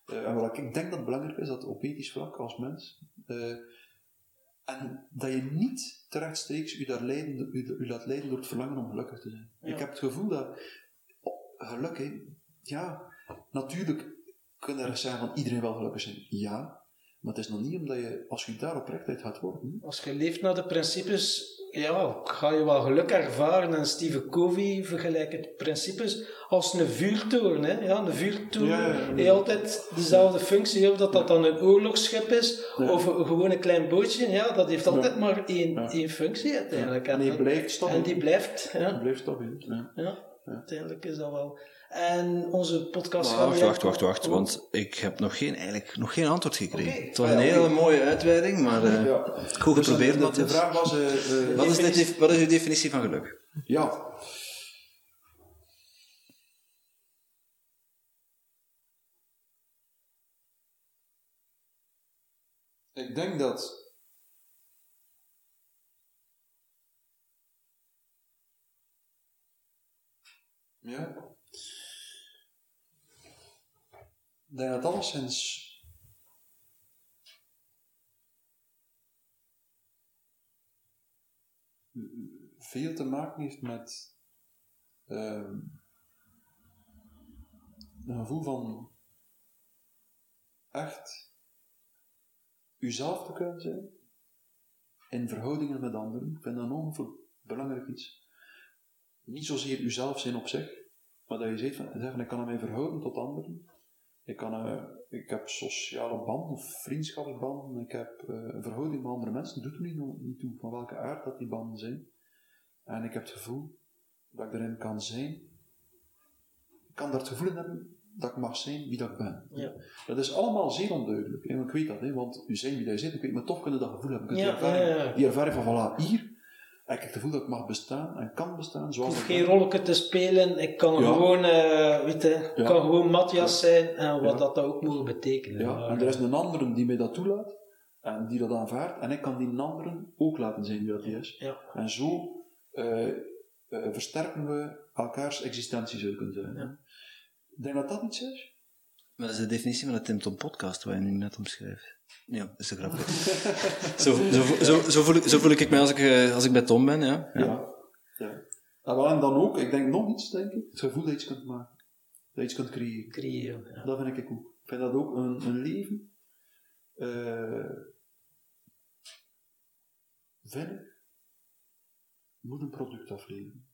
Eh, en wat ik denk dat belangrijk is, dat op ethisch vlak als mens, eh, en dat je niet terechtstreeks u, daar leiden, u, u laat leiden door het verlangen om gelukkig te zijn. Ja. Ik heb het gevoel dat oh, geluk, hè, ja, natuurlijk kunnen er zeggen van iedereen wil gelukkig zijn. Ja, maar het is nog niet omdat je, als je daar oprechtheid gaat worden, Als je leeft naar de principes, ja, ga je wel geluk ervaren. En Stephen Covey vergelijkt het principes als een vuurtoren. Hè? Ja, een vuurtoren Ja, heeft altijd dezelfde functie. Of dat dat dan een oorlogsschip is, of een, gewoon een klein bootje. Ja, dat heeft altijd maar één, één functie uiteindelijk. en die blijft en die blijft. Ja, blijft stabiel. Ja. ja, uiteindelijk is dat wel. En onze podcast Wacht, wacht, wacht, wacht, want ik heb nog geen, eigenlijk nog geen antwoord gekregen. Oké. Het was een hele mooie uitweiding, maar eh, Ja. goed Dus geprobeerd. dat- de vraag was, eh, eh, Wat is, de, wat is uw definitie van geluk? ja. Ik denk dat ja ik denk dat alleszins veel te maken heeft met ehm, een gevoel van echt uzelf te kunnen zijn in verhoudingen met anderen. Ik vind dat een ongelooflijk belangrijk iets. Niet zozeer uzelf zijn op zich, maar dat je zegt van, ik kan mij verhouden tot anderen. Ik, kan, eh, ik heb sociale banden of vriendschapsbanden. Ik heb eh, een verhouding met andere mensen. Doet er niet, niet toe van welke aard dat die banden zijn. en ik heb het gevoel dat ik erin kan zijn. Ik kan daar het gevoel in hebben dat ik mag zijn wie dat ik ben. Ja. Dat is allemaal zeer onduidelijk. hè, Ik weet dat, hè, want u zijn wie dat je bent, ik weet, maar toch kunnen dat gevoel hebben. Ja, ja. die ervaring van, voilà, hier heb ik het gevoel dat ik mag bestaan en kan bestaan Ik zoals hoef ik geen ben. rolletje te spelen, ik kan Ja. gewoon, eh weet je, Ja. kan gewoon Matthias zijn en wat Ja. dat ook moet betekenen. Ja, Maar, en er is een andere die mij dat toelaat en die dat aanvaardt en ik kan die anderen ook laten zijn wie dat die is. Ja. En zo eh, eh, versterken we elkaars existentie, zou je kunnen zeggen. Ja. Ik denk dat dat iets is. Wat is de definitie van de Tim Tom podcast waar je nu net omschrijft? Ja, dat is een grapje. zo, zo, zo, zo, voel ik, zo voel ik mij als ik, eh, als ik bij Tom ben, ja. ja. Ja. ja. En, wel, en dan ook, ik denk nog iets, denk ik, het gevoel dat je iets kunt maken. Dat je iets kunt creëren. creëren. Ja. Dat vind ik ook. Ik vind dat ook een, een leven. eh vind ik, moet een product afleveren.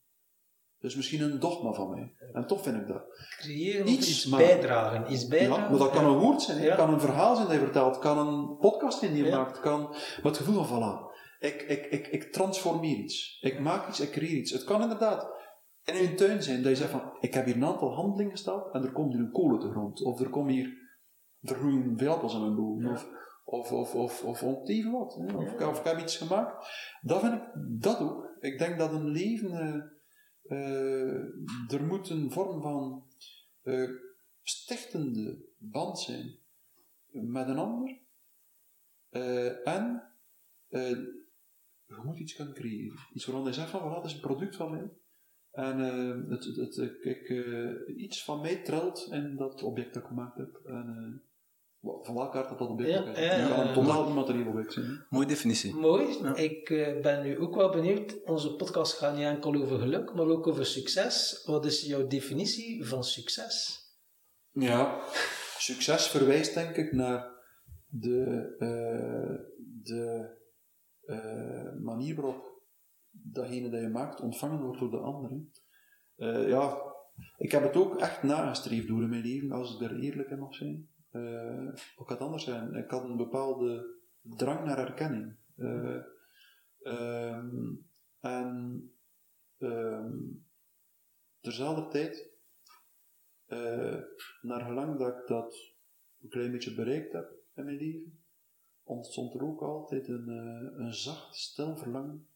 Dat is misschien een dogma van mij. En toch vind ik dat. Creëren Iets bijdragen. Iets bijdragen. Ja, maar dat kan een woord zijn, het Ja. kan een verhaal zijn dat je vertelt, kan een podcast zijn die je Ja. maakt, kan, maar het gevoel van voilà, ik, ik, ik, ik transformeer iets, ik maak iets, ik creëer iets. Het kan inderdaad in een tuin zijn dat je zegt van, ik heb hier een aantal handelingen gesteld en er komt hier een kolen te grond, of er komen hier, er groeien veel appels aan mijn boom, of, of, of, of, of, wat. Of, of ik heb iets gemaakt. Dat vind ik, dat ook. Ik denk dat een leven, er moet een vorm van eh, stichtende band zijn met een ander. Eh, en eh, je moet iets kunnen creëren. Iets waarvan je zegt van, voilà, dat is een product van mij. En eh, het, het, ik, eh, iets van mij trilt in dat object dat ik gemaakt heb. Eh, van welke aard dat object Ja, ja, kan ja, een totaal immaterieel object zijn. hè. Mooie definitie. Mooi. Ja. Ik eh, ben nu ook wel benieuwd. Onze podcast gaat niet enkel over geluk, maar ook over succes. Wat is jouw definitie van succes? Ja, succes verwijst denk ik naar de, eh, de eh, manier waarop datgene dat je maakt ontvangen wordt door de anderen. Eh, ja, ik heb het ook echt nagestreefd door in mijn leven, als ik er eerlijk in mag zijn. Eh ook anders zijn. Ik had een bepaalde drang naar erkenning. Eh, ehm, en terzelfde tijd eh, naar gelang dat ik dat een klein beetje bereikt heb in mijn leven, ontstond er ook altijd een, een zacht, stil verlangen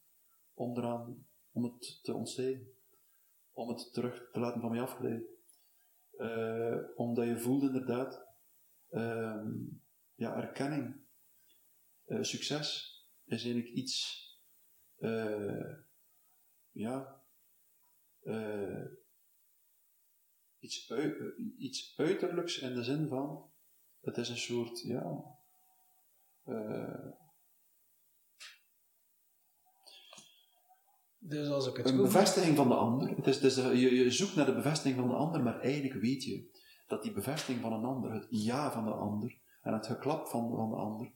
om, eraan, om het te ontstijgen. Om het terug te laten van mij afglijden. Eh, omdat je voelt inderdaad, ehm, ja, erkenning, eh, succes is eigenlijk iets, eh, ja, eh, iets, ui- iets uiterlijks in de zin van, het is een soort, ja, eh, Dus als ik het een bevestiging van de ander. Het is, het is, je, je zoekt naar de bevestiging van de ander, maar eigenlijk weet je dat die bevestiging van een ander, het ja van de ander en het geklap van, van de ander,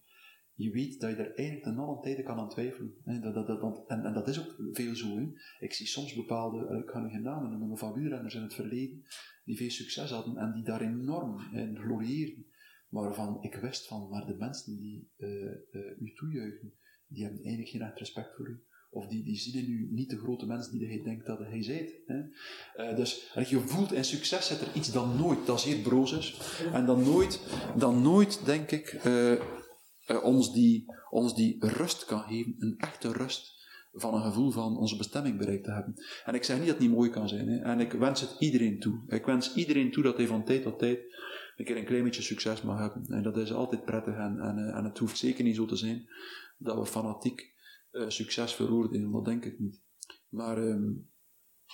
je weet dat je er eigenlijk ten allen tijde kan aan twijfelen. hè. Dat, dat, dat, en, en dat is ook veel zo. Ik zie soms bepaalde, eh, ik ga nu geen namen noemen, van wielrenners in het verleden, die veel succes hadden en die daar enorm in glorieerden. Waarvan ik wist van, maar de mensen die eh, eh, u toejuichen, die hebben eigenlijk geen echt respect voor u. Of die, die zien in u niet de grote mens die hij denkt dat hij zijt. Eh, dus je voelt in succes zit er iets dat nooit, dat zeer broos is. En dan nooit, dan nooit denk ik, eh, eh, ons, die, ons die rust kan geven, een echte rust van een gevoel van onze bestemming bereikt te hebben. En ik zeg niet dat het niet mooi kan zijn. Hè? En ik wens het iedereen toe. Ik wens iedereen toe dat hij van tijd tot tijd een keer een klein beetje succes mag hebben. En dat is altijd prettig. En, en het hoeft zeker niet zo te zijn dat we fanatiek eh, succes veroordelen. Dat denk ik niet. Maar ehm,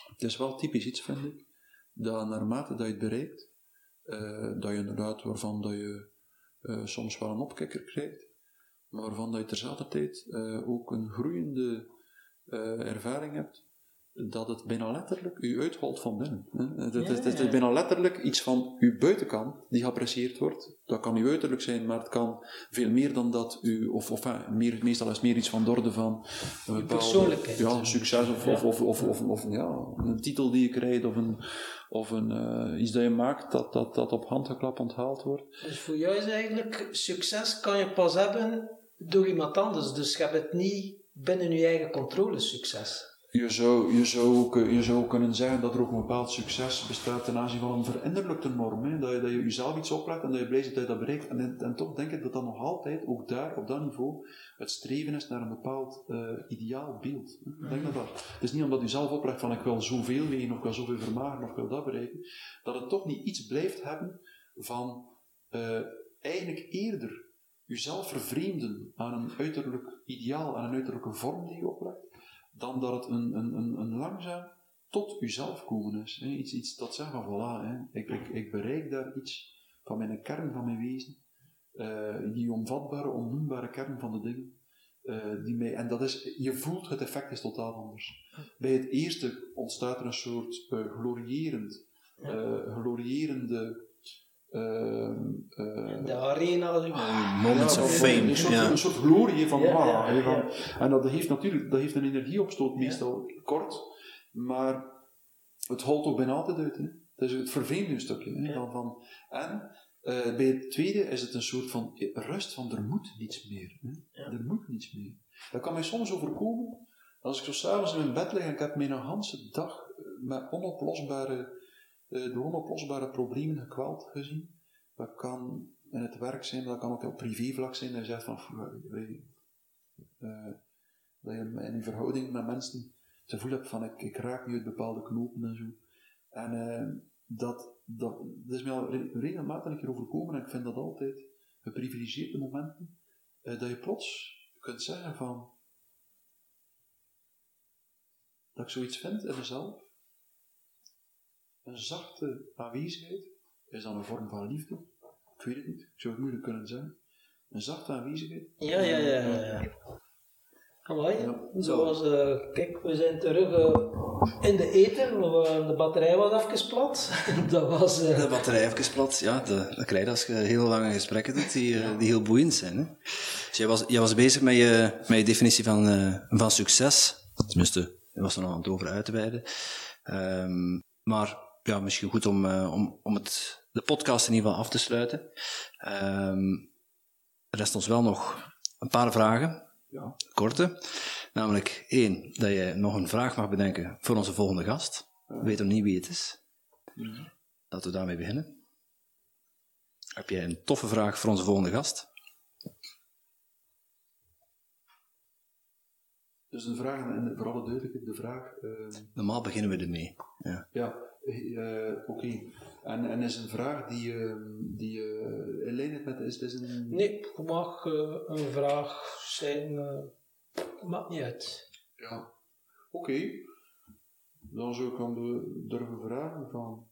het is wel typisch iets, vind ik, dat naarmate dat je het bereikt, eh, dat je inderdaad waarvan dat je eh, soms wel een opkikker krijgt, maar waarvan dat je terzelfde tijd ook een groeiende ervaring hebt, dat het bijna letterlijk u uitholt van binnen. Het, het, het, het is bijna letterlijk iets van uw buitenkant die geapprecieerd wordt. Dat kan uw uiterlijk zijn, maar het kan veel meer dan dat u, of, of eh, meer, meestal is het meer iets van de orde van een bepaalde- persoonlijkheid. Ja, succes of, Ja. of, of, of, of, of, ja, een titel die je krijgt of, een, of een, eh, iets dat je maakt dat, dat, dat op handgeklap onthaald wordt. Dus voor jou is eigenlijk, succes kan je pas hebben door iemand anders. Dus je hebt het niet binnen je eigen controle succes. Je zou, je, zou eh, je zou kunnen zeggen dat er ook een bepaald succes bestaat ten aanzien van een verinnerlijkte norm. Hè? Dat, je, dat je jezelf iets oplegt en dat je blij bent dat je dat bereikt. En, en toch denk ik dat dat nog altijd, ook daar, op dat niveau, het streven is naar een bepaald uh, ideaal beeld. Denk dat dat. Het is niet omdat je zelf oplegt van ik wil zoveel wegen, of ik wil zoveel vermageren, of ik wil dat bereiken, dat het toch niet iets blijft hebben van uh, eigenlijk eerder jezelf vervreemden aan een uiterlijk ideaal, aan een uiterlijke vorm die je oplegt dan dat het een, een, een, een langzaam tot uzelf komen is. Hè. Iets, iets dat zegt van voilà, hè. Ik, ik, ik bereik daar iets van mijn kern van mijn wezen, uh, die onvatbare, onnoembare kern van de dingen. Uh, die mij, en dat is, je voelt het effect is totaal anders. Bij het eerste ontstaat er een soort uh, glorierend, glorierende de arena. Uh, moments ja, of fame. Een soort, ja. een soort glorie van, ja, ah, van En dat heeft natuurlijk dat heeft een energieopstoot, meestal kort, maar het holt ook bijna altijd uit. Hè. Het is het vervreemde stukje. Hè, van, van, en uh, bij het tweede is het een soort van rust van er moet niets meer. Hè. Er moet niets meer. Dat kan mij soms overkomen als ik zo s'avonds in mijn bed lig en ik heb mijn hele dag met onoplosbare de onoplosbare problemen gekweld gezien. Dat kan in het werk zijn, dat kan ook op privévlak zijn. Dat je zegt van, uh, dat je in je verhouding met mensen het gevoel hebt van, ik, raak nu uit bepaalde knopen en zo. En uh, dat, dat, is mij al regelmatig keer overkomen en ik vind dat altijd geprivilegeerde momenten, dat je plots kunt zeggen van, dat ik zoiets vind in mezelf, een zachte aanwezigheid, is dan een vorm van liefde? Ik weet het niet, ik zou het moeilijk kunnen zeggen. Een zachte aanwezigheid? Ja, ja, ja. ja, ja. Amai, ja. zoals, uh, kijk, we zijn terug uh, in de eten, de batterij was even plat. dat was, uh... De batterij even plat, ja, de, dat krijg je als je heel lange gesprekken doet die, die heel boeiend zijn. Hè? Dus jij was, jij was bezig met je, met je definitie van, van succes, tenminste, je was er nog aan het over uit te wijden. Um, maar ja, misschien goed om, uh, om, om het, de podcast in ieder geval af te sluiten. Um, er rest ons wel nog een paar vragen. Ja. Korte. Namelijk één, dat je nog een vraag mag bedenken voor onze volgende gast. We weten nog niet wie het is. Ja. Laten we daarmee beginnen. Heb jij een toffe vraag voor onze volgende gast? Dus een vraag, en voor alle duidelijkheid, de vraag... Uh... Normaal beginnen we ermee. Ja. ja uh, Oké. Okay. En, en is een vraag die, uh, die uh, in lijn met. Is, is een... Nee, het mag een vraag zijn. maakt niet uit. Ja. Oké. Okay. Dan zou ik aan de, durven vragen van.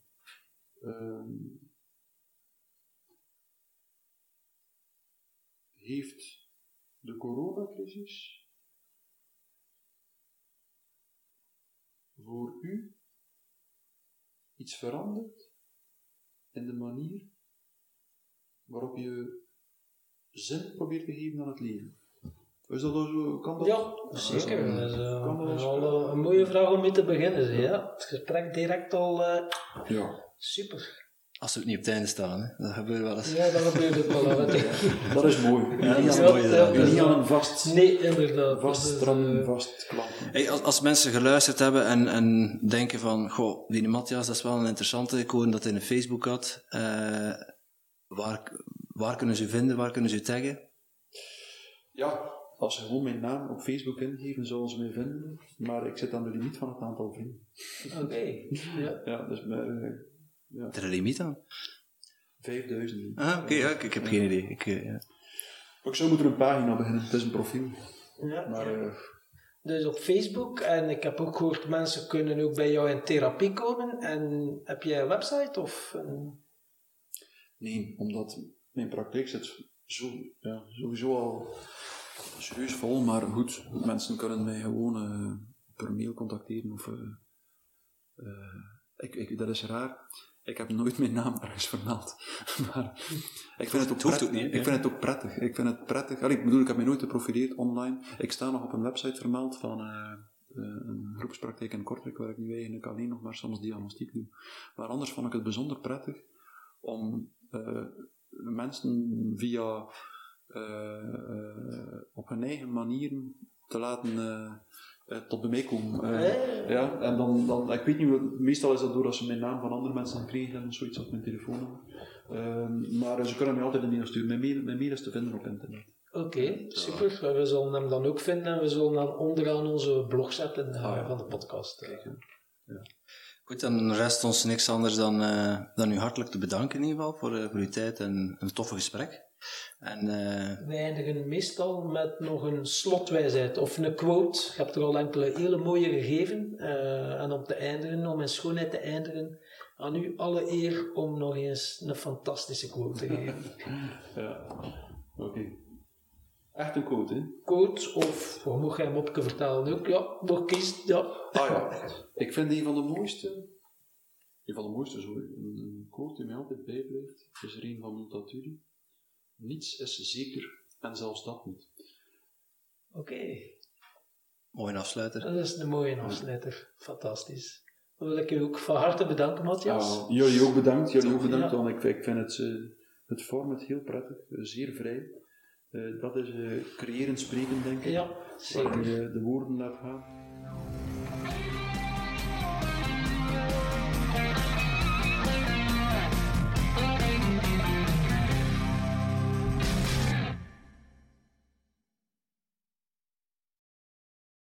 Ehm, heeft de coronacrisis voor u iets verandert in de manier waarop je zin probeert te geven aan het leven? Is dat zo? Kan dat? Ja, zeker. Dat is, uh, kan dat al een mooie vraag om mee te beginnen. Ja. Het gesprek direct al uh, ja. super. Als we het niet op het einde staan, hè. dat gebeurt wel eens. Ja, dat gebeurt ook wel Dat is mooi. Ja, dat is mooi. Ja, niet aan een vast, nee, inderdaad. vast tram, vast klampen. Hey, als, als mensen geluisterd hebben en, en denken van, goh, die Matthias, dat is wel een interessante, ik hoorde dat hij een Facebook had. Uh, waar, waar kunnen ze vinden, waar kunnen ze taggen? Ja, als ze gewoon mijn naam op Facebook ingeven, zullen ze mij vinden. Maar ik zit aan de limiet van het aantal vrienden. Oké. Okay. Ja. ja, dus... Uh, ja. Er een limiet aan? 5000. Ah, oké, okay, ik heb geen idee. Ik, uh, ja. Ik zou moeten een pagina beginnen, het is een profiel. Ja. Maar, uh, dus op Facebook, en ik heb ook gehoord, mensen kunnen ook bij jou in therapie komen. En heb jij een website? Of een... Nee, omdat mijn praktijk zit zo, ja, sowieso al serieus vol, maar goed, mensen kunnen mij gewoon uh, per mail contacteren of... ik, ik, dat is raar. Ik heb nooit mijn naam ergens vermeld. maar ik vind het ook, prettig, niet, ik vind het ook prettig. Ik vind het prettig. Allee, ik bedoel, ik heb me nooit geprofileerd online. Ik sta nog op een website vermeld van uh, een groepspraktijk in Kortrijk, waar ik nu eigenlijk alleen nog maar soms diagnostiek doe. Maar anders vond ik het bijzonder prettig om uh, mensen via uh, op hun eigen manieren te laten eh, tot bij mij komen. Eh, Eh. Ja, en dan, dan, ik weet niet, meestal is dat door als ze mijn naam van andere mensen kregen of zoiets op mijn telefoon. Ehm, maar ze kunnen mij altijd een mail sturen. Mijn mail, mijn mail is te vinden op internet. Oké, super. We zullen hem dan ook vinden en we zullen hem onderaan onze blog zetten eh, Ah, ja. van de podcast. eh. Goed, dan rest ons niks anders dan, eh, dan u hartelijk te bedanken in ieder geval voor, eh, voor uw tijd en een toffe gesprek. En eh, We eindigen meestal met nog een slotwijsheid of een quote. Je hebt er al enkele hele mooie gegeven. eh, en om te eindigen, om in schoonheid te eindigen, aan u alle eer om nog eens een fantastische quote te geven. Ja, oké. Echt een quote, hè? quote of, hoe moet jij hem op vertalen ook? Ja, nog kiest, ja. Ah ja, ik vind een van de mooiste, een van de mooiste, zo, een, een quote die mij altijd bijblijft, is er een van Multatuli. Niets is zeker en zelfs dat niet. Oké, mooi afsluiter. dat is een mooie afsluiter. Fantastisch. Dan wil ik u ook van harte bedanken, Matthias. Ah, jullie ook bedankt, jullie ook bedankt, want ik, ik vind het, eh, het format heel prettig, eh, zeer vrij. Eh, dat is eh creëren, spreken, denk ik. Ja, Waar zeker. je de woorden laat gaan.